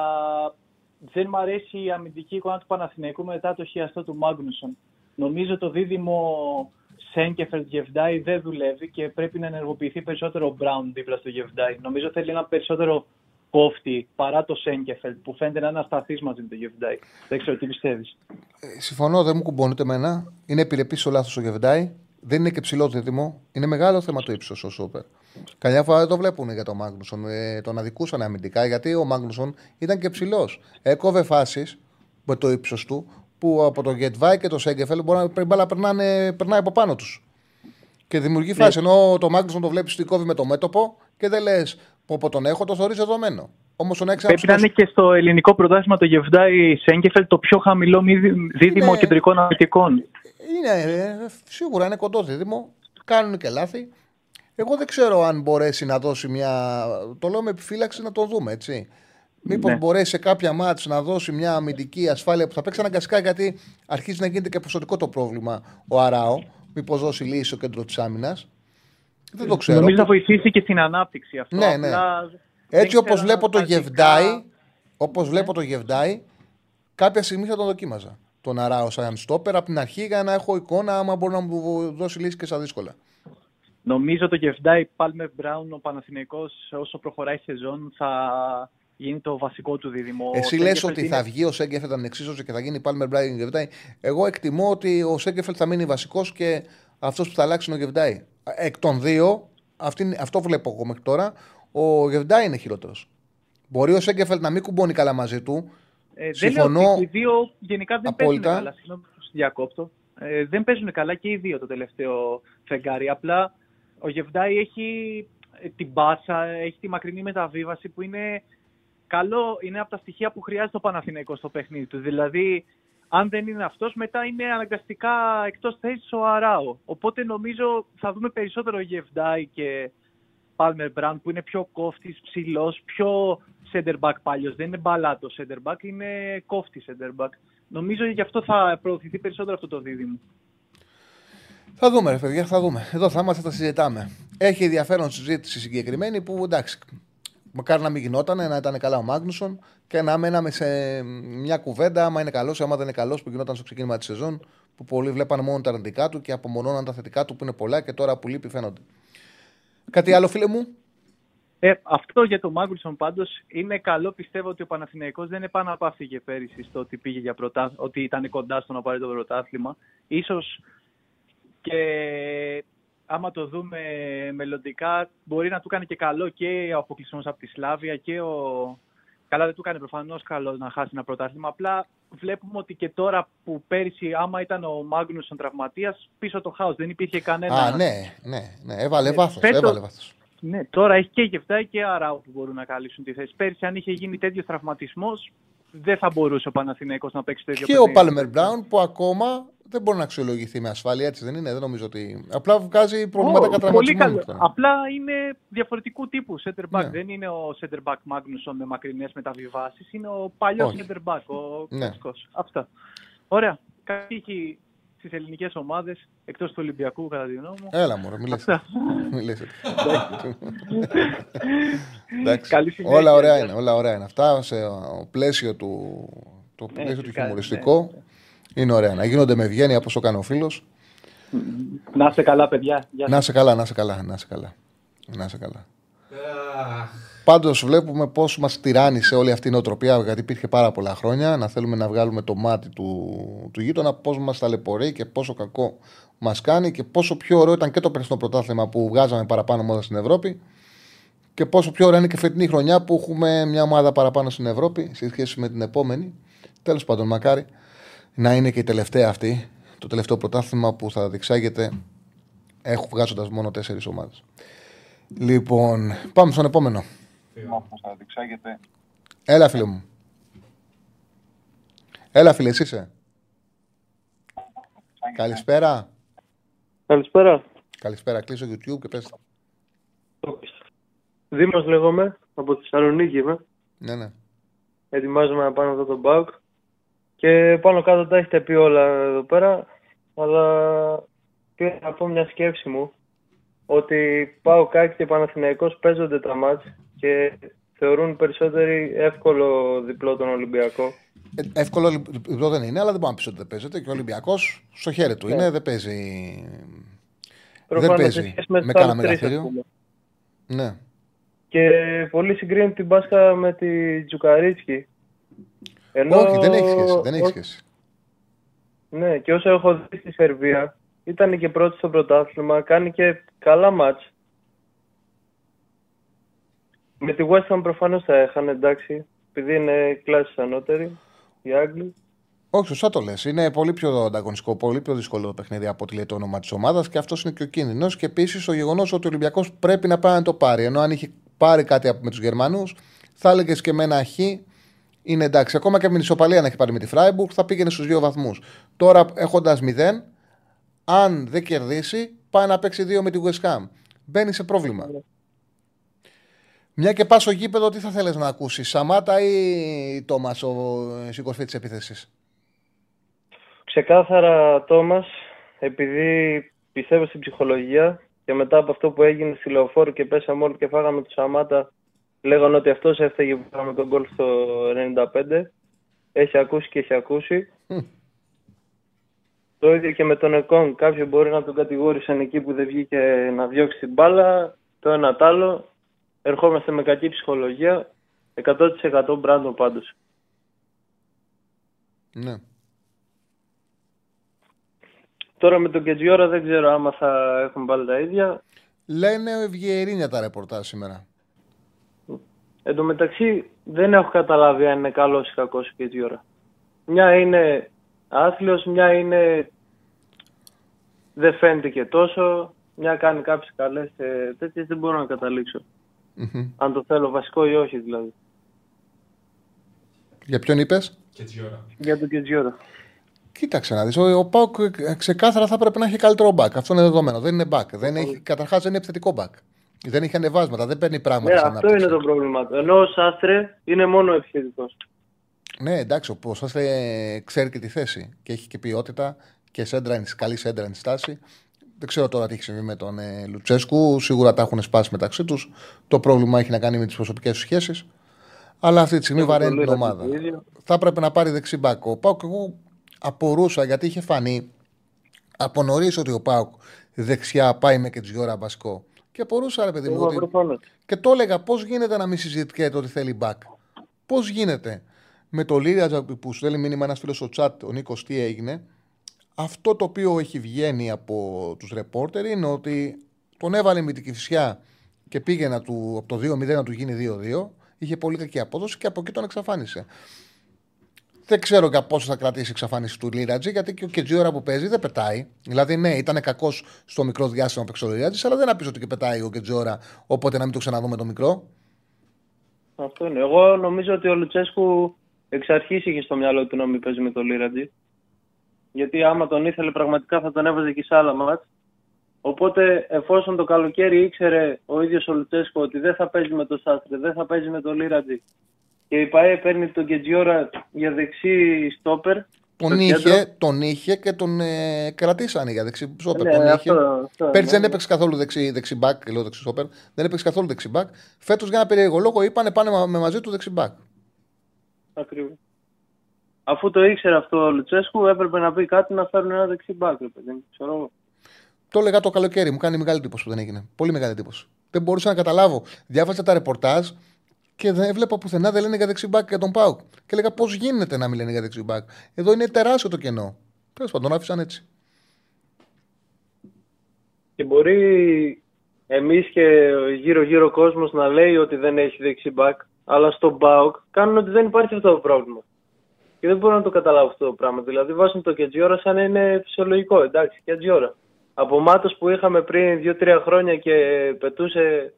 δεν μ' αρέσει η αμυντική εικόνα του Παναθηναϊκού μετά το χιαστό του Μάγνουσον. Νομίζω το δίδυμο Σέγκεφελτ Γεβντάι δεν δουλεύει και πρέπει να ενεργοποιηθεί περισσότερο ο Μπράουν δίπλα στο Γεβντάι. Νομίζω θέλει ένα περισσότερο κόφτη παρά το Σέγκεφελτ που φαίνεται να είναι ασταθή μαζί με το Γεβντάι. Δεν ξέρω τι πιστεύεις. Ε, συμφωνώ, δεν μου κουμπώνεται εμένα. Είναι επιρρεπής στο λάθος ο Γεβντάι. Δεν είναι και ψηλό δίδυμο. Είναι μεγάλο θέμα το ύψος ο Σούπερ. Καμιά φορά δεν το βλέπουν για τον Μάγνουσον. Ε, τον αδικούσαν αμυντικά γιατί ο Μάγνουσον ήταν και ψηλός. Έκοβε φάσεις με το ύψος του που από τον Γετβάη και το Σέγκεφελ μπορεί να μπάλα περνάνε, περνάει από πάνω τους. Και δημιουργεί φάση. Ενώ το Μάγνουσον το βλέπεις ότι κόβει με το μέτωπο και δεν λες που από τον έχω το θεωρείς δεδομένο. Όμως τον έχει Πρέπει να είναι και στο ελληνικό πρωτάθλημα το Γεβντάι Σέγκεφελ το πιο χαμηλό μη- δίδυμο Είναι- κεντρικών αμυντικών. Είναι, ε, σίγουρα είναι κοντό δίδυμο. Κάνουν και λάθη. Εγώ δεν ξέρω αν μπορέσει να δώσει μια. Το λέω με επιφύλαξη να το δούμε, έτσι. Μήπως Ναι. μπορέσει σε κάποια μάτς να δώσει μια αμυντική ασφάλεια που θα παίξει αναγκαστικά γιατί αρχίζει να γίνεται και ποσοτικό το πρόβλημα ο Αράο. Μήπως δώσει λύση στο κέντρο της άμυνας. Δεν το ξέρω. Νομίζω θα βοηθήσει και στην ανάπτυξη αυτό. Ναι, ναι. Απλά δεν Έτσι όπως ξέρω βλέπω αν το τα δικά- Γεβντάι, όπως βλέπω το Γεβντάι, κάποια στιγμή θα τον δοκίμαζα. Τον Αράο σαν στόπερ από την αρχή για να έχω εικόνα άμα μπορεί να μου δώσει λύση και στα δύσκολα. Νομίζω το Γεβντάι Πάλμερ Μπράουν ο Παναθηναϊκός όσο προχωράει η σεζόν θα γίνει το βασικό του δίδυμο. Εσύ Ο λες Σέγκεφελτ ότι είναι- θα βγει ο Σέγκεφελτ ανεξίσωση και θα γίνει Πάλμερ Μπράιν Γεβδάι. Εγώ εκτιμώ ότι ο Σέγκεφελτ θα μείνει βασικός και αυτός που θα αλλάξει είναι ο Γεβδάι. Εκ των δύο, αυτή, αυτό βλέπω εγώ μέχρι τώρα, ο Γεβδάι είναι χειρότερος. Μπορεί ο Σέγκεφελτ να μην κουμπώνει καλά μαζί του. Ε, δεν Συμφωνώ λέω ότι οι δύο γενικά δεν απόλυτα. παίζουν καλά. Συγγνώμη που σας διακόπτω. Ε, δεν παίζουν καλά και οι δύο το τελευταίο φεγγάρι. Απλά ο Γεβδάη έχει ε, την μπάσα, έχει τη μακρινή μεταβίβαση που είναι καλό, είναι από τα στοιχεία που χρειάζεται ο Παναθηναϊκός στο παιχνίδι του. Δηλαδή, αν δεν είναι αυτός, μετά είναι αναγκαστικά εκτός θέσης ο Αράο. Οπότε νομίζω θα δούμε περισσότερο Γεβδάη και Πάλμερ Μπραντ που είναι πιο κόφτης, ψηλός, πιο center back παλιός. Δεν είναι μπαλάτο center back, είναι κόφτη center back. Νομίζω γι' αυτό θα προωθηθεί περισσότερο αυτό το δίδυμο. Θα δούμε, ρε παιδιά, θα δούμε. Εδώ θα είμαστε, θα συζητάμε. Έχει ενδιαφέρον συζήτηση συγκεκριμένη που εντάξει, μακάρι να μην γινόταν, να ήταν καλά ο Μάγνουσον και να μέναμε σε μια κουβέντα, άμα είναι καλός, άμα δεν είναι καλός, που γινόταν στο ξεκίνημα της σεζόν, που πολλοί βλέπαν μόνο τα αρνητικά του και απομονώναν τα θετικά του που είναι πολλά και τώρα που λείπει φαίνονται. Κάτι άλλο, φίλε μου; Ε, αυτό για τον Μάγκουλσον πάντως είναι καλό. Πιστεύω ότι ο Παναθηναϊκός δεν επαναπαύθηκε πέρυσι στο ότι, πήγε για πρωτά, ότι ήταν κοντά στο να πάρει το πρωτάθλημα. Ίσως και άμα το δούμε μελλοντικά, μπορεί να του κάνει και καλό και ο αποκλεισμός από τη Σλάβια και ο. Καλά, δεν του κάνει προφανώς καλό να χάσει ένα πρωτάθλημα. Απλά βλέπουμε ότι και τώρα που πέρυσι, άμα ήταν ο Μάγνουσον τραυματίας, πίσω το χάος δεν υπήρχε κανένα. Α, ναι, ναι, ναι. Έβαλε Ε, βάθος. φέτος- Έβαλε βάθος. Ναι, τώρα έχει και Γεφτάη και Αράου που μπορούν να καλύψουν τη θέση. Πέρσι, αν είχε γίνει τέτοιος τραυματισμός, δεν θα μπορούσε ο Παναθηναίκος να παίξει τέτοιο Και ο Πάλμερ Μπράουν που ακόμα δεν μπορεί να αξιολογηθεί με ασφάλεια, έτσι δεν είναι. Δεν νομίζω ότι. Απλά βγάζει προβλήματα Ω, Πολύ κατραματισμού. καλό. Απλά είναι διαφορετικού τύπου center back. Ναι. Δεν είναι ο center back Magnusson με μακρινές μεταβιβάσεις. Είναι ο παλιός Όχι. center back, ο Ναι. κλασικός. Αυτά. Ωραία. Καλή τύχη στις ελληνικές ομάδες εκτός του Ολυμπιακού, κατά τη γνώμη μου. Έλα μου, μιλές. Αυτά. Μιλές. Εντάξει. Καλή συνέχεια. Όλα ωραία είναι. Όλα ωραία είναι. Αυτά σε ο πλαίσιο του, το πλαίσιο του φυσικά, χιουμοριστικό είναι ωραία. Να γίνονται με ευγένεια όπω το κάνει ο φίλος. Να είστε καλά, παιδιά. Γεια σας. Να είσαι καλά, να είσαι καλά, να είσαι καλά. Να είσαι καλά. Αχ. Πάντως βλέπουμε πώς μας τυράννησε όλη αυτή η νοοτροπία, γιατί υπήρχε πάρα πολλά χρόνια, να θέλουμε να βγάλουμε το μάτι του, του γείτονα, πώς μας ταλαιπωρεί και πόσο κακό μας κάνει και πόσο πιο ωραίο ήταν και το περσινό πρωτάθλημα που βγάζαμε παραπάνω μόδα στην Ευρώπη και πόσο πιο ωραία είναι και φετινή χρονιά που έχουμε μια ομάδα παραπάνω στην Ευρώπη σε σχέση με την επόμενη. Τέλος πάντων, μακάρι να είναι και η τελευταία αυτή, το τελευταίο πρωτάθλημα που θα διεξάγεται έχω βγάζοντας μόνο τέσσερις ομάδες. Λοιπόν, πάμε στον επόμενο. Θα διεξάγεται. Έλα, φίλε μου. Έλα, φίλε, εσύ είσαι. Καλησπέρα. Καλησπέρα. Καλησπέρα. Κλείσω YouTube και πες. Δήμος λέγομαι, από τη Θεσσαλονίκη είμαι. Ναι, ναι. Ετοιμάζομαι να πάω αυτό το μπάουκ. Και πάνω κάτω τα έχετε πει όλα εδώ πέρα. Αλλά πήρα να πω μια σκέψη μου ότι πάω κάτι και Παναθηναϊκός παίζονται τα μάτς και θεωρούν περισσότεροι εύκολο διπλό τον Ολυμπιακό. Ε, εύκολο διπλό δεν είναι, αλλά δεν μπορεί να πεις ότι δεν παίζεται. Και ο Ολυμπιακός στο χέρι του Ναι. είναι, δεν παίζει. δεν Προφανώς, σε παίζει σχέση με με τους κανένα άλλους τρεις, ας μεγαθύριο. πούμε. Ναι. Και πολλοί συγκρίνουν την μπάσκα με τη Τζουκαρίτσκι. Ενώ... Όχι, δεν έχει σχέση. Δεν έχει ό- σχέση. Ναι, και όσο έχω δει στη Σερβία, ήταν και πρώτη στο πρωτάθλημα, κάνει και καλά μάτς. Με τη West Ham προφανώς θα έχανε, εντάξει, επειδή είναι κλάση ανώτερη, οι Άγγλοι. Όχι, σωστά το λες. Είναι πολύ πιο ανταγωνιστικό, πολύ πιο δύσκολο το παιχνίδι από ό,τι λέει το όνομα της ομάδας και αυτός είναι και ο κίνδυνος. Και επίσης το γεγονός ότι ο Ολυμπιακός πρέπει να πάει να το πάρει. Ενώ αν είχε πάρει κάτι από- με τους Γερμανούς, θα έλεγε και με ένα χ είναι εντάξει. Ακόμα και με την ισοπαλία να έχει πάρει με τη Φράιμπουργκ, θα πήγαινε στους δύο βαθμούς. Τώρα έχοντας 0, αν δεν κερδίσει, πάει να παίξει δύο με τη West Ham. Μπαίνει σε πρόβλημα. Μια και πας στο γήπεδο, τι θα θέλεις να ακούσεις, Σαμάτα ή Τόμας, η κορφή της επίθεση. Ξεκάθαρα, Τόμας, επειδή πιστεύω στην ψυχολογία και μετά από αυτό που έγινε στη λεωφόρο και πέσαμε όλοι και φάγαμε του Σαμάτα, λέγανε ότι αυτός έφταιγε που φάγαμε τον γκολ στο 95. Έχει ακούσει και έχει ακούσει. Το ίδιο και με τον Εκόν. Κάποιοι μπορεί να τον κατηγόρησαν εκεί που δεν βγήκε να διώξει την μπάλα. Το ένα τ' άλλο. Ερχόμαστε με κακή ψυχολογία. 100% Μπράντον πάντως. Ναι. Τώρα με τον Κετζιόρα δεν ξέρω άμα θα έχουν πάλι τα ίδια. Λένε ευγερίνια τα ρεπορτάζ σήμερα. Εν τω μεταξύ δεν έχω καταλάβει αν είναι καλός ή κακός ο Κετζιόρα. Μια είναι άθλιος, μια είναι δεν φαίνεται και τόσο, μια κάνει κάποιες καλές και τέτοιες δεν μπορώ να καταλήξω. Αν το θέλω βασικό ή όχι δηλαδή. Για ποιον είπες, Και τι ώρα. Για τον Κετζιόρα. Κοίταξε να δεις. Ο, ο Πάουκ ε, ξεκάθαρα θα πρέπει να έχει καλύτερο back. Αυτό είναι δεδομένο. Δεν είναι back. Δεν έχει, καταρχάς δεν είναι επιθετικό back. Δεν έχει ανεβάσματα. Δεν παίρνει πράγματα. Ναι, σαν αυτό ανάπτυξη. είναι το πρόβλημα του. Ενώ ο Σάστρε είναι μόνο επιθετικός. Ναι, εντάξει, ο Πόσας ξέρει και τη θέση και έχει και ποιότητα και σέντρα, καλή σέντρα είναι στάση. Δεν ξέρω τώρα τι έχει συμβεί με τον ε, Λουτσέσκου. Σίγουρα τα έχουν σπάσει μεταξύ τους. Το πρόβλημα έχει να κάνει με τις προσωπικές τους σχέσεις. Αλλά αυτή τη στιγμή Έχω βαραίνει το την Λίρατζι ομάδα. το ίδιο. Θα έπρεπε να πάρει δεξί μπακ. Ο Πάουκ, εγώ απορούσα γιατί είχε φανεί από νωρίς ότι ο Πάουκ δεξιά πάει με και ώρα βασικό. Και απορούσα, ρε παιδί μου, Εγώ ότι προφανώς. και το έλεγα πώς γίνεται να μην συζητιέται ότι θέλει back. Πώς γίνεται; Με το Λίρατζα που σου στέλνει μήνυμα ένας φίλος στο chat, ο Νίκος, τι έγινε; Αυτό το οποίο έχει βγαίνει από τους ρεπόρτερ είναι ότι τον έβαλε με την κυφσιά και πήγε να του, από το 2-0 να του γίνει 2-2. Είχε πολύ κακή απόδοση και από εκεί τον εξαφάνισε. Δεν ξέρω για πόσο θα κρατήσει η εξαφάνιση του Λίρατζη, γιατί και ο Κετζιόρα που παίζει δεν πετάει. Δηλαδή, ναι, ήταν κακός στο μικρό διάστημα που παίξει ο Λίρατζης, αλλά δεν να πεις ότι και πετάει ο Κετζιόρα, οπότε να μην το ξαναδούμε το μικρό. Αυτό είναι. Εγώ νομίζω ότι ο Λουτσέσκου εξ αρχής είχε στο μυαλό του να μην παίζει με τον Λίρατζι. Γιατί άμα τον ήθελε πραγματικά θα τον έβαζε και σε άλλα μάτς. Οπότε εφόσον το καλοκαίρι ήξερε ο ίδιος ο Λουτσέσκου ότι δεν θα παίζει με τον Σάστρε, δεν θα παίζει με τον Λίρατζι και η ΠαΕ παίρνει τον Κετζιόρα για δεξί στόπερ. Τον στο είχε, κέντρο. τον είχε και τον ε, κρατήσανε για δεξί σόπερ. Ναι, τον αυτό- είχε. αυτό, Πέρυσι ναι. δεν έπαιξε καθόλου δεξί, δεξί μπακ, λέω δεξί σόπερ. Δεν έπαιξε καθόλου δεξί μπακ. Φέτος για ένα περίεργο λόγο είπανε πάνε μα- με μαζί του δεξί μπακ. Ακριβώς. Αφού το ήξερε αυτό ο Λουτσέσκου, έπρεπε να πει κάτι να φέρουν ένα δεξί μπάκ, ρε παιδί μου. Ξέρω εγώ. Το έλεγα το καλοκαίρι, μου κάνει μεγάλη εντύπωση που δεν έγινε. Πολύ μεγάλη εντύπωση. Δεν μπορούσα να καταλάβω. Διάβαζα τα ρεπορτάζ Και δεν έβλεπα πουθενά δεν λένε για δεξιμπάκ για τον Πάουκ. Και έλεγα πώς γίνεται να μην λένε για δεξιμπάκ. Εδώ είναι τεράστιο το κενό. Τέλος πάντων, τον άφησαν έτσι. Και μπορεί εμείς και γύρω-γύρω κόσμος να λέει ότι δεν έχει δεξί μπακ, αλλά στον ΠΑΟΚ κάνουν ότι δεν υπάρχει αυτό το πρόβλημα. Και δεν μπορώ να το καταλάβω αυτό το πράγμα. Δηλαδή βάζουν το Κετζιόρα σαν να είναι φυσιολογικό. Εντάξει, Κετζιόρα. Από μάτος που είχαμε πριν 2-3 χρόνια και πετούσε,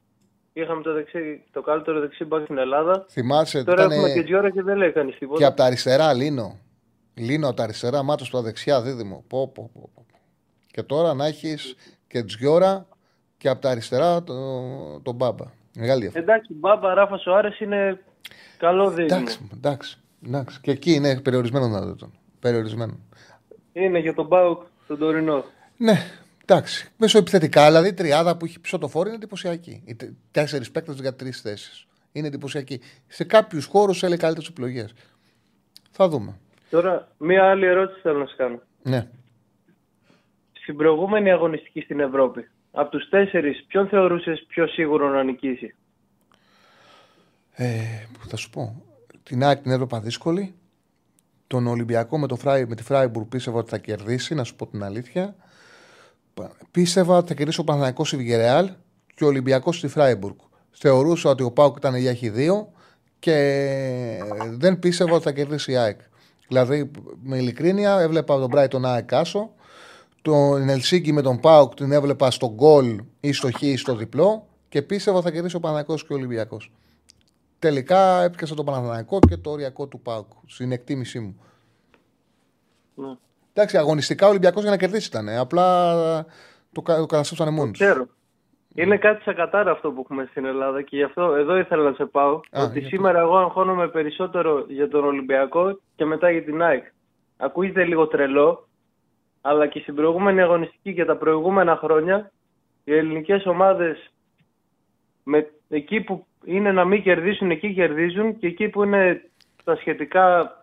είχαμε το, δεξί, το καλύτερο δεξί μπακ στην Ελλάδα. Θυμάσαι, Τώρα ήταν έχουμε Κετζιόρα και δεν λέει κανείς τίποτα. και από τα αριστερά Λίνο. Λίνο από τα αριστερά, μάτω από τα δεξιά, δίδυμο. Πω, πω, πω, πω. Και τώρα να έχεις και Τζιόρα και από τα αριστερά τον το Μπάμπα. Μεγάλη διαφορά. Εντάξει, Μπάμπα, Ράφα Σοάρες είναι καλό δίδυμο. Εντάξει, εντάξει, εντάξει. Και εκεί είναι περιορισμένο να δω τον. Περιορισμένο. Είναι για τον ΠΑΟΚ τον τωρινό. Ναι, εντάξει. Μεσοεπιθετικά, δηλαδή η τριάδα που έχει πίσω το φόρο είναι εντυπωσιακή. Οι τε- τέσσερις παίκτες για τρεις θέσεις. Είναι εντυπωσιακή. Σε κάποιους χώρους έλεγε καλύτερες επιλογές. Θα δούμε. Τώρα, μία άλλη ερώτηση θέλω να σα κάνω. Ναι. Στην προηγούμενη αγωνιστική στην Ευρώπη, από τους τέσσερις, ποιον θεωρούσες πιο σίγουρο να νικήσει; Ε, θα σου πω. Την ΑΕΚ την έβλεπα δύσκολη. Τον Ολυμπιακό με, το Φράι, με τη Φράιμπουργκ πίστευα ότι θα κερδίσει, να σου πω την αλήθεια. Πα- Πίστευα ότι θα κερδίσει ο Παναθηναϊκός στη Βιγερεάλ και ο Ολυμπιακός στη Φράιμπουργκ. Θεωρούσα ότι ο Πάουκ ήταν για Χ2 και δεν πίστευα ότι θα κερδίσει η ΑΕΚ. Δηλαδή, με ειλικρίνεια, έβλεπα τον Brighton ΑΕΚ άσο. Τον Ελσίγκη με τον Πάουκ την έβλεπα στο γκολ ή στο χ ή στο διπλό και πίστευα ότι θα κερδίσει ο Παναθηναϊκός και ο Ολυμπιακός. Τελικά έπιασα τον Παναθηναϊκό και το οριακό του Πάουκ. Στην εκτίμησή μου. Ναι. Εντάξει, αγωνιστικά ο Ολυμπιακός για να κερδίσει ήταν. ε. Απλά το, κα- το καταστρέψανε μόνοι του. Ξέρω. Είναι κάτι σαν κατάρα αυτό που έχουμε στην Ελλάδα και γι' αυτό εδώ ήθελα να σε πάω. Α, ότι για σήμερα εγώ αγχώνομαι περισσότερο για τον Ολυμπιακό και μετά για την ΑΕΚ. Ακούγεται λίγο τρελό, αλλά και στην προηγούμενη αγωνιστική και τα προηγούμενα χρόνια οι ελληνικές ομάδες με, εκεί που είναι να μην κερδίσουν, εκεί κερδίζουν και εκεί που είναι τα σχετικά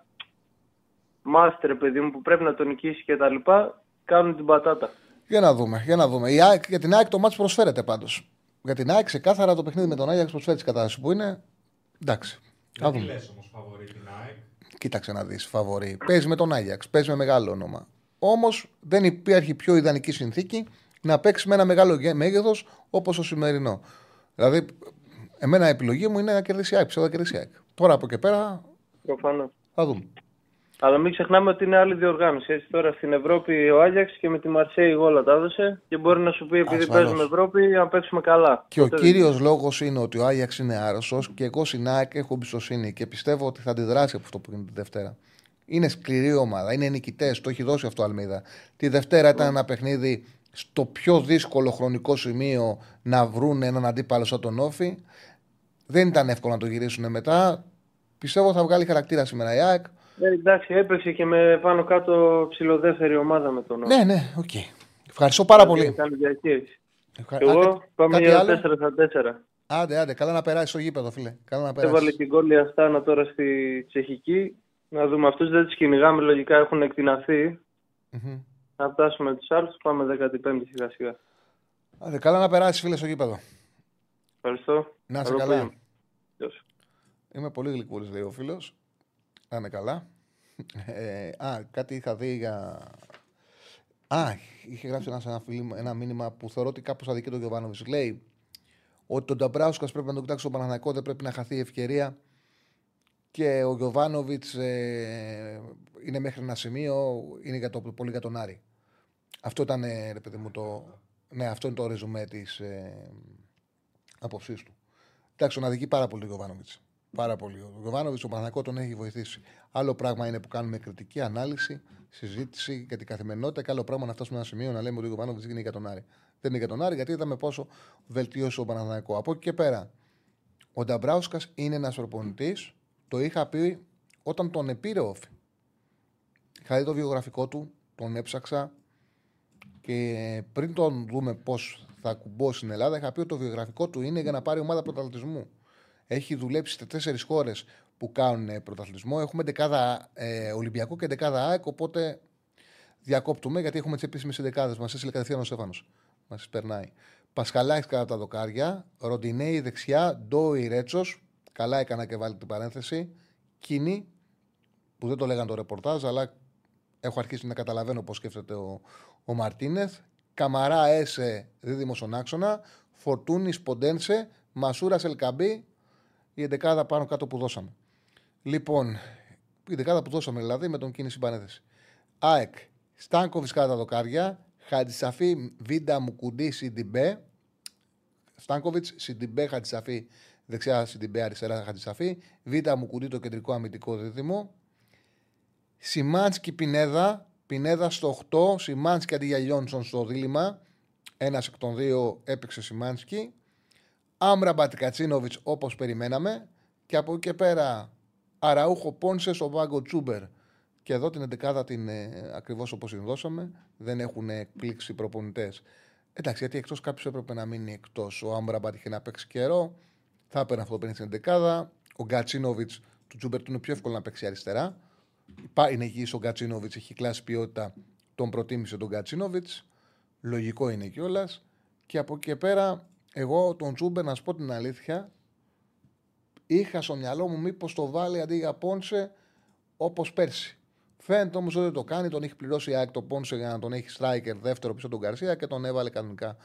μάστερ, παιδί μου, που πρέπει να τον νικήσει και τα λοιπά, κάνουν την πατάτα. Για να δούμε. Για, να δούμε. Η ΑΕΚ, για την ΑΕΚ το μάτς προσφέρεται πάντως. Για την ΑΕΚ ξεκάθαρα το παιχνίδι με τον Άγιαξ προσφέρει τη κατάσταση που είναι. Εντάξει. Να Δεν τη δούμε. λες όμως φαβορεί την ΑΕΚ; Κοίταξε να δεις. Φαβορή. Παίζει με τον Άγιαξ. Παίζει με μεγάλο όνομα. Όμως δεν υπάρχει πιο ιδανική συνθήκη να παίξει με ένα μεγάλο μέγεθος όπως το σημερινό. Δηλαδή, εμένα η επιλογή μου είναι να κερδίσει η ΑΕΚ. Πιστεύω να κερδίσει η ΑΕΚ. Τώρα από και πέρα Προφανώς. θα δούμε. Αλλά μην ξεχνάμε ότι είναι άλλη διοργάνωση. Έτσι, τώρα στην Ευρώπη ο Άγιαξ και με τη Μαρσέη γόλα τα έδωσε και μπορεί να σου πει επειδή Ασφαλώς. παίζουμε Ευρώπη να παίξουμε καλά. Και ο Ποτέ δεν- κύριος λόγος είναι ότι ο Άγιαξ είναι άρρωστος και εγώ στην ΑΕΚ έχω εμπιστοσύνη και πιστεύω ότι θα αντιδράσει από αυτό που γίνεται τη Δευτέρα. Είναι σκληρή ομάδα, είναι νικητές, το έχει δώσει αυτό ο Αλμίδα. Τη Δευτέρα ήταν ένα παιχνίδι στο πιο δύσκολο χρονικό σημείο να βρουν έναν αντίπαλο σαν τον Όφη. Δεν ήταν εύκολο να το γυρίσουν μετά. Πιστεύω θα βγάλει χαρακτήρα σήμερα η ΑΕΚ. Ε, εντάξει, έπαιξε και με πάνω κάτω ψηλοδεύτερη ομάδα με τον Ναι, ναι, οκ. Ευχαριστώ πάρα πολύ. Κάνει διαχείριση. Ευχα- Και Α, εγώ κάτι- πάμε κάτι για άλλο; 4 στα 4. Άντε, άντε, καλά να περάσεις στο γήπεδο, φίλε. Καλά να περάσεις. Έβαλε την κόλλη Αστάνα τώρα στη Τσεχική. Να δούμε αυτούς δεν τους κυνηγάμε, λογικά έχουν εκτιναχθεί. Να φτάσουμε τους άλλους, πάμε 15η σιγά σιγά. Άντε, καλά να περάσεις, φίλε, στο γήπεδο. Ευχαριστώ. Να είσαι Καλό καλά. πρωί. Γεια σου. Είμαι πολύ γλυκούλης, λέει ο φίλος. Να είναι καλά. Ε, α, κάτι είχα δει για. Α, είχε γράψει ένας ένα, φίλο, ένα μήνυμα που θεωρώ ότι κάπως αδικεί τον Γιωβάνοβιτς. Λέει ότι τον Νταμπράουσκας πρέπει να τον κοιτάξει στον Παναθηναϊκό, δεν πρέπει να χαθεί η ευκαιρία. Και ο Γιωβάνοβιτς ε, είναι μέχρι ένα σημείο, είναι για το, πολύ για τον Άρη. Αυτό ήταν, ε, ρε παιδί μου, το. Ναι, αυτό είναι το ρεζουμέ της ε, άποψή του. Εντάξει, τον αδικεί πάρα πολύ ο Γιωβάνοβιτς. Πάρα πολύ. Ο Γιωβάνοβιτς τον Παναγικό τον έχει βοηθήσει. Άλλο πράγμα είναι που κάνουμε κριτική ανάλυση, συζήτηση για την καθημερινότητα. Και άλλο πράγμα να φτάσουμε σε ένα σημείο να λέμε ότι ο Γιωβάνοβιτς είναι για τον Άρη. Δεν είναι για τον Άρη γιατί είδαμε πόσο βελτίωσε ο Παναγικό. Από εκεί και πέρα, ο Νταμπράουσκα είναι ένας προπονητής. Το είχα πει όταν τον επήρε ο Όφη. Είχα δει το βιογραφικό του, τον έψαξα και πριν τον δούμε πώς θα κουμπώσει στην Ελλάδα, είχα πει ότι το βιογραφικό του είναι για να πάρει ομάδα πρωταθλητισμού. Έχει δουλέψει σε τέσσερις χώρες που κάνουν ε, πρωταθλητισμό. Έχουμε δεκάδα ε, Ολυμπιακό και δεκάδα ΑΕΚ, οπότε διακόπτουμε γιατί έχουμε τις επίσημες δεκάδε. Μας έστειλε κατευθείαν ο Στέφανος. Μας περνάει. Πασχαλάκης κατά τα δοκάρια, Ροντινέη δεξιά, Ντόι Ρέτσος, Καλά έκανα και βάλει την παρένθεση. Κίνη, που δεν το λέγανε το ρεπορτάζ, αλλά έχω αρχίσει να καταλαβαίνω πώς σκέφτεται ο, ο Μαρτίνεθ. Καμαρά Έσε, δίδυμο στον άξονα. Φορτούνη Ποντένσε, Μασούρα Ελκαμπή. Η εντεκάδα πάνω κάτω που δώσαμε. Λοιπόν, η δεκάδα που δώσαμε δηλαδή με τον κίνηση παρένθεση. ΑΕΚ, Στάνκοβις κατά τα δοκάρια, Χατζησαφή, Βίντα Μουκουντή, Σιντιμπέ. Στάνκοβιτς, Σιντιμπέ, Χατζησαφή, δεξιά Σιντιμπέ, αριστερά Χατζησαφή. Βίντα Μουκουντή, το κεντρικό αμυντικό δίδυμο. Σιμάνσκι Πινέδα, Πινέδα στο 8, Σιμάνσκι αντί για Λιόνσον στο δίλημα. Ένας εκ των δύο έπαιξε Σιμάνσκι. Άμρα Μπατικατσίνοβιτς όπως περιμέναμε. Και από εκεί και πέρα Αραούχο Πόνσε, ο Βάγκο Τσούμπερ. Και εδώ την 11 την ε, ακριβώς όπως την δώσαμε. Δεν έχουν κλείξει προπονητές. Εντάξει, γιατί εκτός κάποιος έπρεπε να μείνει εκτός. Ο Άμπραμπατ είχε να παίξει καιρό. Θα έπαιρνε αυτό που παίρνει στην 11 Ο Γκατσίνοβιτς του Τσούμπερ του είναι πιο εύκολο να παίξει αριστερά. Είναι υγιή ο Γκατσίνοβιτ, έχει κλάσει ποιότητα. Τον προτίμησε τον Γκατσίνοβιτ. Λογικό είναι κιόλας. Και από εκεί και πέρα, εγώ τον Τσούμπερ, να σου πω την αλήθεια, είχα στο μυαλό μου μήπως το βάλει αντί για Πόνσε όπως πέρσι. Φαίνεται όμως ότι δεν το κάνει. Τον έχει πληρώσει η ΑΕΚ το Πόνσε για να τον έχει striker δεύτερο πίσω τον Καρσία και τον έβαλε κανονικά.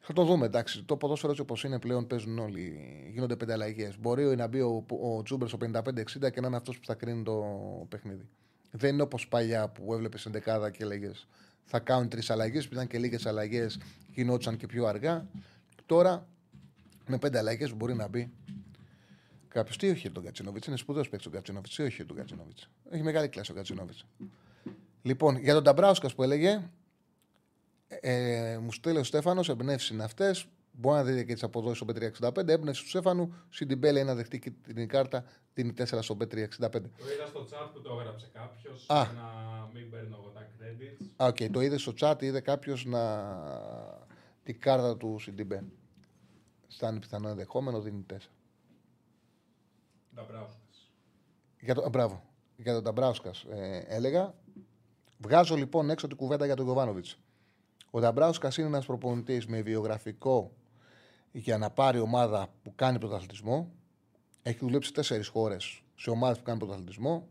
Θα το δούμε, εντάξει. Το ποδόσφαιρο έτσι όπως είναι πλέον παίζουν όλοι. Γίνονται πέντε αλλαγές. Μπορεί να μπει ο, ο Τσούμπερ στο 55-60 και να είναι αυτός που θα κρίνει το παιχνίδι. Δεν είναι όπως παλιά που έβλεπες στην δεκάδα και έλεγε θα κάνουν τρεις αλλαγές. Που ήταν και λίγες αλλαγές, γινόντουσαν και πιο αργά. Τώρα με πέντε αλλαγές μπορεί να μπει Κάποιος τι όχι τον Κατσίνοβιτ. Είναι σπουδαίος παίκτης ο Κατσίνοβιτ. Τι όχι τον Κατσίνοβιτ. Έχει μεγάλη κλάση ο Κατσίνοβιτ. Λοιπόν, για τον Ταμπράουσκα που έλεγε, ε, μου στέλνει ο Στέφανος, εμπνεύσεις είναι αυτές. Μπορεί να δείτε και τις αποδόσεις στο B365. Έμπνευση του Στέφανου, Σιντιμπέλε να δεχτεί και την κάρτα, δίνει 4 στο B365. Το είδα στο chat που το έγραψε κάποιος. Να μην παίρνω εγώ τα credits. Α, okay, το είδε στο chat, είδε κάποιος να. την κάρτα του Σιντιμπέ. Σαν πιθανό ενδεχόμενο δίνει 4. Για το, μπράβο. Για τον Ταμπράουσκα ε, έλεγα. Βγάζω λοιπόν έξω την κουβέντα για τον Γιωβάνοβιτς. Ο Ταμπράουσκα είναι ένας προπονητής με βιογραφικό για να πάρει ομάδα που κάνει πρωταθλητισμό. Έχει δουλέψει τέσσερις χώρες σε ομάδες που κάνουν πρωταθλητισμό.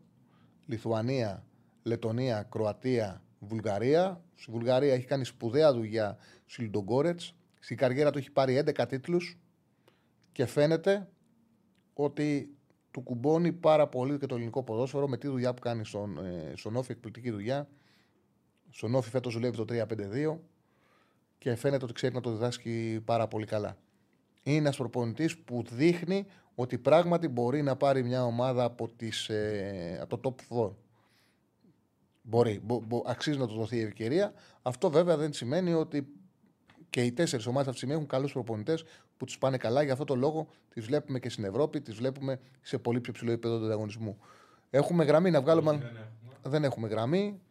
Λιθουανία, Λετωνία, Κροατία, Βουλγαρία. Στη Βουλγαρία έχει κάνει σπουδαία δουλειά στου Λιντογκόρετ. Στην καριέρα του έχει πάρει 11 τίτλους και φαίνεται ότι του κουμπώνει πάρα πολύ και το ελληνικό ποδόσφαιρο με τη δουλειά που κάνει στον, ε, στον Όφη, εκπληκτική δουλειά. Στον Όφη φέτος δουλεύει το 3-5-2 και φαίνεται ότι ξέρει να το διδάσκει πάρα πολύ καλά. Είναι ένας προπονητής που δείχνει ότι πράγματι μπορεί να πάρει μια ομάδα από, τις, ε, από το top 4. Μπορεί, μπο, μπο, αξίζει να του δοθεί η ευκαιρία. Αυτό βέβαια δεν σημαίνει ότι και οι τέσσερις ομάδες αυτή τη στιγμή έχουν καλούς προπονητές που τους πάνε καλά. Γι' αυτό το λόγο τις βλέπουμε και στην Ευρώπη, τις βλέπουμε σε πολύ πιο ψηλό επίπεδο του ανταγωνισμού. Έχουμε γραμμή να βγάλουμε. Δεν έχουμε, δεν έχουμε γραμμή.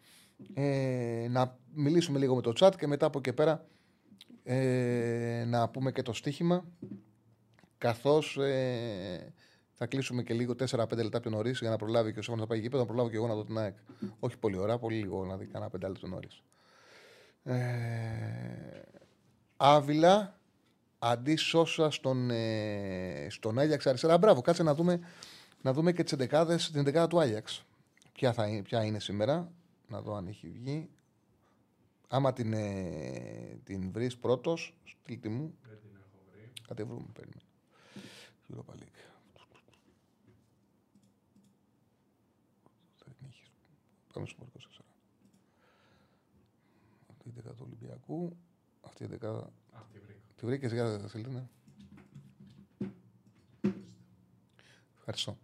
Ε, να μιλήσουμε λίγο με το chat και μετά από εκεί πέρα ε, να πούμε και το στοίχημα. Καθώς ε, θα κλείσουμε και λίγο 4-5 λεπτά πιο νωρίς για να προλάβει και ο Σόφανο να πάει γήπεδο, να προλάβω και εγώ να δω την ΑΕΚ. Όχι πολύ ώρα, πολύ λίγο να δει κανένα 5 λεπτά νωρίς. Ε, Άβυλα αντί Σόσα στον, ε, στον Άγιαξ αριστερά. Μπράβο, κάτσε να δούμε, να δούμε και τις εντεκάδες, την εντεκάδα του Άγιαξ. Ποια, θα είναι, ποια είναι σήμερα. Να δω αν έχει βγει. Άμα την, ε, την βρεις πρώτος, στείλτε μου. Δεν την έχω βρει. Κατεβρούμε, παίρνουμε. Europa League. Πάμε στο 24. Αυτή η δεκάδα του Ολυμπιακού. Αυτή η δεκάδα. Αυτή βρήκα. Τη βρήκες για Σελίνα. Ευχαριστώ.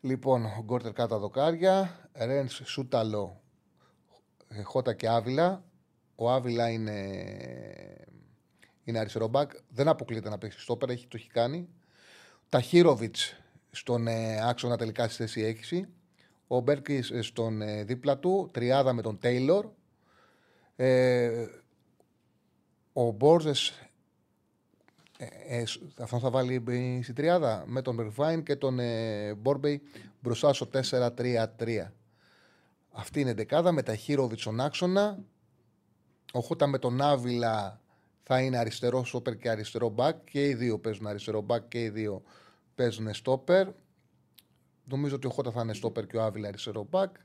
Λοιπόν, ο Γκόρτερ κάτω δοκάρια. Ρεν Σούταλο, Χώτα και Άβυλα. Ο Άβυλα είναι, είναι αριστερό μπακ. Δεν αποκλείεται να παίξει στο έχει, το έχει κάνει. Ταχύροβιτς στον ε, άξονα τελικά στη θέση 6. Ο Μπέρκης στον ε, δίπλα του. Τριάδα με τον Τέιλορ. Ε, ο Μπόρζες. Ε, ε, αυτό θα βάλει στην τριάδα με τον Μπερφάιν και τον ε, Μπόρμπεϊ μπροστά στο 4-3-3. Αυτή είναι δεκάδα με τα Χίροβιτ στον άξονα. Ο Χούτα με τον Άβυλα θα είναι αριστερό σόπερ και αριστερό μπακ. Και οι δύο παίζουν αριστερό μπακ και οι δύο παίζουν στόπερ. Νομίζω ότι ο Χότα θα είναι στόπερ και ο Άβυλα αριστερό μπακ.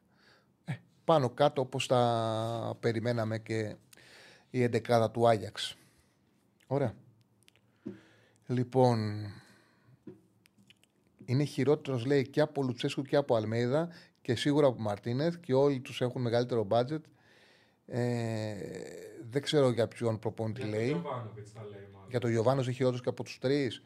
Ε, πάνω κάτω όπως τα περιμέναμε και η εντεκάδα του Άγιαξ. Ωραία. Λοιπόν, είναι χειρότερος λέει και από Λουτσέσκου και από Αλμέιδα και σίγουρα από Μαρτίνεθ και όλοι τους έχουν μεγαλύτερο μπάτζετ. Ε, δεν ξέρω για ποιον προπόνητη Για λέει. τον Γιωβάνοβιτς τα λέει μάλλον. Για τον Γιωβάνο έχει χειρότερο και από τους τρεις.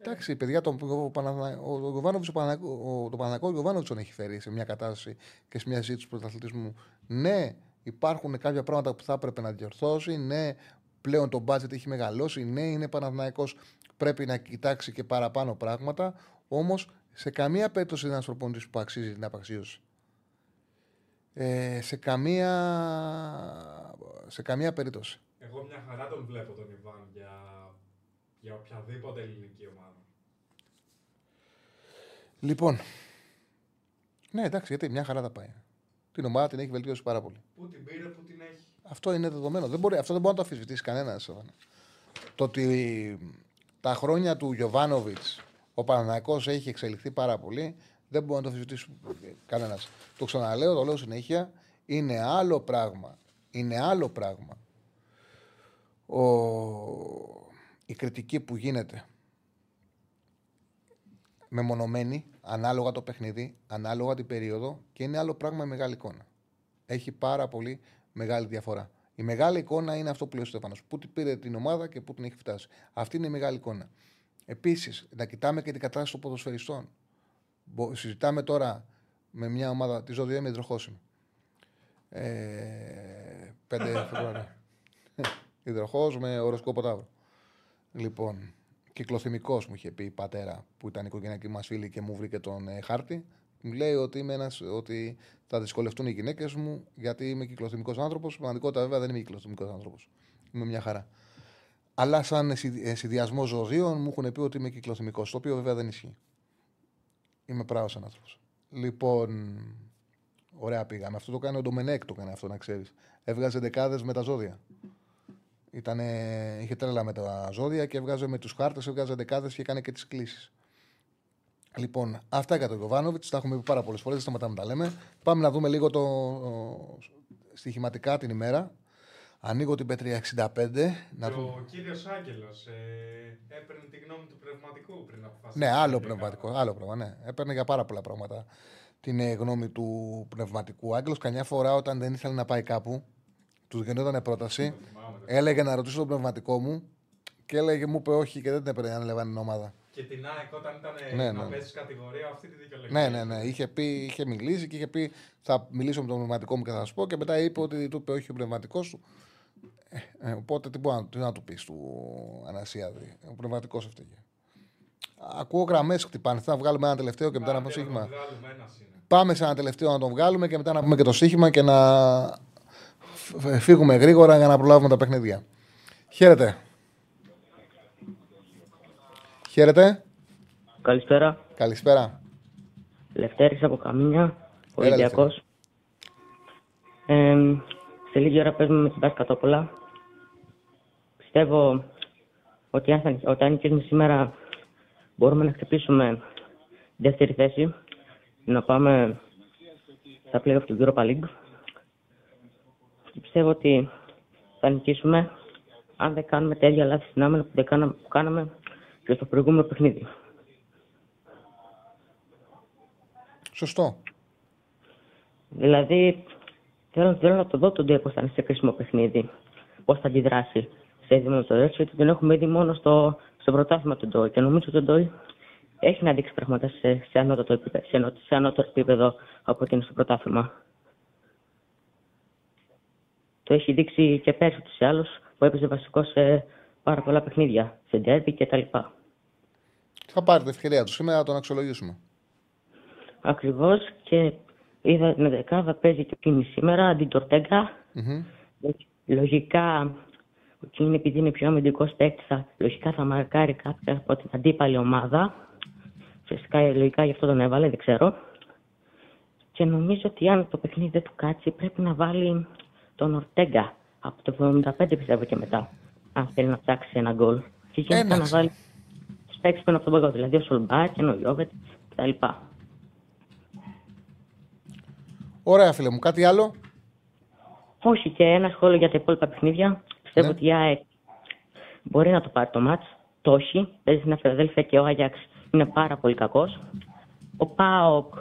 Εντάξει, παιδιά, τον, ο, Παναθηνα- ο, ο, Γιωβάνοβιτς, ο, Παναθηναϊκό- ο, το Παναγικό Γιωβάνοβιτς τον έχει φέρει σε μια κατάσταση και σε μια ζήτηση πρωταθλητισμού. Ναι, υπάρχουν κάποια πράγματα που θα έπρεπε να διορθώσει. Ναι, πλέον το μπάτζετ έχει μεγαλώσει. Ναι, είναι Παναθηναϊκός πρέπει να κοιτάξει και παραπάνω πράγματα. Όμως, σε καμία περίπτωση δεν είναι ένα προπονητή που αξίζει την απαξίωση. Ε, σε, καμία, σε καμία περίπτωση. Εγώ μια χαρά τον βλέπω τον Ιβάν για, για οποιαδήποτε ελληνική ομάδα. Λοιπόν. Ναι, εντάξει, γιατί μια χαρά θα πάει. Την ομάδα την έχει βελτιώσει πάρα πολύ. Πού την πήρε, πού την έχει. Αυτό είναι δεδομένο. Δεν μπορεί, αυτό δεν μπορεί να το αμφισβητήσει κανένας. Το ότι τα χρόνια του Γιωβάνοβιτς ο Παναναναϊκός έχει εξελιχθεί πάρα πολύ, δεν μπορεί να το αμφισβητήσει κανένας. Το ξαναλέω, το λέω συνέχεια. Είναι άλλο πράγμα. Είναι άλλο πράγμα. Ο... Η κριτική που γίνεται μεμονωμένη, ανάλογα το παιχνίδι, ανάλογα την περίοδο και είναι άλλο πράγμα η μεγάλη εικόνα. Έχει πάρα πολύ μεγάλη διαφορά. Η μεγάλη εικόνα είναι αυτό που λέει ο Στέφανος. Πού την πήρε την ομάδα και πού την έχει φτάσει. Αυτή είναι η μεγάλη εικόνα. Επίσης, να κοιτάμε και την κατάσταση των ποδοσφαιριστών. Μπο- Συζητάμε τώρα με μια ομάδα τη Ζωδία με υδροχώσιμη. Ε, 5 Φεβρουαρίου. Υδροχό με οροσκόπο Ταύρο. Λοιπόν, κυκλοθυμικός μου είχε πει η πατέρα που ήταν οικογενειακή μας φίλη και μου βρήκε τον ε, χάρτη. Μου λέει ότι, είμαι ένας, ότι θα δυσκολευτούν οι γυναίκες μου γιατί είμαι κυκλοθυμικός άνθρωπος. Στην πραγματικότητα, βέβαια, δεν είμαι κυκλοθυμικός άνθρωπος. Είμαι μια χαρά. Αλλά σαν συνδυασμό ζωδίων μου έχουν πει ότι είμαι κυκλοθυμικός. Το οποίο βέβαια δεν ισχύει. Είμαι πράγμα άνθρωπος. Λοιπόν, ωραία πήγαμε. Αυτό το κάνει ο Ντομενέκ, το κάνει αυτό να ξέρεις. Έβγαζε δεκάδες με τα ζώδια. Ήτανε, είχε τρέλα με τα ζώδια και έβγαζε με τους χάρτες, έβγαζε δεκάδες και έκανε και τις κλήσεις. Λοιπόν, αυτά για τον Γιωβάνοβιτς. Τα έχουμε πει πάρα πολλές φορές. Δεν σταματάμε να τα λέμε. Πάμε να δούμε λίγο το ο, στοιχηματικά την ημέρα. Ανοίγω την Πέτρια 65. Να και δούμε. ο κύριος Άγγελος ε, έπαιρνε τη γνώμη του πνευματικού πριν αποφασίσει. Ναι, άλλο πνευματικό. Άλλο πράγμα, ναι. Έπαιρνε για πάρα πολλά πράγματα την ε, γνώμη του πνευματικού. Άγγελος, καμιά φορά όταν δεν ήθελε να πάει κάπου, τους γεννόταν πρόταση, έλεγε να ρωτήσω τον πνευματικό μου και έλεγε μου είπε όχι και δεν την έπαιρνε αν λεβάνει την ομάδα. Και την ΑΕΚ όταν ήταν Ναι, να ναι. πέσει κατηγορία, αυτή τη δικαιολογία. Ναι, ναι, ναι. Είχε, πει, είχε μιλήσει και είχε πει θα μιλήσω με τον πνευματικό μου και θα σα πω και μετά είπε ότι του είπε όχι ο πνευματικός του. Ε, ε, οπότε τι, μπορεί να, τι να του πεις του Ανασιάδη. Ο πνευματικός έφταιγε. Ακούω γραμμές χτυπάνε. Θα βγάλουμε ένα τελευταίο και μετά να πούμε στοίχημα. Πάμε σε ένα τελευταίο να τον βγάλουμε και μετά να πούμε και το στοίχημα και να φ- φύγουμε γρήγορα για να προλάβουμε τα παιχνίδια. Χαίρετε. Χαίρετε. Καλησπέρα. Καλησπέρα. Λευτέρης από Καμίνια, Έλα, Ολυμπιακός. Ε, σε λίγη ώρα παίζουμε με την Πασκατόπολα. Πιστεύω ότι αν, θα, ότι αν νικήσουμε σήμερα μπορούμε να χτυπήσουμε δεύτερη θέση, να πάμε στα play-off του Europa League. Και πιστεύω ότι θα νικήσουμε αν δεν κάνουμε τα ίδια λάθη στην άμυνα που, δεν κάναμε, που κάναμε και στο προηγούμενο παιχνίδι. Σωστό. Δηλαδή, θέλω, θέλω να το δω τον Ντόι πώς θα είναι σε κρίσιμο παιχνίδι. Πώς θα αντιδράσει σε δημοτοδότηση, γιατί τον έχουμε δει μόνο στο, στο πρωτάθλημα του Ντόι. Και νομίζω ότι ο Ντόι έχει να δείξει πράγματα σε, σε, ανώτατο επίπεδο, σε, ανώ- σε ανώτερο επίπεδο από ότι είναι στο πρωτάθλημα. Το έχει δείξει και πέρσι τους ή άλλους που έπαιζε βασικό σε πάρα πολλά παιχνίδια, σε ντέρμπι κτλ. Θα πάρετε ευκαιρία τους σήμερα να τον αξιολογήσουμε. Ακριβώς και είδα την δεκάδα παίζει και εκείνη σήμερα αντί του Ορτέγκα. Μμμ. Λογικά, ο Κίνη επειδή είναι πιο αμυντικός παίκτης, θα, λογικά θα μαρκάρει κάποια από την αντίπαλη ομάδα. Φυσικά, λογικά γι' αυτό τον έβαλε, δεν ξέρω. Και νομίζω ότι αν το παιχνίδι δεν του κάτσει, πρέπει να βάλει τον Ορτέγκα από το 75 πιστεύω και μετά. Αν θέλει να ψάξει ένα γκολ. Και γενικά να Εντάξει. βάλει παίξει πάνω από τον παγκόσμιο. Δηλαδή ο Σολμπάκεν, ο Γιώβετ κτλ. Ωραία, φίλε μου. Κάτι άλλο; Όχι, και ένα σχόλιο για τα υπόλοιπα παιχνίδια. Πιστεύω Ναι. ότι η ΑΕΚ μπορεί να το πάρει το μάτς. Το όχι. Παίζει στην Αφιαδέλφια και ο Άγιαξ είναι πάρα πολύ κακός. Ο Πάοκ,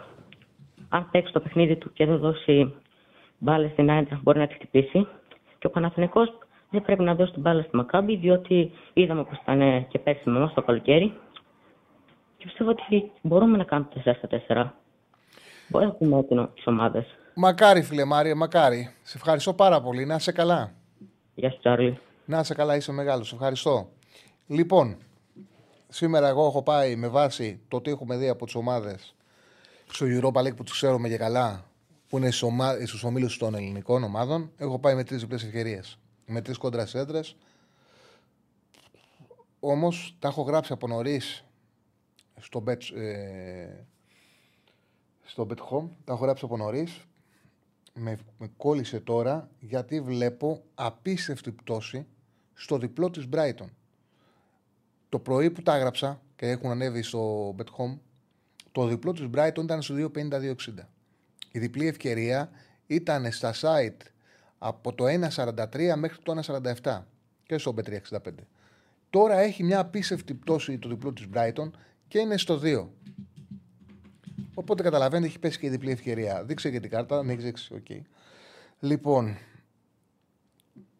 αν παίξει το παιχνίδι του και δεν δώσει μπάλες στην Άιντρα, μπορεί να τη χτυπήσει. Και ο Παναθηναϊκός δεν πρέπει να δώσει την μπάλα στη Μακάμπη, διότι είδαμε πώ ήταν ε, και πέρσι με εμάς το καλοκαίρι. Και πιστεύω ότι μπορούμε να κάνουμε 4 στα 4. Μπορεί να πούμε έτοιμο τις ομάδες. Μακάρι, φίλε Μάρια, μακάρι. Σε ευχαριστώ πάρα πολύ. Να είσαι καλά. Γεια σου, Τσάρλι. Να είσαι καλά, είσαι μεγάλος. Σε ευχαριστώ. Λοιπόν, σήμερα εγώ έχω πάει με βάση το τι έχουμε δει από τις ομάδες στο Europa League που του ξέρουμε και καλά, που είναι στους ομίλους των ελληνικών ομάδων. Έχω πάει με τρεις διπλές ευκαιρίες. Με τρεις κόντρας έντρες. Όμως τα έχω γράψει από νωρίς στο bet, ε, στο bet home. Τα έχω γράψει από νωρίς. Με, με κόλλησε τώρα γιατί βλέπω απίστευτη πτώση στο διπλό της Brighton. Το πρωί που τα έγραψα και έχουν ανέβει στο Bet Home, το διπλό της Brighton ήταν στο 2.52.60. Η διπλή ευκαιρία ήταν στα site από το 1.43 μέχρι το 1.47 και στο Bet365. Τώρα έχει μια απίστευτη πτώση το διπλό της Brighton και είναι στο 2. Οπότε καταλαβαίνετε, έχει πέσει και η διπλή ευκαιρία. Δείξε και την κάρτα, δεν έχει δείξει. Οκ. Λοιπόν,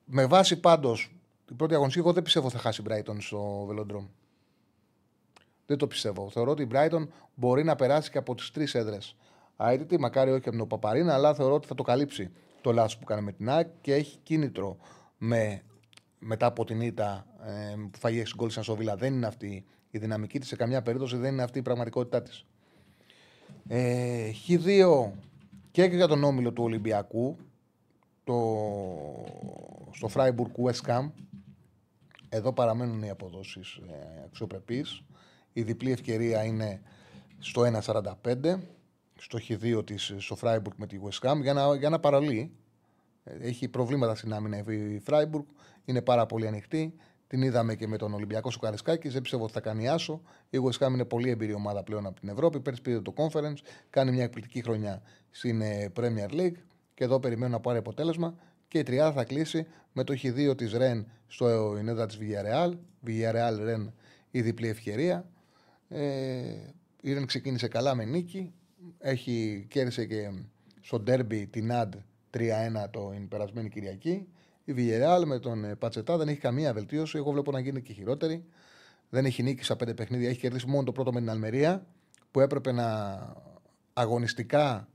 με βάση πάντως την πρώτη αγωνιστική, εγώ δεν πιστεύω θα χάσει η Brighton στο Velodrome. Δεν το πιστεύω. Θεωρώ ότι η Brighton μπορεί να περάσει και από τις τρεις έδρες. Αίτητη, μακάρι όχι από τον Παπαρίνα, αλλά θεωρώ ότι θα το καλύψει το λάθος που κάνει με την ΑΕΚ και έχει κίνητρο με, μετά από την ήττα ε, που φάγει 6 γκολ σαν Σοβίλα. Δεν είναι αυτή η δυναμική της, σε καμιά περίπτωση δεν είναι αυτή η πραγματικότητά της. Ε, Χ2 και για τον όμιλο του Ολυμπιακού το, στο Freiburg West Ham. Εδώ παραμένουν οι αποδόσεις ε, αξιοπρεπείς. Η διπλή ευκαιρία είναι στο 1.45 στο Χ2 της στο Freiburg με τη West Ham. Για να, για να παραλύει έχει προβλήματα στην άμυνα η Freiburg είναι πάρα πολύ ανοιχτή την είδαμε και με τον Ολυμπιακό Σουκαρισκάκη. Δεν πιστεύω ότι θα κάνει άσο. Η West Ham είναι πολύ εμπειρή ομάδα πλέον από την Ευρώπη. Πέρσι πήρε το conference. Κάνει μια εκπληκτική χρονιά στην ε, Premier League. Και εδώ περιμένω να πάρει αποτέλεσμα. Και η τριάδα θα κλείσει με το Χ2 της Ρεν στο ενέδρα της Villarreal. Villarreal Ρεν η διπλή ευκαιρία. Ε, η Ρεν ξεκίνησε καλά με νίκη. Έχει κέρδισε και στο ντέρμπι την Αντ 3-1 την περασμένη Κυριακή. Η Villarreal με τον ε, Πατσετά δεν έχει καμία βελτίωση. Εγώ βλέπω να γίνει και χειρότερη. Δεν έχει νίκη στα πέντε παιχνίδια. Έχει κερδίσει μόνο το πρώτο με την Αλμερία που έπρεπε να αγωνιστικά,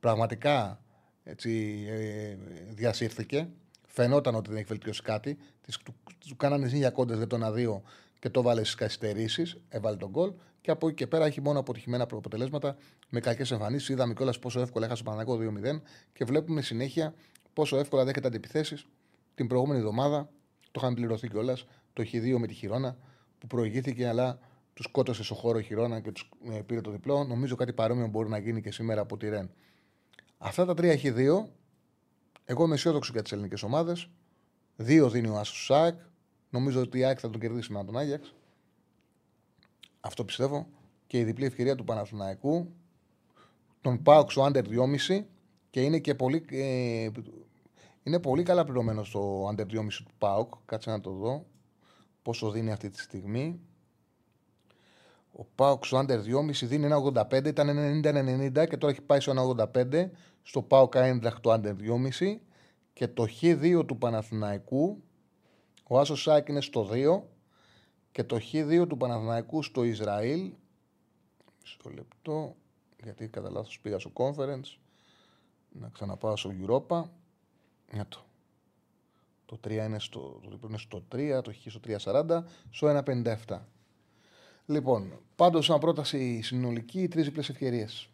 πραγματικά έτσι, ε, διασύρθηκε. Φαινόταν ότι δεν έχει βελτιώσει κάτι. Της, του, του κάνανε ζήνια κόντες για το 1-2 και το βάλε στις καθυστερήσεις. Έβαλε τον γκολ. Και από εκεί και πέρα έχει μόνο αποτυχημένα αποτελέσματα με κακές εμφανίσεις. Είδαμε κιόλας πόσο εύκολα έχασε το Παναγό 2-0 και βλέπουμε συνέχεια πόσο εύκολα δέχεται αντιπιθέσεις. Την προηγούμενη εβδομάδα το είχαν πληρωθεί κιόλας το Χ2 με τη Χιρόνα που προηγήθηκε, αλλά τους σκότωσε στο χώρο η Χιρόνα και τους ε, πήρε το διπλό. Νομίζω κάτι παρόμοιο μπορεί να γίνει και σήμερα από τη Ρεν. Αυτά τα τρία Χ2, εγώ είμαι αισιόδοξο για τις ελληνικές ομάδες. Δύο δίνει ο Άσος Σάικ. Νομίζω ότι η ΑΕΚ θα τον κερδίσει με τον Άγιαξ. Αυτό πιστεύω. Και η διπλή ευκαιρία του Παναθηναϊκού. Τον Πάοξ στο Άντερ 2,5 και είναι και πολύ, ε, είναι πολύ καλά πληρωμένος στο Under 2,5 του ΠΑΟΚ. Κάτσε να το δω πόσο δίνει αυτή τη στιγμή. Ο ΠΑΟΚ στο Under 2,5 δίνει 1,85, ήταν 90-90 και τώρα έχει πάει στο 1,85 στο ΠΑΟΚ Άιντραχ το Under 2,5 και το Χ2 του Παναθηναϊκού ο Άσος Σάκ είναι στο 2 και το Χ2 του Παναθηναϊκού στο Ισραήλ. Στο λεπτό γιατί κατά λάθος πήγα στο conference να ξαναπάω στο Europa για το. Το 3 είναι στο, το είναι στο 3, το χ στο 3,40, στο 1,57. Λοιπόν, πάντως, σαν πρόταση συνολική, τρεις διπλές ευκαιρίες.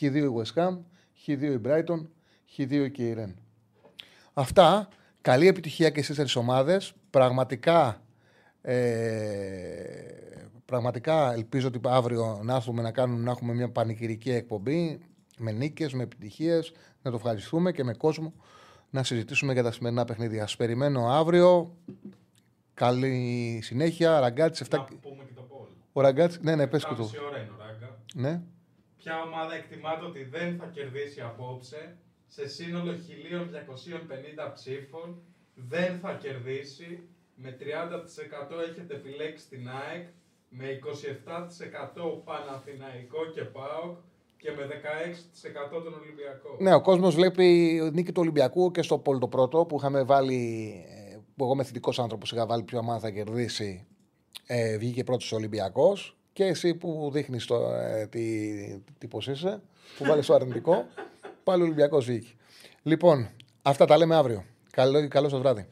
Χ2 η West Ham, Χ2 η Brighton, Χ2 και η Ren. Αυτά. Καλή επιτυχία και στις τέσσερι ομάδες. Πραγματικά, ε, πραγματικά ελπίζω ότι αύριο να έρθουμε να, κάνουμε, να έχουμε μια πανηγυρική εκπομπή με νίκες, με επιτυχίες, να το ευχαριστούμε και με κόσμο να συζητήσουμε για τα σημερινά παιχνίδια. Σας περιμένω αύριο. Καλή συνέχεια. Ραγκάτσι 7. Να πούμε και το πόλ. Ο Ραγκάτση, ναι, ναι, πες και το. 7,5 ώρα είναι ο Ράγκα. Ναι. Ποια ομάδα εκτιμάται ότι δεν θα κερδίσει απόψε σε σύνολο 1250 ψήφων δεν θα κερδίσει με 30% έχετε επιλέξει την ΑΕΚ με 27% Παναθηναϊκό και ΠΑΟΚ και με 16% τον Ολυμπιακό. Ναι, ο κόσμος βλέπει νίκη του Ολυμπιακού και στο Πόλ το πρώτο που είχαμε βάλει. ε, που εγώ είμαι θετικός άνθρωπος, είχα βάλει ποιο ομάδα θα κερδίσει. Ε, βγήκε πρώτος ο Ολυμπιακός. Και εσύ που δείχνεις ε, τι, τι πώς είσαι, που βάλει το αρνητικό, πάλι ο Ολυμπιακός βγήκε. Λοιπόν, αυτά τα λέμε αύριο. Καλό, καλό σας βράδυ.